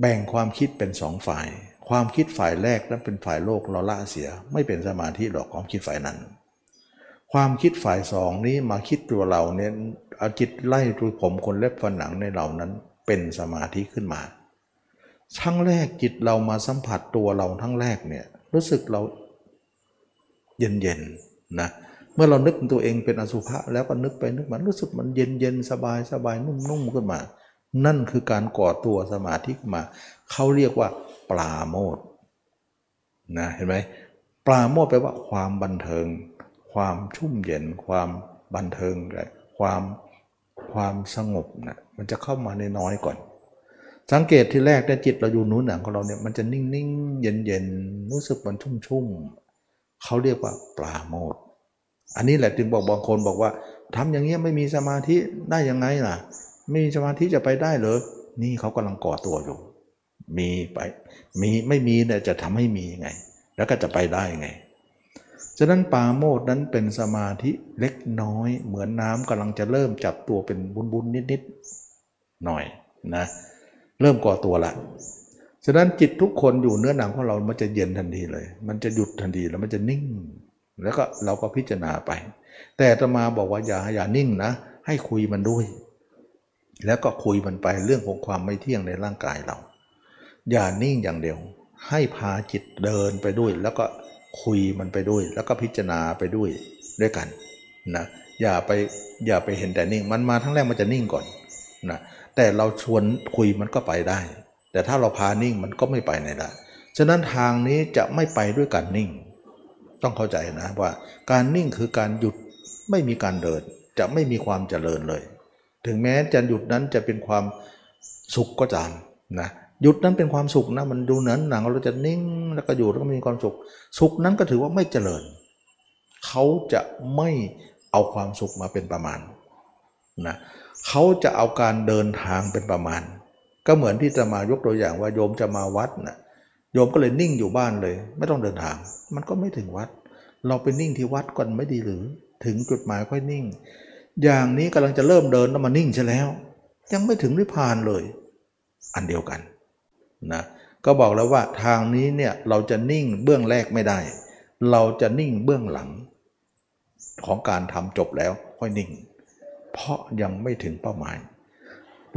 [SPEAKER 1] แบ่งความคิดเป็นสองฝ่าย ความคิดฝ่ายแรกนั้นเป็นฝ่ายโลกเราละเสีย ไม่เป็นสมาธิหรอกความคิดฝ่ายนั้น ความคิดฝ่ายสองนี้มาคิดตัวเราเนี่ยอาจิตไล่ดูผมคนเล็บฝันหนังในเหล่านั้นเป็นสมาธิขึ้นมาทั้งแรกจิตเรามาสัมผัสตัวเราทั้งแรกเนี่ยรู้สึกเราเย็นๆนะเเมื่อเรานึกตัวเองเป็นอสุภะแล้วก็นึกไปนึกมารู้สึกมันเย็นเย็นสบายสบายนุ่มๆขึ้นมา นั่นคือการก่อตัวสมาธิขึ้นมาเขาเรียกว่า ปลาโมดนะเห็นไหมปลาโมดแปลว่าความบันเทิง ความชุ่มเย็น ความบันเทิงความความสงบนะมันจะเข้ามาในน้อยก่อน สังเกตที่แรกแต่จิตเราอยู่นู้นหนังของเราเนี่ยมันจะนิ่งๆ เย็นๆ รู้สึกมันชุ่มๆเขาเรียกว่าปลาโมด อันนี้แหละจึงบอกบางคนบอกว่าทำอย่างเงี้ยไม่มีสมาธิได้ยังไงล่ะ ไม่มีสมาธิจะไปได้เหรอนี่เขากำลังก่อตัวอยู่ มีไป มีไม่มีเนี่ยจะทำให้มียังไง แล้วก็จะไปได้ไงฉะนั้นปาโมดนั้นเป็นสมาธิเล็กน้อย เหมือนน้ำกำลังจะเริ่มจับตัวเป็นบุนๆนิดๆหน่อยนะเริ่มก่อตัวละฉะนั้นจิตทุกคนอยู่เนื้อหนังของเรา มันจะเย็นทันทีเลย มันจะหยุดทันทีแล้วมันจะนิ่ง แล้วก็เราก็พิจารณาไป แต่ตมาบอกว่าอย่าอย่านิ่งนะ ให้คุยมันด้วย แล้วก็คุยมันไปเรื่องของความไม่เที่ยงในร่างกายเรา อย่านิ่งอย่างเดียว ให้พาจิตเดินไปด้วย แล้วก็คุยมันไปด้วย แล้วก็พิจารณาไปด้วยด้วยกันนะอย่าไปอย่าไปเห็นแต่นิ่ง มันมาทั้งแรกมันจะนิ่งก่อนนะแต่เราชวนคุยมันก็ไปได้ แต่ถ้าเราพานิ่งมันก็ไม่ไปไหนละฉะนั้นทางนี้จะไม่ไปด้วยการนิ่ง ต้องเข้าใจนะว่าการนิ่งคือการหยุดไม่มีการเดิน จะไม่มีความเจริญเลย ถึงแม้จะหยุดนั้นจะเป็นความสุขก็ตามนะหยุดนั้นเป็นความสุขนะมันดูนั้นหนังเราจะนิ่งแล้วก็อยู่แล้วก็มีความสุข สุขนั้นก็ถือว่าไม่เจริญ เขาจะไม่เอาความสุขมาเป็นประมาณนะเขาจะเอาการเดินทางเป็นประมาณ ก็เหมือนที่จะมายกตัวอย่างว่าโยมจะมาวัดนะ โยมก็เลยนิ่งอยู่บ้านเลย ไม่ต้องเดินทาง มันก็ไม่ถึงวัด เราไปนิ่งที่วัดก่อนไม่ดีหรือ ถึงจุดหมายค่อยนิ่ง อย่างนี้กำลังจะเริ่มเดินแล้วมานิ่งใช่แล้ว ยังไม่ถึงนิพพานเลย อันเดียวกันนะก็บอกแล้วว่าทางนี้เนี่ยเราจะนิ่งเบื้องแรกไม่ได้ เราจะนิ่งเบื้องหลัง ของการทำจบแล้วค่อยนิ่ง เพราะยังไม่ถึงเป้าหมาย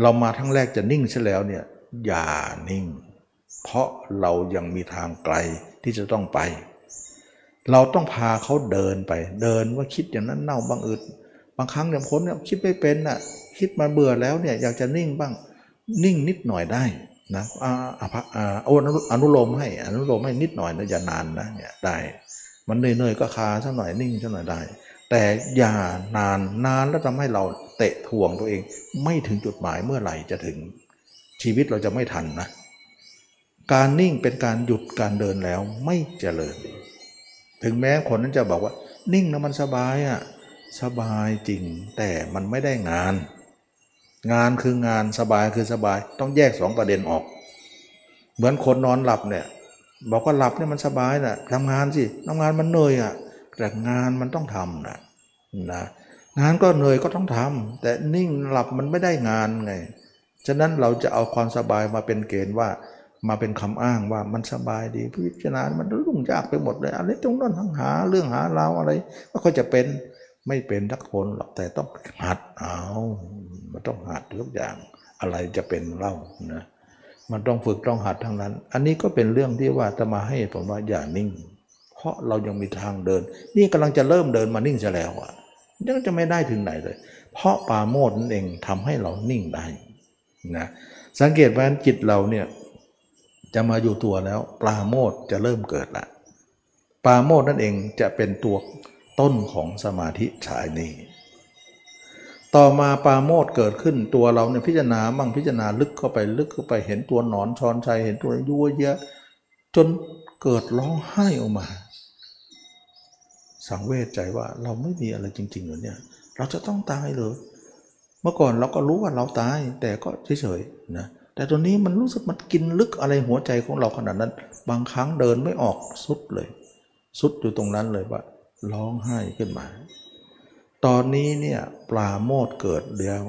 [SPEAKER 1] เรามาทั้งแรกจะนิ่งใช่แล้วเนี่ยอย่านิ่ง เพราะเรายังมีทางไกลที่จะต้องไป เราต้องพาเขาเดินไป เดินว่าคิดอย่างนั้นเน่าบางอึดบางครั้งเนี่ยคนเนี่ยคิดไม่เป็นน่ะคิดมาเบื่อแล้วเนี่ยอยากจะนิ่งบ้างนิ่งนิดหน่อยได้นะอาอาอ่าอาอนุโลมให้อนุโลมให้นิดหน่อยนะอย่านานนะเนี่ยได้ มันเหนื่อยๆก็คาสักหน่อยนิ่งสักหน่อยได้ แต่อย่านานนานแล้วทำให้เราเตะถ่วงตัวเอง ไม่ถึงจุดหมายเมื่อไหร่จะถึงชีวิตเราจะไม่ทันนะ การนิ่งเป็นการหยุดการเดินแล้วไม่เจริญ ถึงแม้คนนั้นจะบอกว่า นิ่งนะมันสบายอะ่ะสบายจริงแต่มันไม่ได้งาน งานคืองานสบายคือสบาย ต้องแยกสองประเด็นออก เหมือนคนนอนหลับเนี่ยบอกว่าหลับเนี่ยมันสบายนะทำงานสิทำงานมันเหนื่อยอะ่ะแต่งานมันต้องทำนะนะงานก็เหนื่อยก็ต้องทำแต่นิ่งหลับมันไม่ได้งานไง ฉะนั้นเราจะเอาความสบายมาเป็นเกณฑ์ว่า มาเป็นคำอ้างว่ามันสบายดีพิจารณา มันรุ่งยากไปหมดเลยอะไรตรงนั้นทั้งหาเรื่องหาเราอะไรก็ค่อยจะเป็นไม่เป็นทักคนหรอกแต่ต้องหัดเอามันต้องหัดทุกอย่างอะไรจะเป็นเล่านะมันต้องฝึกต้องหัดทั้งนั้น อันนี้ก็เป็นเรื่องที่ว่าจะมาให้ผมว่าอย่านิ่ง เพราะเรายังมีทางเดิน นี่กำลังจะเริ่มเดินมานิ่งซะแล้วอะยังจะไม่ได้ถึงไหนเลย เพราะปาโมดนั่นเองทำให้เรานิ่งได้นะสังเกตว่าจิตเราเนี่ย จะมาอยู่ตัวแล้ว ปราโมทจะเริ่มเกิดละปราโมทนั่นเองจะเป็นตัวต้นของสมาธิฉายนี้ ต่อมาปาโมทเกิดขึ้นตัวเราเนี่ยพิจารณาบ้างพิจารณาลึกเข้าไปลึกเข้าไปเห็นตัวหนอนชอนชัยเห็นตัวยั่วเยอะ จนเกิดร้องไห้ออกมา สังเวชใจว่าเราไม่มีอะไรจริงๆหรือเนี่ย เราจะต้องตายเหรอเมื่อก่อนเราก็รู้ว่าเราตายแต่ก็เฉยๆนะ แต่ตัวนี้มันรู้สึกมันกินลึกอะไรหัวใจของเราขนาดนั้น บางครั้งเดินไม่ออกสุดเลย สุดอยู่ตรงนั้นเลยว่าร้องไห้ขึ้นมา ตอนนี้เนี่ยปลาโมดเกิดแล้ว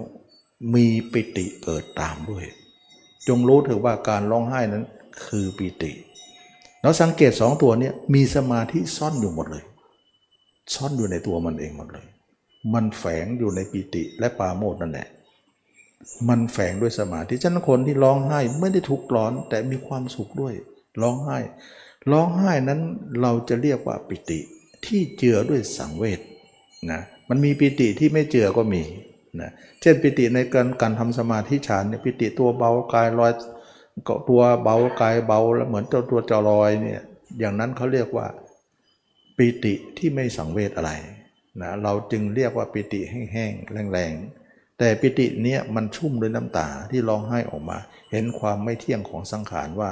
[SPEAKER 1] มีปิติเกิดตามด้วย จงรู้เถือว่าการร้องไห้นั้นคือปิติ แล้วสังเกตสองตัวนี้มีสมาธิซ่อนอยู่หมดเลย ซ่อนอยู่ในตัวมันเองหมดเลย มันแฝงอยู่ในปิติและปาโมดนั่นแหละ มันแฝงด้วยสมาธิฉะนั้นคนที่ร้องไห้ไม่ได้ทุกข์ร้อนแต่มีความสุขด้วย ร้องไห้ ร้องไห้นั้นเราจะเรียกว่าปิติ ที่เจือด้วยสังเวชนะมันมีปิติที่ไม่เจือก็มีนะเช่นปิติในการการทำสมาธิฌานเนี่ยปิติตัวเบากายลอยก็ตัวเบากายเบาแล้วเหมือนตัวตัวจลอยเนี่ยอย่างนั้นเขาเรียกว่าปิติที่ไม่สังเวชอะไรนะเราจึงเรียกว่าปิติแห้งๆแรงๆ แต่ปิติเนี้ยมันชุ่มด้วยน้ำตาที่ร้องไห้ออกมา เห็นความไม่เที่ยงของสังขารว่า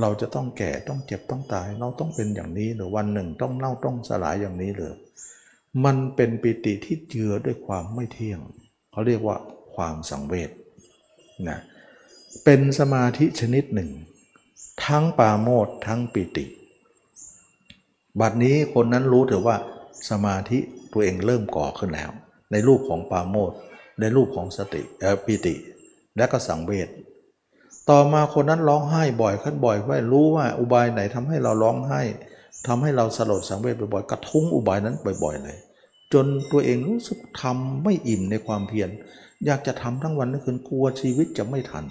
[SPEAKER 1] เราจะต้องแก่ต้องเจ็บต้องตาย เราต้องเป็นอย่างนี้หรือวันหนึ่งต้องเน่าต้องสลายอย่างนี้เลยมันเป็นปิติที่เจือด้วยความไม่เที่ยงเขาเรียกว่าความสังเวชนะเป็นสมาธิชนิดหนึ่ง ทั้งปาโมดทั้งปิติ บัดนี้คนนั้นรู้เถือว่าสมาธิตัวเองเริ่มก่อขึ้นแล้ว ในรูปของปาโมด ในรูปของสติเออปิติ และก็สังเวชต่อมาคนนั้นร้องไห้บ่อยขึ้นบ่อยว่ารู้ว่าอุบายไหนทำให้เราร้องไห้ทำให้เราสลดสังเวชบ่อยๆกระทุ้งอุบายนั้นบ่อยๆเลย จนตัวเองรู้สึกทำไม่อิ่มในความเพียรอยากจะทำทั้งวันทั้งคืนกลัวชีวิตจะไม่ทัน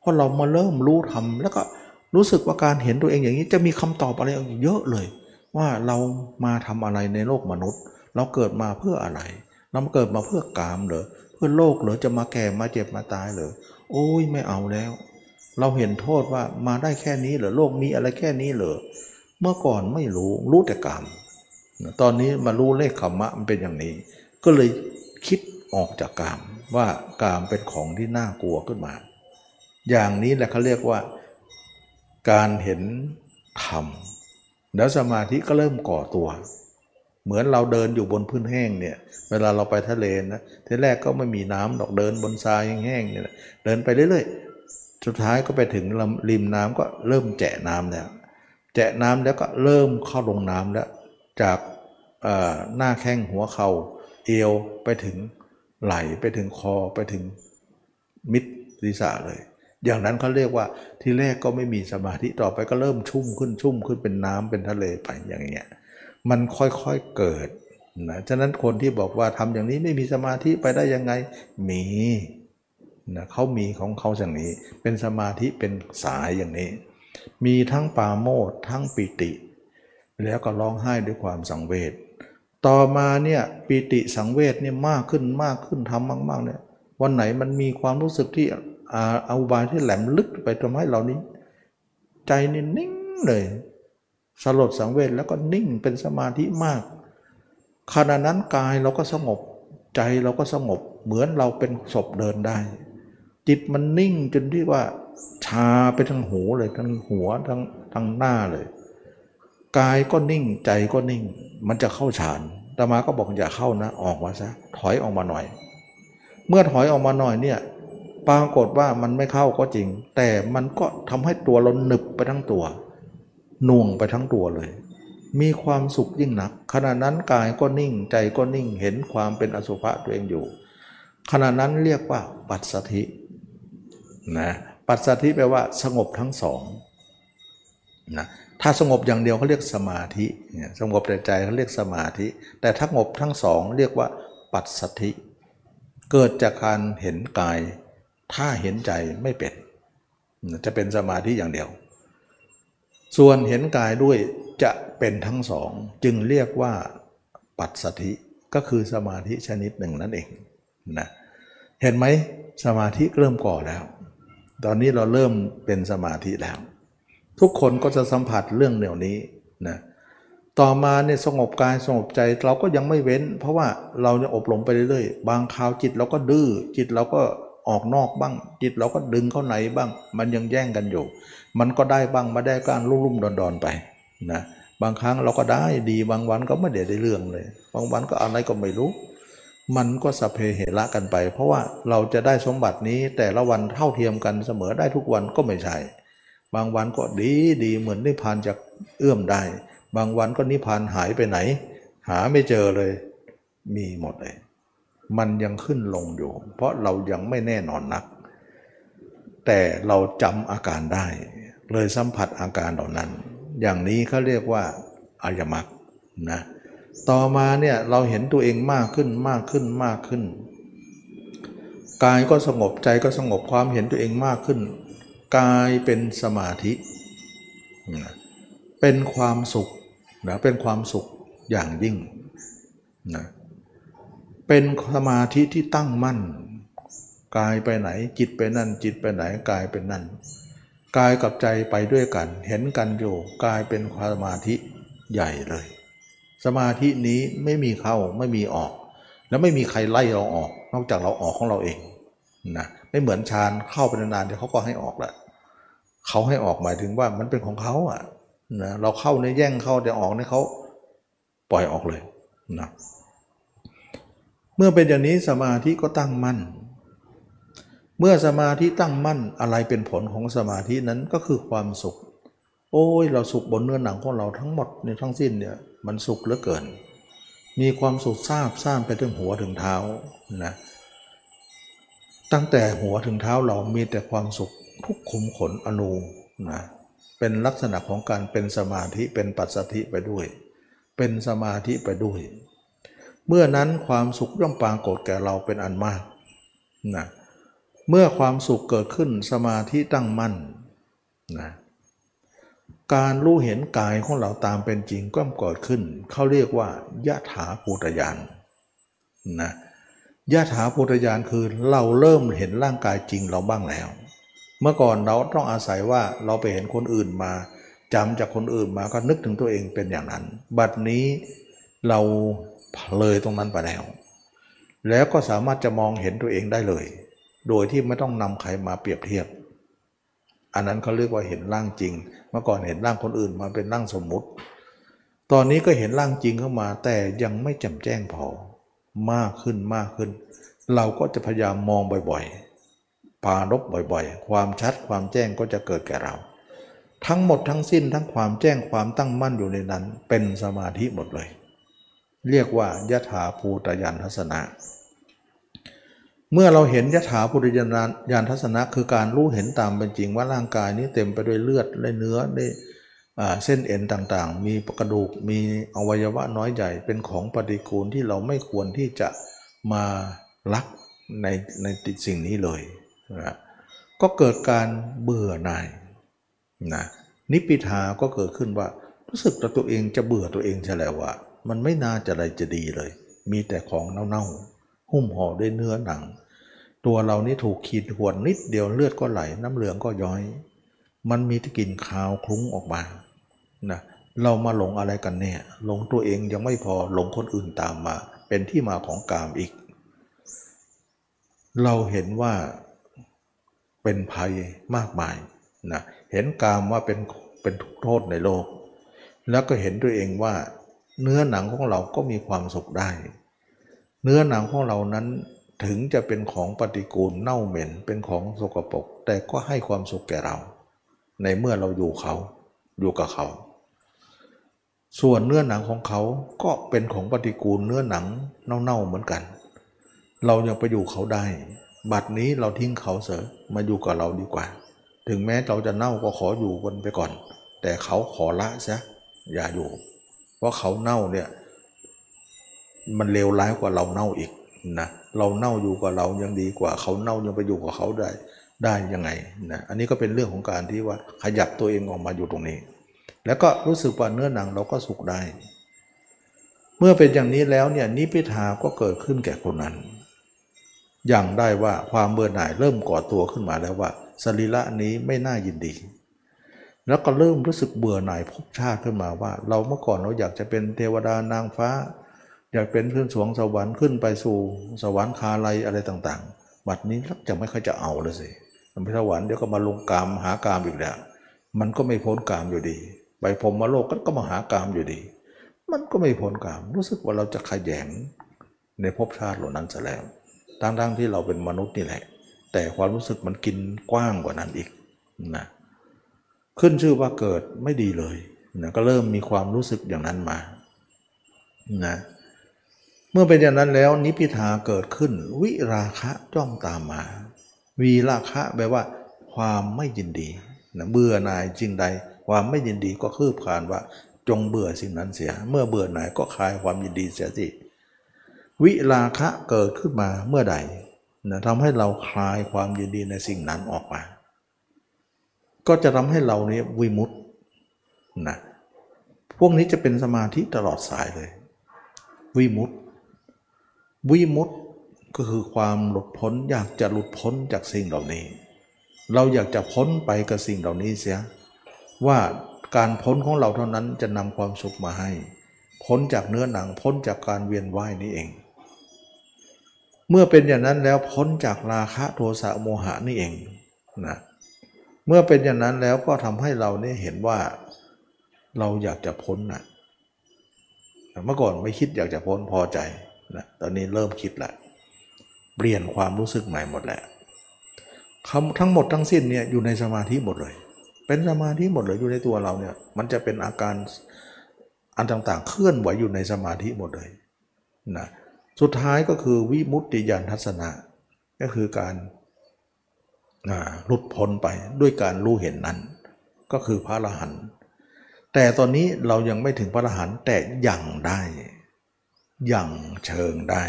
[SPEAKER 1] เพราะเรามาเริ่มรู้ทำแล้วก็รู้สึกว่าการเห็นตัวเองอย่างนี้จะมีคำตอบอะไรเยอะเลย ว่าเรามาทำอะไรในโลกมนุษย์ เราเกิดมาเพื่ออะไร เราเกิดมาเพื่อกามเหรอ พื่อโลกเหรอจะมาแก่มาเจ็บมาตายเหรอโอ้ยไม่เอาแล้ว เราเห็นโทษว่ามาได้แค่นี้เหรอโลกมีอะไรแค่นี้เหรอเมื่อก่อนไม่รู้รู้แต่กรรมตอนนี้มารู้เลขขมมะมันเป็นอย่างนี้ ก็เลยคิดออกจากกรรมว่ากรรมเป็นของที่น่ากลัวขึ้นมา อย่างนี้แหละเขาเรียกว่า การเห็นธรรมแล้วสมาธิก็เริ่มก่อตัว เหมือนเราเดินอยู่บนพื้นแห้งเนี่ย เวลาเราไปทะเลนะทีแรกก็ไม่มีน้ำดอกเดินบนทรายแห้งๆเนี่ยเดินไปเรื่อยๆ สุดท้ายก็ไปถึงริมน้ำก็เริ่มแจะน้ำแล้ว แจะน้ำแล้วก็เริ่มเข้าลงน้ำแล้ว จากหน้าแข้งหัวเขา่าเอวไปถึงไหลไปถึงคอไปถึงมิดศีรษะเลย อย่างนั้นเขาเรียกว่าที่แรกก็ไม่มีสมาธิต่อไปก็เริ่มชุ่มขึ้นชุ่มขึ้นเป็นน้ำเป็นทะเลไปอย่างเงี้ย มันค่อยๆเกิดนะฉะนั้นคนที่บอกว่าทำอย่างนี้ไม่มีสมาธิไปได้ยังไงมีนะเขามีของเขาอย่างนี้ เป็นสมาธิเป็นสายอย่างนี้ มีทั้งปาโมดทั้งปิติ แล้วก็ร้องไห้ด้วยความสังเวชต่อมาเนี่ยปิติสังเวชเนี่ยมากขึ้นมากขึ้นทำมาก ๆ เนี่ย วันไหนมันมีความรู้สึกที่อาอาอุบายที่แหลมลึกไปทำให้เรานี้ ใจนี่นิ่งเลย สลดสังเวชแล้วก็นิ่งเป็นสมาธิมากขณะนั้นกายเราก็สงบใจเราก็สงบเหมือนเราเป็นศพเดินได้ จิตมันนิ่งจนที่ว่าชาไปทั้งหูเลยทั้งหัวทั้งทั้งหน้าเลย กายก็นิ่งใจก็นิ่ง มันจะเข้าฌานตมาก็บอกอย่าเข้านะออกมาซะถอยออกมาหน่อย เมื่อถอยออกมาหน่อยเนี่ยปรากฏว่ามันไม่เข้าก็จริง แต่มันก็ทำให้ตัวเราหนึบไปทั้งตัว น่วงไปทั้งตัวเลย มีความสุขยิ่งนัก ขณะนั้นกายก็นิ่งใจก็นิ่งเห็นความเป็นอสุภะตัวเองอยู่ ขณะนั้นเรียกว่าปัสสธินะปัสสธิแปลว่าสงบทั้งสองนะถ้าสงบอย่างเดียวเขาเรียกสมาธิสงบแต่ใจเขาเรียกสมาธิ แต่ถ้าสงบทั้งสองเรียกว่าปัสสธิ เกิดจากการเห็นกาย ถ้าเห็นใจไม่เป็น จะเป็นสมาธิอย่างเดียว ส่วนเห็นกายด้วยจะเป็นทั้งสอง จึงเรียกว่าปัสสธิก็คือสมาธิชนิดหนึ่งนั่นเองนะเห็นไหมสมาธิเริ่มก่อแล้ว ตอนนี้เราเริ่มเป็นสมาธิแล้ว ทุกคนก็จะสัมผัสเรื่องเหล่านี้นะต่อมาเนี่ยสงบกายสงบใจเราก็ยังไม่เว้น เพราะว่าเราจะอบรมไปเรื่อยๆ บางคราวจิตเราก็ดื้อจิตเราก็ ออกนอกบ้าง จิตเราก็ดึงเข้าในบ้าง มันยังแย่งกันอยู่ มันก็ได้บ้างมาได้การรุ่มๆดอนๆไปนะบางครั้งเราก็ได้ดีบางวันก็ไม่ได้ได้เรื่องเลย บางวันก็อะไรก็ไม่รู้ มันก็สพเพเหระกันไป เพราะว่าเราจะได้สมบัตินี้แต่ละวันเท่าเทียมกันเสมอได้ทุกวันก็ไม่ใช่บางวันก็ดีดีเหมือนนิพพานจะเอื้อมได้ บางวันก็นิพพานหายไปไหน หาไม่เจอเลย มีหมดเลย มันยังขึ้นลงอยู่ เพราะเรายังไม่แน่นอนนัก แต่เราจำอาการได้ เลยสัมผัสอาการเหล่านั้น อย่างนี้เขาเรียกว่าอายมักนะต่อมาเนี่ยเราเห็นตัวเองมากขึ้นมากขึ้นมากขึ้น กายก็สงบใจก็สงบความเห็นตัวเองมากขึ้น กายเป็นสมาธิเป็นความสุขนะเป็นความสุขอย่างยิ่งนะ เป็นสมาธิที่ตั้งมั่นกายไปไหน จิตไปนั่น จิตไปไหนกายเป็นนั่นกายกับใจไปด้วยกัน เห็นกันอยู่กายเป็นสมาธิใหญ่เลย สมาธินี้ไม่มีเข้าไม่มีออก แล้วไม่มีใครไล่เราออก นอกจากเราออกของเราเองนะไม่เหมือนฌานเข้าไปนานๆเดี๋ยวเขาก็ให้ออกละเขาให้ออกหมายถึงว่ามันเป็นของเขาอะนะเราเข้าในแย่งเข้าเดี๋ยวออกในเขาปล่อยออกเลยนะ มื่อเป็นอย่างนี้สมาธิก็ตั้งมั่น เมื่อสมาธิตั้งมั่นอะไรเป็นผลของสมาธินั้นก็คือความสุข โอ้ยเราสุขบนเนื้อหนังของเราทั้งหมดในทั้งสิ้นเนี่ยมันสุขเหลือเกิน มีความสุขทราบซ่านไปถึงหัวถึงเท้านะตั้งแต่หัวถึงเท้าเรามีแต่ความสุขทุกขุมขนอนูนะเป็นลักษณะของการเป็นสมาธิเป็นปัสสธิไปด้วย เป็นสมาธิไปด้วย เมื่อนั้นความสุขย่อมปรากฏแก่เราเป็นอันมากนะเมื่อความสุขเกิดขึ้นสมาธิตั้งมั่นนะการรู้เห็นกายของเราตามเป็นจริงก็เกิดขึ้น เขาเรียกว่ายะถาภูตยานนะยะถาภูตยานคือเราเริ่มเห็นร่างกายจริงเราบ้างแล้ว เมื่อก่อนเราต้องอาศัยว่าเราไปเห็นคนอื่นมาจำจากคนอื่นมาก็นึกถึงตัวเองเป็นอย่างนั้น บัดนี้เรา เลยตรงนั้นไปแล้ว แล้วก็สามารถจะมองเห็นตัวเองได้เลย โดยที่ไม่ต้องนำใครมาเปรียบเทียบ อันนั้นเขาเรียกว่าเห็นร่างจริง เมื่อก่อนเห็นร่างคนอื่นมาเป็นร่างสมมุติ ตอนนี้ก็เห็นร่างจริงเข้ามา แต่ยังไม่แจ่มแจ้งพอมากขึ้นมากขึ้น เราก็จะพยายามมองบ่อยๆ ปารบบ่อยๆ ความชัดความแจ้งก็จะเกิดแก่เรา ทั้งหมดทั้งสิ้นทั้งความแจ้งความตั้งมั่นอยู่ในนั้น เป็นสมาธิหมดเลย เรียกว่ายถาภูตยานทัศนะ เมื่อเราเห็นยถาภูตยานยานทัศนะ คือการรู้เห็นตามเป็นจริงว่าร่างกายนี้เต็มไปด้วยเลือดและเนื้อได้เส้นเอ็นต่างๆ มีกระดูกมีอวัยวะน้อยใหญ่เป็นของปฏิกูลที่เราไม่ควรที่จะมารักในในติดสิ่งนี้เลยนะก็เกิดการเบื่อหน่ายนะนิพิทาก็เกิดขึ้นว่ารู้สึกตัวเองจะเบื่อตัวเองใช่แล้วว่า มันไม่น่าจะอะไรจะดีเลย มีแต่ของเน่าๆ หุ้มห่อด้วยเนื้อหนัง ตัวเรานี่ถูกขีดหวนนิดเดียวเลือดก็ไหล น้ำเหลืองก็ย้อย มันมีที่กลิ่นคาวคลุ้งออกมานะเรามาหลงอะไรกันเนี่ยหลงตัวเองยังไม่พอหลงคนอื่นตามมา เป็นที่มาของกามอีก เราเห็นว่าเป็นภัยมากมายนะเห็นกามว่าเป็นเป็นทุกโทษในโลก แล้วก็เห็นตัวเองว่า เนื้อหนังของเราก็มีความสุขได้ เนื้อหนังของเรานั้นถึงจะเป็นของปฏิกูลเน่าเหม็นเป็นของสกปรกแต่ก็ให้ความสุขแก่เรา ในเมื่อเราอยู่เขาอยู่กับเขา ส่วนเนื้อหนังของเขาก็เป็นของปฏิกูลเนื้อหนังเน่าๆเหมือนกัน เรายังไปอยู่เขาได้ บัดนี้เราทิ้งเขาเสอมาอยู่กับเราดีกว่า ถึงแม้เราจะเน่าก็ขออยู่กันไปก่อน แต่เขาขอละซะอย่าอยู่ เพราะเขาเน่าเนี่ยมันเลวร้ายกว่าเราเน่าอีกนะเราเน่าอยู่กับเรายังดีกว่า เขาเน่ายังไปอยู่กับเขาได้ได้ยังไงนะอันนี้ก็เป็นเรื่องของการที่ว่าขยับตัวเองออกมาอยู่ตรงนี้ แล้วก็รู้สึกว่าเนื้อหนังเราก็สุขได้ เมื่อเป็นอย่างนี้แล้วเนี่ยนิพิทาก็เกิดขึ้นแก่คนนั้น อย่างได้ว่าความเบื่อหน่ายเริ่มก่อตัวขึ้นมาแล้วว่าสรีระนี้ไม่น่ายินดี แล้วก็เริ่มรู้สึกเบื่อหน่ายภพชาติขึ้นมาว่า เราเมื่อก่อนเราอยากจะเป็นเทวดานางฟ้า อยากเป็นขึ้นสวงสวรรค์ขึ้นไปสู่ สวรรค์คาไลอะไรต่างๆ บัดนี้จะไม่ค่อยจะเอาเลยสิไปสวรรค์เดี๋ยวก็มาลงกามหากามอีกแล้วมันก็ไม่พ้นกามอยู่ดี ไปพรมมาโลกก็มาหากามอยู่ดี มันก็ไม่พ้นกามรู้สึกว่าเราจะขยงในภพชาติเหล่านั้นซะแล้วทั้งๆที่เราเป็นมนุษย์นี่แหละ แต่ความรู้สึกมันกินกว้างกว่านั้นอีกนะ ขึ้นชื่อว่าเกิดไม่ดีเลยนะก็เริ่มมีความรู้สึกอย่างนั้นมานะเมื่อเป็นอย่างนั้นแล้วนิพิทาเกิดขึ้น วิราคะจ้องตามมา วีราคะแปลว่า ความไม่ยินดีนะเบื่อหน่ายจริงใด ความไม่ยินดีก็คืบคานว่า จงเบื่อสิ่งนั้นเสีย เมื่อเบื่อหน่ายก็คลายความยินดีเสียสิวิราคะเกิดขึ้นมาเมื่อใดนะทำให้เราคลายความยินดีในสิ่งนั้นออกมา ก็จะทำให้เราเนี้วิมุตต์นะพวกนี้จะเป็นสมาธิตลอดสายเลย วิมุตต์วิมุตต์ก็คือความหลุดพ้นอยากจะหลุดพ้นจากสิ่งเหล่านี้ เราอยากจะพ้นไปกับสิ่งเหล่านี้เสีย ว่าการพ้นของเราเท่านั้นจะนำความสุขมาให้ พ้นจากเนื้อหนังพ้นจากการเวียนว่ายนี้เอง เมื่อเป็นอย่างนั้นแล้วพ้นจากราคะโทสะโมหะนี่เองนะเเมื่อเป็นอย่างนั้นแล้วก็ทำให้เราเนี่ยเห็นว่าเราอยากจะพ้นนะเมื่อก่อนไม่คิดอยากจะพ้นพอใจนะตอนนี้เริ่มคิดแล้วเปลี่ยนความรู้สึกใหม่หมดแหละคำทั้งหมดทั้งสิ้นเนี่ยอยู่ในสมาธิหมดเลย เป็นสมาธิหมดเลยอยู่ในตัวเราเนี่ย มันจะเป็นอาการอันต่างๆ เคลื่อนไหวอยู่ในสมาธิหมดเลยนะสุดท้ายก็คือวิมุตติยานทัศนะ ก็คือการ หลุดพ้นไปด้วยการรู้เห็นนั้น ก็คือพระอรหันต์แต่ตอนนี้เรายังไม่ถึงพระอรหันต์แต่ยังได้ ยังเชิงได้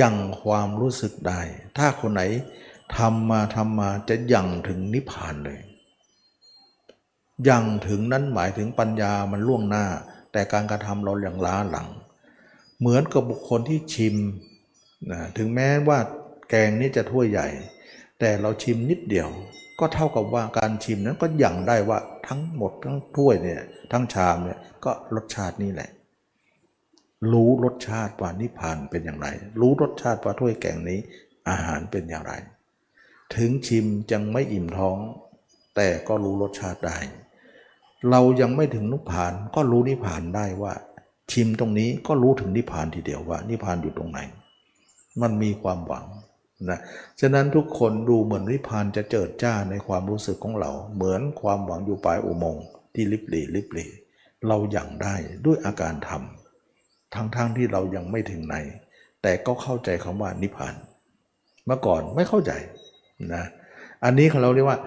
[SPEAKER 1] ยังความรู้สึกได้ ถ้าคนไหนทำมาทำมาจะยังถึงนิพพานเลยยังถึงนั้นหมายถึงปัญญามันล่วงหน้า แต่การกระทำเราอย่างล้าหลัง เหมือนกับบุคคลที่ชิมนะถึงแม้ว่าแกงนี้จะถ้วยใหญ่ แต่เราชิมนิดเดียว ก็เท่ากับว่าการชิมนั้นก็ยังได้ว่าทั้งหมดทั้งถ้วยเนี่ยทั้งชามเนี่ยก็รสชาตินี่แหละ รู้รสชาติว่านิพานเป็นอย่างไร รู้รสชาติว่าถ้วยแกงนี้อาหารเป็นอย่างไร ถึงชิมจังไม่อิ่มท้อง แต่ก็รู้รสชาติได้ เรายังไม่ถึงนิพพานก็รู้นิพพานได้ว่า ชิมตรงนี้ก็รู้ถึงนิพพานทีเดียวว่านิพพานอยู่ตรงไหน มันมีความหวัง นะฉะนั้นทุกคนดูเหมือนนิพพานจะเจิดจ้าในความรู้สึกของเรา เหมือนความหวังอยู่ปลายอุโมงค์ที่ลิบหลีลิบหลีเราอย่างได้ด้วยอาการทำทั้งๆทที่เรายังไม่ถึงไหน แต่ก็เข้าใจคำว่านิพพาน เมื่อก่อนไม่เข้าใจนะอันนี้เราเรียกว่า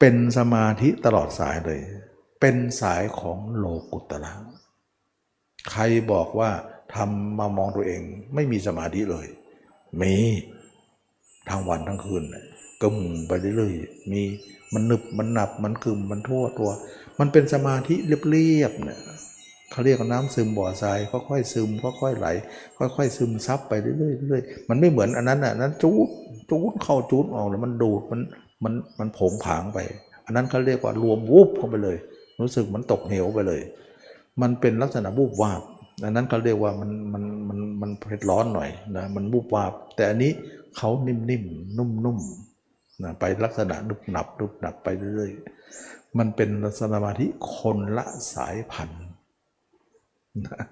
[SPEAKER 1] เป็นสมาธิตลอดสายเลย เป็นสายของโลกุตระใครบอกว่าทำมามองตัวเองไม่มีสมาธิเลยมี ทั้งวันทั้งคืนกึมไปเรื่อยๆมีมันหนึบมันหนับมันกึมมันทั่วตัว มันเป็นสมาธิเรียบๆเนี่ยเขาเรียกว่าน้ำซึมบ่อทรายค่อยๆซึมค่อยๆไหล ค่อยๆซึมซับไปเรื่อยๆเรื่อยๆมันไม่เหมือนอันนั้นอะนั้นจูดจูดเข้าจูดออกแล้วมันดูดมันมันมันผงผางไป อันนั้นเขาเรียกว่ารวมวูบเข้าไปเลย รู้สึกมันตกเหวไปเลย มันเป็นลักษณะวูบวาบอันนั้นเขาเรียกว่ามันมันมันมันเผ็ดร้อนหน่อยนะมันวูบวาบแต่อันนี้ เขานิ่มๆ นุ่มๆนะไปลักษณะนุบหนับนุบหนับไปเรื่อยๆ มันเป็นสมาธิคนละสายพันธุ์นะ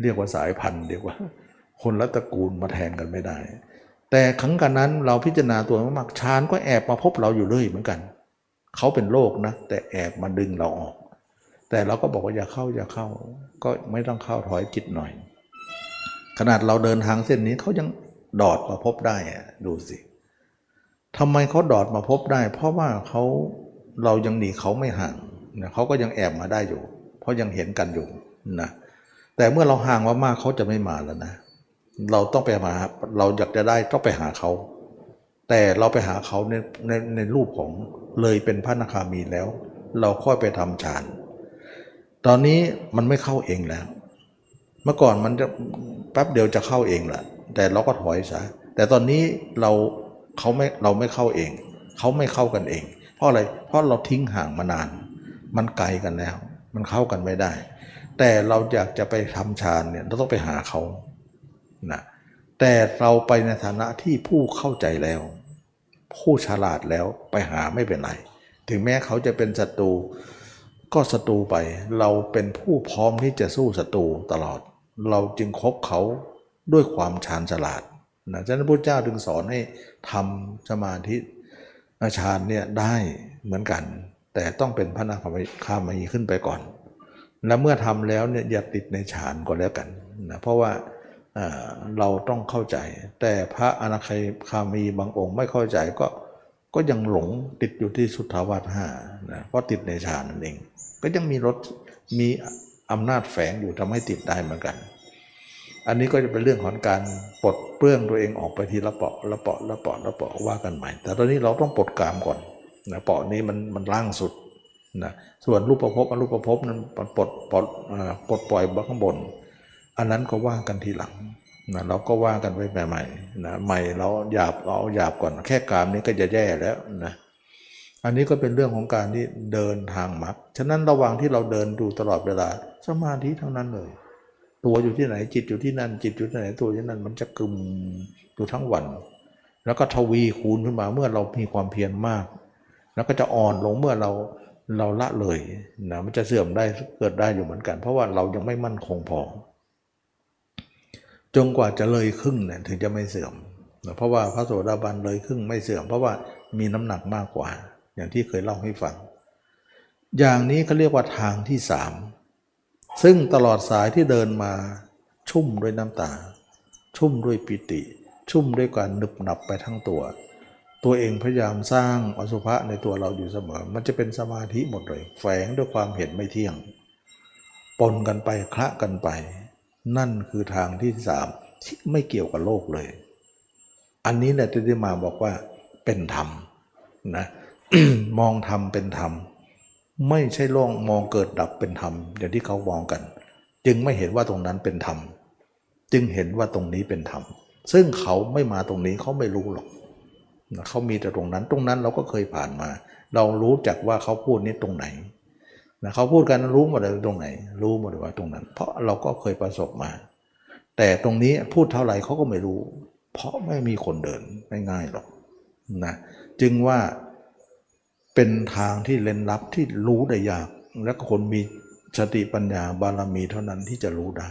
[SPEAKER 1] เรียกว่าสายพันธุ์เรียกว่า คนละตระกูลมาแทนกันไม่ได้ แต่ครั้งกันนั้นเราพิจารณาตัวมากๆฌานก็แอบมาพบเราอยู่เรื่อยเหมือนกัน เขาเป็นโรคนะ แต่แอบมาดึงเราออก แต่เราก็บอกว่าอย่าเข้าอย่าเข้า ก็ไม่ต้องเข้าถอยจิตหน่อย ขนาดเราเดินทางเส้นนี้เขายัง ดอดมาพบได้อะดูสิทำไมเขาดอดมาพบได้ เพราะว่าเขาเรายังหนีเขาไม่ห่างนะเขาก็ยังแอบมาได้อยู่ เพราะยังเห็นกันอยู่นะแต่เมื่อเราห่างมากๆเขาจะไม่มาแล้วนะ เราต้องไปหาเราอยากจะได้ต้องไปหาเขา แต่เราไปหาเขาในในในรูปของเลยเป็นพระนาคามีแล้ว เราค่อยไปทำฌานตอนนี้มันไม่เข้าเองแล้ว เมื่อก่อนมันจะแป๊บเดียวจะเข้าเองแหละ แต่เราก็ถอยซะแต่ตอนนี้เราเขาไม่เราไม่เข้าเอง เขาไม่เข้ากันเอง เพราะอะไรเพราะเราทิ้งห่างมานาน มันไกลกันแล้ว มันเข้ากันไม่ได้ แต่เราอยากจะไปทำฌานเนี่ยเราต้องไปหาเขานะแต่เราไปในฐานะที่ผู้เข้าใจแล้ว ผู้ฉลาดแล้วไปหาไม่เป็นไร ถึงแม้เขาจะเป็นศัตรูก็ศัตรูไป เราเป็นผู้พร้อมที่จะสู้ศัตรูตลอด เราจึงคบเขา ด้วยความชาญฉลาดนะฉะนั้นพระเจ้าถึงสอนให้ทำสมาธิฌานเนี่ยได้เหมือนกัน แต่ต้องเป็นพระนาคามีขึ้นไปก่อน และเมื่อทำแล้วเนี่ยอย่าติดในฌานก็แล้วกันนะเพราะว่าเราต้องเข้าใจ แต่พระอนาคามีบางองค์ไม่เข้าใจก็ก็ยังหลงติดอยู่ที่สุทธาวาสห้านะเพราะติดในฌานนั่นเอง ก็ยังมีรถมีอำนาจแฝงอยู่ทำให้ติดได้เหมือนกัน อันนี้ก็จะเป็นเรื่องของการปลดเปลื้องตัวเองออกไปทีละเปาะละเปาะละเปาะละเปาะว่ากันใหม่ แต่ตอนนี้เราต้องปลดกามก่อนนะเปาะนี้มันมันล่างสุดนะส่วนรูปประพบอรูปประพบนั้นปลดปลดปลดปล่อยข้างบน อันนั้นก็ว่ากันทีหลังนะเราก็ว่ากันไว้ใหม่ๆนะใหม่เราหยาบเราหยาบก่อน แค่กามนี้ก็จะแย่แล้วนะอันนี้ก็เป็นเรื่องของการที่เดินทางมรรคฉะนั้นระหว่างที่เราเดินดูตลอดเวลาสมาธิทั้งนั้นเลย ตัวอยู่ที่ไหน จิตอยู่ที่นั่น จิตอยู่ที่ไหนตัวที่นั่นมันจะกึมอยู่ทั้งวัน แล้วก็ทวีคูณขึ้นมาเมื่อเรามีความเพียรมาก แล้วก็จะอ่อนลงเมื่อเราเราละเลยนะมันจะเสื่อมได้เกิดได้อยู่เหมือนกัน เพราะว่าเรายังไม่มั่นคงพอจนกว่าจะเลยครึ่งเนี่ยถึงจะไม่เสื่อมเพราะว่าพระโสดาบันเลยครึ่งไม่เสื่อม เพราะว่ามีน้ำหนักมากกว่า อย่างที่เคยเล่าให้ฟัง อย่างนี้เขาเรียกว่าทางที่สาม ซึ่งตลอดสายที่เดินมาชุ่มด้วยน้ำตา ชุ่มด้วยปิติ ชุ่มด้วยการนึบหนับไปทั้งตัว ตัวเองพยายามสร้างอสุภะในตัวเราอยู่เสมอ มันจะเป็นสมาธิหมดเลย แฝงด้วยความเห็นไม่เที่ยง ปนกันไปคละกันไป นั่นคือทางที่สามที่ไม่เกี่ยวกับโลกเลย อันนี้แหละที่ได้มาบอกว่าเป็นธรรมนะมองธรรมเป็นธรรม ไม่ใช่ล่องมองเกิดดับเป็นธรรมอย่างที่เขามองกัน จึงไม่เห็นว่าตรงนั้นเป็นธรรม จึงเห็นว่าตรงนี้เป็นธรรม ซึ่งเขาไม่มาตรงนี้เขาไม่รู้หรอกเขามีแต่ตรงนั้นตรงนั้นเราก็เคยผ่านมา เรารู้จักว่าเขาพูดนี้ตรงไหนนะเขาพูดกันรู้หมดเลยตรงไหน รู้หมดเลยว่าตรงนั้น เพราะเราก็เคยประสบมา แต่ตรงนี้พูดเท่าไหร่เขาก็ไม่รู้ เพราะไม่มีคนเดินไม่ง่ายหรอกนะจึงว่า เป็นทางที่เล่นลับที่รู้ได้ยาก และคนมีสติปัญญาบารมีเท่านั้นที่จะรู้ได้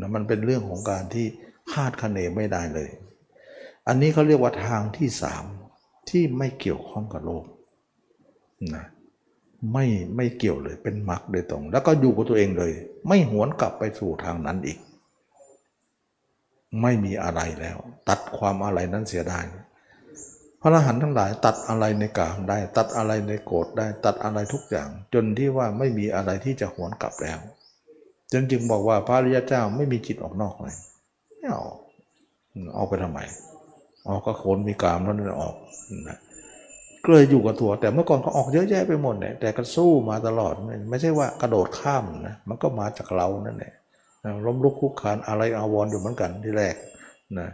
[SPEAKER 1] นะมันเป็นเรื่องของการที่คาดคะเนไม่ได้เลย อันนี้เขาเรียกว่าทางที่สามที่ไม่เกี่ยวข้องกับโลกนะไม่ไม่เกี่ยวเลยเป็นมรรคโดยตรง แล้วก็อยู่กับตัวเองเลย ไม่หวนกลับไปสู่ทางนั้นอีก ไม่มีอะไรแล้ว ตัดความอะไรนั้นเสียได้ พระอรหันต์ทั้งหลายตัดอะไรในกามได้ ตัดอะไรในโกรธได้ ตัดอะไรทุกอย่าง จนที่ว่าไม่มีอะไรที่จะหวนกลับแล้วจนจึงบอกว่าพระริยเจ้าไม่มีจิตออกนอกเลยไม่ออกออกไปทำไมออกก็โคนมีกามแล้วนั่นออกนะก็เลยอยู่กับตัว แต่เมื่อก่อนก็ออกเยอะแยะไปหมดเนี่ยแต่ก็สู้มาตลอด ไม่ใช่ว่ากระโดดข้ามนะมันก็มาจากเรานั่นแหละล้มลุกคุกคานอะไรอาวรอยู่เหมือนกันที่แรกนะ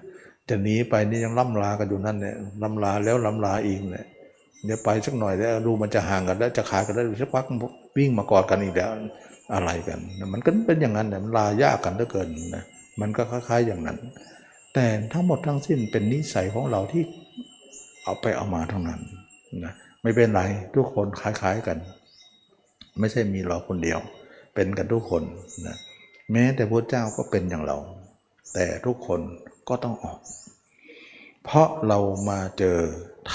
[SPEAKER 1] จะหนีไปนี่ยังล่ำลากันอยู่นั่นเนี่ยล่ำลาแล้วล่ำลาอีกเนี่ยเดี๋ยวไปสักหน่อยแล้วดูมันจะห่างกันแล้วจะขาดกันแล้วสักพักวิ่งมากอดกันอีกแล้วอะไรกัน มันก็เป็นอย่างนั้นแต่มันลายากกันเหลือเกินนะมันก็คล้ายๆอย่างนั้น แต่ทั้งหมดทั้งสิ้นเป็นนิสัยของเราที่เอาไปเอามาเท่านั้นนะไม่เป็นไรทุกคนคล้ายๆกัน ไม่ใช่มีเราคนเดียว เป็นกันทุกคนนะแม้แต่พระเจ้าก็เป็นอย่างเรา แต่ทุกคน ก็ต้องออก เพราะเรามาเจอ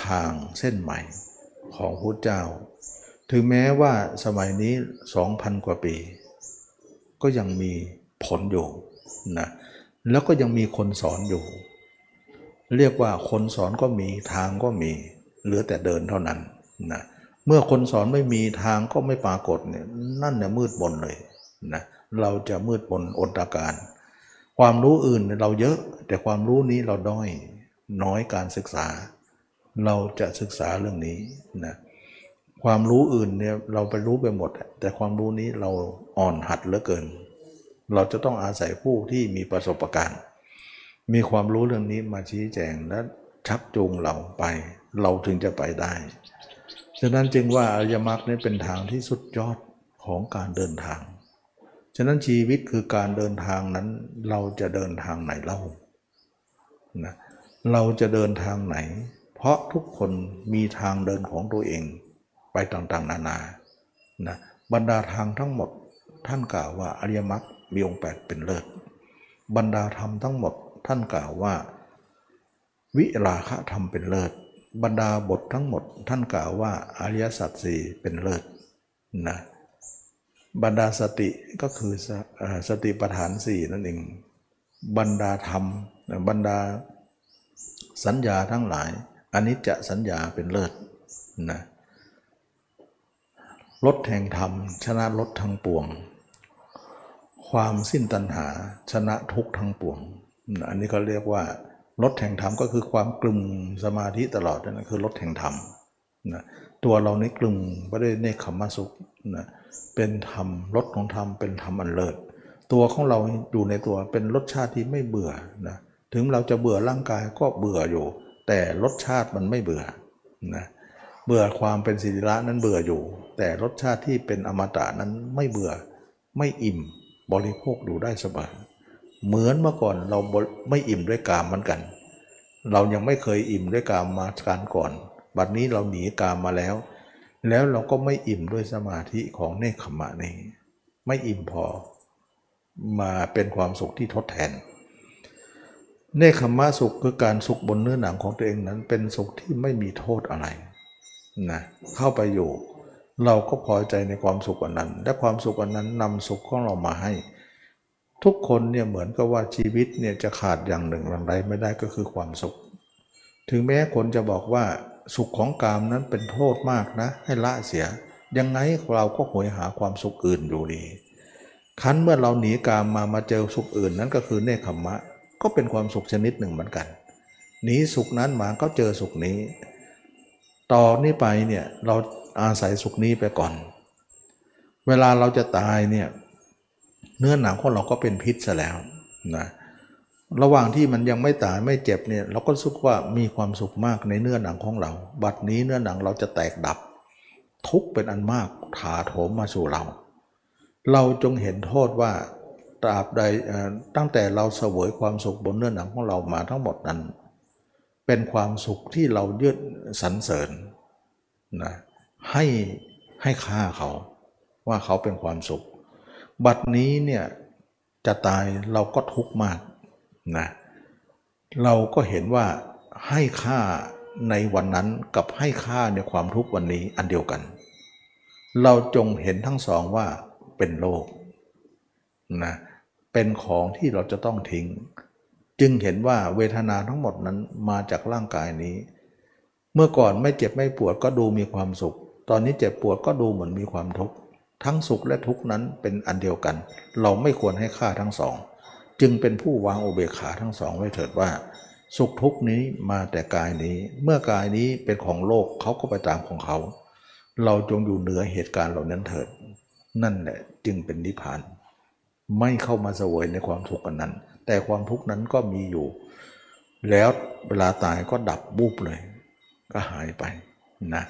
[SPEAKER 1] ทางเส้นใหม่ของพระเจ้า ถึงแม้ว่าสมัยนี้ 2,000 กว่าปี ก็ยังมีผลอยู่นะแล้วก็ยังมีคนสอนอยู่ เรียกว่าคนสอนก็มีทางก็มี เหลือแต่เดินเท่านั้นนะเมื่อคนสอนไม่มีทางก็ไม่ปรากฏเนี่ยนั่นเนี่ยมืดบนเลยนะเราจะมืดบนอดตาการ ความรู้อื่นเราเยอะ แต่ความรู้นี้เราด้อยน้อยการศึกษา เราจะศึกษาเรื่องนี้นะความรู้อื่นเนี่ยเราไปรู้ไปหมด แต่ความรู้นี้เราอ่อนหัดเหลือเกิน เราจะต้องอาศัยผู้ที่มีประสบการณ์ มีความรู้เรื่องนี้มาชี้แจงและชักจูงเราไป เราถึงจะไปได้ฉะนั้นจึงว่าอริยมรรคนี้เป็นทางที่สุดยอดของการเดินทาง ฉะนั้นชีวิตคือการเดินทางนั้น เราจะเดินทางไหนเล่านะเราจะเดินทางไหน เพราะทุกคนมีทางเดินของตัวเองไปต่างๆ นานานะบรรดาทางทั้งหมดท่านกล่าวว่าอริยมรรคมีองค์แปดเป็นเลิศบรรดาธรรมทั้งหมดท่านกล่าวว่า วิราคะธรรมเป็นเลิศบรรดาบททั้งหมด ท่านกล่าวว่าอริยสัจสี่เป็นเลิศนะ บรรดาสติก็คือสติปัฏฐานสี่นั่นเอง บรรดาธรรม บรรดาสัญญาทั้งหลายอันนี้จะสัญญาเป็นเลิศนะลดแห่งธรรม ชนะลดทั้งปวง ความสิ้นตัณหา ชนะทุกทั้งปวง อันนี้ก็เรียกว่าลดแห่งธรรมก็คือความกลุ่มสมาธิตลอดนั่นคือลดแห่งธรรมนะตัวเราในกลุ่มไม่ได้ในขมมสุขนะ เป็นธรรมรสของธรรมเป็นธรรมอันเลิศตัวของเราอยู่ในตัวเป็นรสชาติที่ไม่เบื่อนะถึงเราจะเบื่อร่างกายก็เบื่ออยู่ แต่รสชาติมันไม่เบื่อนะเบื่อความเป็นสิริระนั้นเบื่ออยู่ แต่รสชาติที่เป็นอมตะนั้นไม่เบื่อไม่อิ่มบริโภคดูได้สบายเหมือนเมื่อก่อนเราไม่อิ่มด้วยกามเหมือนกัน เรายังไม่เคยอิ่มด้วยกามมาการก่อน บัดนี้เราหนีกามมาแล้ว แล้วเราก็ไม่อิ่มด้วยสมาธิของเนคขมะนี้ ไม่อิ่มพอมาเป็นความสุขที่ทดแทน เนคขมะสุขคือการสุขบนเนื้อหนังของตัวเองนั้น เป็นสุขที่ไม่มีโทษอะไรนะเข้าไปอยู่ เราก็พอใจในความสุขอันนั้น และความสุขอันนั้นนำสุขของเรามาให้ ทุกคนเนี่ยเหมือนกับว่าชีวิตเนี่ยจะขาดอย่างหนึ่งอย่างใดไม่ได้ก็คือความสุข ถึงแม้คนจะบอกว่า สุขของกามนั้นเป็นโทษมากนะ ให้ละเสีย ยังไงเราก็หวยหาความสุขอื่นอยู่ดีคันเมื่อเราหนีกามมามาเจอสุขอื่นนั้นก็คือเนคขมะ ก็เป็นความสุขชนิดหนึ่งเหมือนกันหนีสุขนั้นมาก็เจอสุขนี้ ต่อนี้ไปเนี่ยเราอาศัยสุขนี้ไปก่อน เวลาเราจะตายเนี่ยเนื้อหนังของเราก็เป็นพิษซะแล้วนะเระหว่างที่มันยังไม่ตายไม่เจ็บเนี่ยเราก็สุขว่ามีความสุขมากในเนื้อหนังของเรา บัดนี้เนื้อหนังเราจะแตกดับ ทุกเป็นอันมากถาโถมมาสู่เรา เราจงเห็นโทษว่าตราบใดตั้งแต่เราเสวยความสุขบนเนื้อหนังของเรามาทั้งหมดนั้น เป็นความสุขที่เรายืดสรรเสริญนะให้ให้ค่าเขาว่าเขาเป็นความสุข บัดนี้เนี่ยจะตายเราก็ทุกข์มาก นะเราก็เห็นว่าให้ค่าในวันนั้นกับให้ค่าในความทุกข์วันนี้อันเดียวกัน เราจงเห็นทั้งสองว่าเป็นโลกนะเป็นของที่เราจะต้องทิ้ง จึงเห็นว่าเวทนาทั้งหมดนั้นมาจากร่างกายนี้ เมื่อก่อนไม่เจ็บไม่ปวดก็ดูมีความสุข ตอนนี้เจ็บปวดก็ดูเหมือนมีความทุกข์ทั้งสุขและทุกข์นั้นเป็นอันเดียวกัน เราไม่ควรให้ค่าทั้งสอง จึงเป็นผู้วางอุเบกขาทั้งสองไว้เถิดว่า สุขทุกนี้มาแต่กายนี้ เมื่อกายนี้เป็นของโลกเขาก็ไปตามของเขา เราจงอยู่เหนือเหตุการณ์เหล่านั้นเถิด นั่นแหละจึงเป็นนิพพาน ไม่เข้ามาเสวยในความทุกข์กันนั้น แต่ความทุกข์นั้นก็มีอยู่ แล้วเวลาตายก็ดับบูบเลย ก็หายไปนะ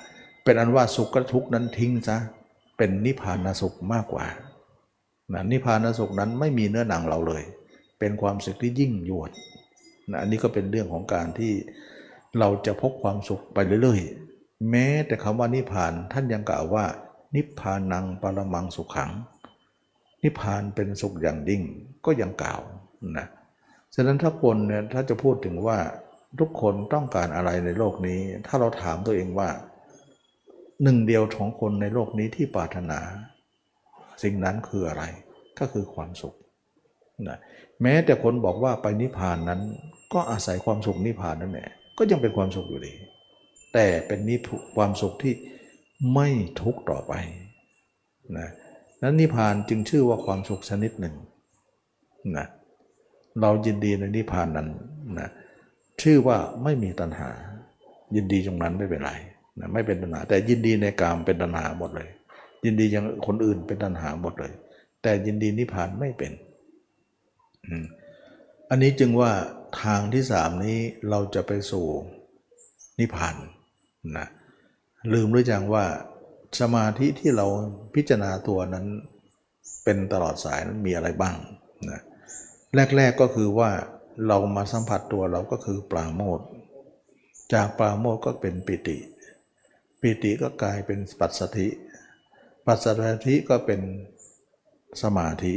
[SPEAKER 1] เป็นอันว่าสุขกับทุกข์นั้นทิ้งซะเป็นนิพพานสุขมากกว่านะนิพพานสุขนั้นไม่มีเนื้อหนังเราเลย เป็นความสุขที่ยิ่งยวดนะอันนี้ก็เป็นเรื่องของการที่เราจะพบความสุขไปเรื่อยๆ แม้แต่คำว่านิพพานท่านยังกล่าวว่า นิพพานังปรมังสุขขัง นิพพานเป็นสุขอย่างยิ่งก็ยังกล่าวนะฉะนั้นถ้าคนเนี่ยถ้าจะพูดถึงว่าทุกคนต้องการอะไรในโลกนี้ ถ้าเราถามตัวเองว่า หนึ่งเดียวของคนในโลกนี้ที่ปรารถนา สิ่งนั้นคืออะไรก็คือความสุขนะ แม้แต่คนบอกว่าไปนิพพานนั้น ก็อาศัยความสุขนิพพานนั่นแหละก็ยังเป็นความสุขอยู่ดี แต่เป็นนิพความสุขที่ไม่ทุกข์ต่อไปนะนั้นนิพพานจึงชื่อว่าความสุขชนิดหนึ่งนะเรายินดีในนิพพานนั้นนะชื่อว่าไม่มีตัณหา ยินดีตรงนั้นไม่เป็นไรนะไม่เป็นตัณหา แต่ยินดีในกามเป็นตัณหาหมดเลย ยินดีอย่างคนอื่นเป็นตัณหาหมดเลย แต่ยินดีนิพพานไม่เป็น อันนี้จึงว่าทางที่สามนี้เราจะไปสู่นิพพานนะลืมหรือยังว่าสมาธิที่เราพิจารณาตัวนั้นเป็นตลอดสายนั้นมีอะไรบ้างนะแรก ๆก็คือว่าเรามาสัมผัสตัวเราก็คือปราโมทจากปราโมทก็เป็นปิติ ปิติก็กลายเป็นปัสสธิ ปัสสธิก็เป็นสมาธิ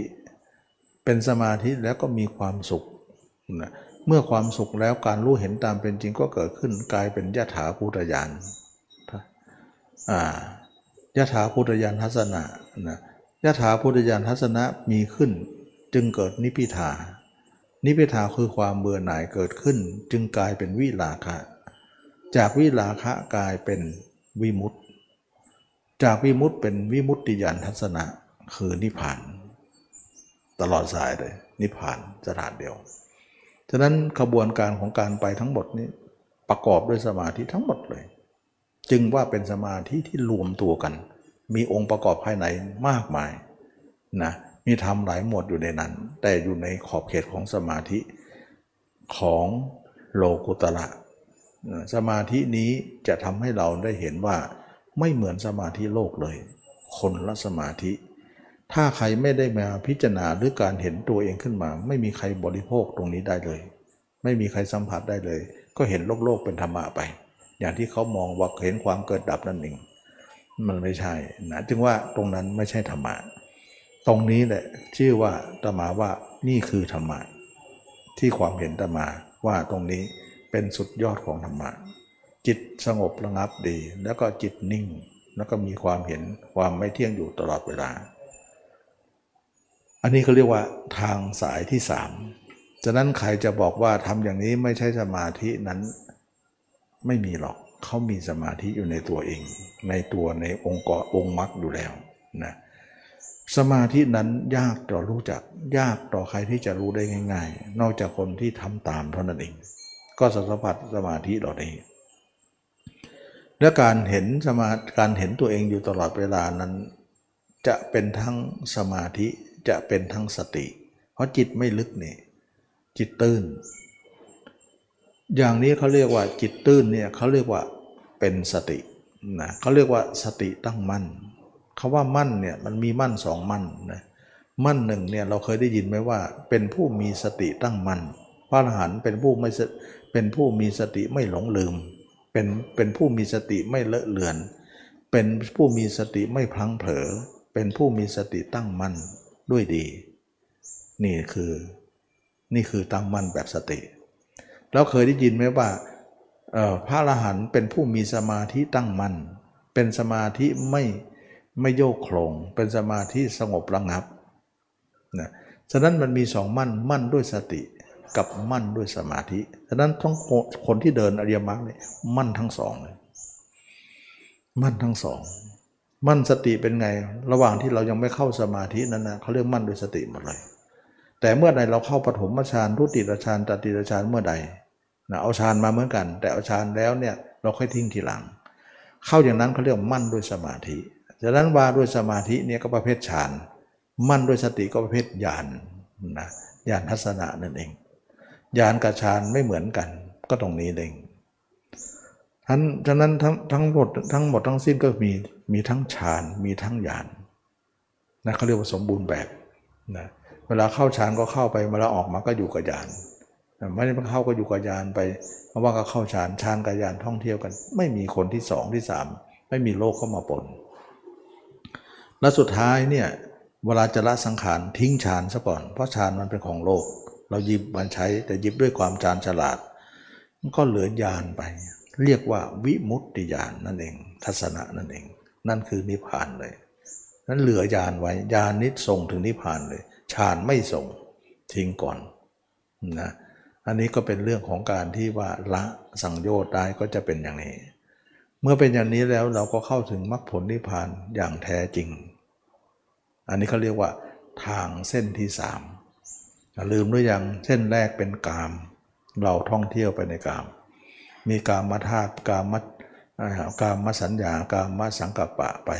[SPEAKER 1] เป็นสมาธิแล้วก็มีความสุขนะเมื่อความสุขแล้วการรู้เห็นตามเป็นจริงก็เกิดขึ้นกลายเป็นยถาภูตยานอ่ายถาภูตยานทัศนะนะยถาภูตยานทัศนะมีขึ้น จึงเกิดนิพิทา นิพิทาคือความเบื่อหน่ายเกิดขึ้น จึงกลายเป็นวิลาคะ จากวิลาคะกลายเป็นวิมุตติ จากวิมุตติเป็นวิมุตติยานทัศนะคือนิพพาน ตลอดสายเลย นิพพานสถานเดียว ฉะนั้นขบวนการของการไปทั้งหมดนี้ประกอบด้วยสมาธิทั้งหมดเลย จึงว่าเป็นสมาธิที่รวมตัวกัน มีองค์ประกอบภายในมากมายนะมีธรรมหลายหมวดอยู่ในนั้น แต่อยู่ในขอบเขตของสมาธิของโลกุตระสมาธินี้จะทำให้เราได้เห็นว่าไม่เหมือนสมาธิโลกเลย คนละสมาธิ ถ้าใครไม่ได้มาพิจารณาหรือการเห็นตัวเองขึ้นมา ไม่มีใครบริโภคตรงนี้ได้เลย ไม่มีใครสัมผัสได้เลย ก็เห็นโลกโลกเป็นธรรมะไป อย่างที่เขามองว่าเห็นความเกิดดับนั่นเองมันไม่ใช่นะจึงว่าตรงนั้นไม่ใช่ธรรมะตรงนี้แหละชื่อว่าตมาว่านี่คือธรรมะที่ความเห็นตมาว่าตรงนี้เป็นสุดยอดของธรรมะจิตสงบระงับดี แล้วก็จิตนิ่ง แล้วก็มีความเห็นความไม่เที่ยงอยู่ตลอดเวลา อันนี้เขาเรียกว่าทางสายที่สามฉะนั้นใครจะบอกว่าทำอย่างนี้ไม่ใช่สมาธินั้นไม่มีหรอกเขามีสมาธิอยู่ในตัวเอง ในตัวในองค์กรองค์มรรคอยู่แล้วนะสมาธินั้นยากต่อรู้จัก ยากต่อใครที่จะรู้ได้ง่าย ๆ นอกจากคนที่ทำตามเท่านั้นเอง ก็สัมผัสสมาธิเราได้และการเห็นสมาการเห็นตัวเองอยู่ตลอดเวลานั้น จะเป็นทั้งสมาธิ จะเป็นทั้งสติ เพราะจิตไม่ลึกนี่จิตตื้น อย่างนี้เขาเรียกว่าจิตตื้นเนี่ยเขาเรียกว่าเป็นสตินะเขาเรียกว่าสติตั้งมั่นคาว่ามั่นเนี่ยมันมีมั่นสองมั่นนะมั่นหนึ่งเนี่ยเราเคยได้ยินไหมว่า เป็นผู้มีสติตั้งมั่นพระอรหันต์เป็นผู้ไม่เป็นผู้มีสติไม่หลงลืม เป็นเป็นผู้มีสติไม่เลอะเลือน เป็นผู้มีสติไม่พลั้งเผลอเป็นผู้มีสติตั้งมั่น ด้วยดี นี่คือ นี่คือตั้งมั่นแบบสติเราเคยได้ยินไหมว่าพระอรหันต์เป็นผู้มีสมาธิตั้งมั่นเป็นสมาธิไม่ไม่โยกโครงเป็นสมาธิสงบระงับนะฉะนั้นมันมีสองมั่นมั่นด้วยสติกับมั่นด้วยสมาธิ ฉะนั้นทั้งคนที่เดินอริยมรรคเนี่ยมั่นทั้งสองเลย มั่นทั้งสอง มั่นสติเป็นไง ระหว่างที่เรายังไม่เข้าสมาธินั้นนะเขาเรียกมั่นด้วยสติหมดเลย แต่เมื่อใดเราเข้าปฐมฌานทุติยฌานตติยฌานเมื่อใดนะเอาฌานมาเหมือนกัน แต่เอาฌานแล้วเนี่ยเราค่อยทิ้งทีหลัง เข้าอย่างนั้นเขาเรียกมั่นด้วยสมาธิฉะนั้นว่าด้วยสมาธิเนี่ยก็ประเภทฌาน มั่นด้วยสติก็ประเภทญาณนนะญาณทัศนะนั่นเองญาณกับฌานไม่เหมือนกันก็ตรงนี้เอง ทั้นฉะนั้นทั้งทั้งหมดทั้งหมดทั้งสิ้นก็มีมีทั้งฌานมีทั้งญาณนะเขาเรียกว่าสมบูรณ์แบบนะเวลาเข้าฌานก็เข้าไปเวลาออกมาก็อยู่กับญาณไม่ได้เข้าก็อยู่กับญาณไปเพราะว่าก็เข้าฌานฌานกับญาณท่องเที่ยวกัน ไม่มีคนที่สองที่สามไม่มีโลกเข้ามาปนและสุดท้ายเนี่ยเวลาจะละสังขารทิ้งฌานซะก่อน เพราะฌานมันเป็นของโลก เราหยิบมันใช้แต่หยิบด้วยความฌานฉลาดก็เหลือญาณไป เรียกว่าวิมุตติญาณนั่นเอง ทัศนะนั่นเอง นั่นคือนิพพานเลย นั้นเหลือญาณไว้ญาณนิส่งถึงนิพพานเลยฌานไม่ส่งทิ้งก่อนนะอันนี้ก็เป็นเรื่องของการที่ว่าละสังโยชน์ได้ก็จะเป็นอย่างนี้ เมื่อเป็นอย่างนี้แล้วเราก็เข้าถึงมรรคผลนิพพานอย่างแท้จริง อันนี้เขาเรียกว่า ทางเส้นที่สามลืมหรือยังเส้นแรกเป็นกาม เราท่องเที่ยวไปในกาม มีกามมาธาตุกามมักามมสัญญากามมาสังกัปปะไป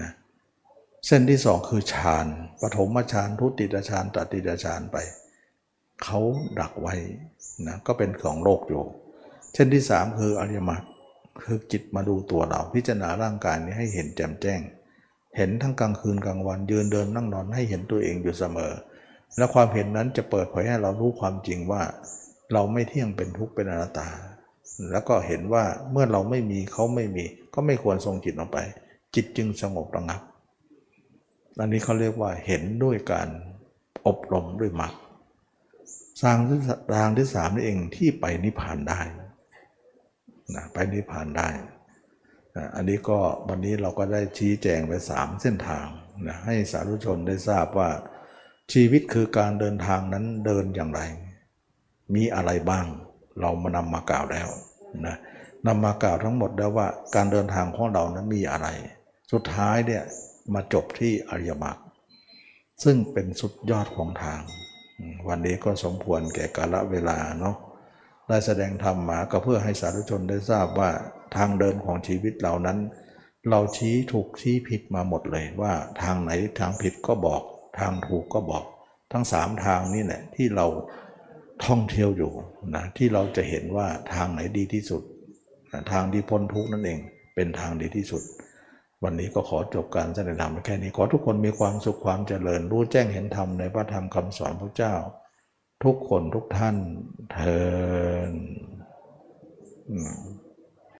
[SPEAKER 1] นะเส้นที่สองคือฌานปฐมฌานทุติยฌานตติยฌานไป เขาดักไว้นะก็เป็นของโลกอยู่เช่นที่สามคืออริยมรรคคือจิตมาดูตัวเราพิจารณาร่างกายนี้ให้เห็นแจ่มแจ้ง เห็นทั้งกลางคืนกลางวันยืนเดินนั่งนอนให้เห็นตัวเองอยู่เสมอ และความเห็นนั้นจะเปิดเผยให้เรารู้ความจริงว่า เราไม่เที่ยงเป็นทุกข์เป็นอนัตตา แล้วก็เห็นว่าเมื่อเราไม่มีเขาไม่มี ก็ไม่ควรทรงจิตออกไป จิตจึงสงบระงับ อันนี้เขาเรียกว่าเห็นด้วยการอบรมด้วยมรรคทางที่ทางที่สามนี่เองที่ไปนิพพานได้นะไปนิพพานได้นะอันนี้ก็วันนี้เราก็ได้ชี้แจงไปสามเส้นทางนะให้สาธุชนได้ทราบว่า ชีวิตคือการเดินทางนั้นเดินอย่างไร มีอะไรบ้างเรามานำมากล่าวแล้ว นะนำมากล่าวทั้งหมดแล้วว่าการเดินทางของเรานั้นมีอะไร สุดท้ายเนี่ยมาจบที่อริยมรรคซึ่งเป็นสุดยอดของทาง วันนี้ก็สมควรแก่กาลเวลาเนาะได้แสดงธรรมมาก็เพื่อให้สาธุชนได้ทราบว่าทางเดินของชีวิตเหล่านั้น เราชี้ถูกชี้ผิดมาหมดเลยว่าทางไหนทางผิดก็บอก ทางถูกก็บอก ทั้งสามทางนี่แหละที่เรา ท่องเที่ยวอยู่นะที่เราจะเห็นว่าทางไหนดีที่สุดทางที่พ้นทุกนั่นเอง เป็นทางดีที่สุด วันนี้ก็ขอจบการแสดงธรรมแค่นี้ขอทุกคนมีความสุขความเจริญ รู้แจ้งเห็นธรรมในพระธรรมคำสอนพระเจ้า ทุกคนทุกท่านเทิน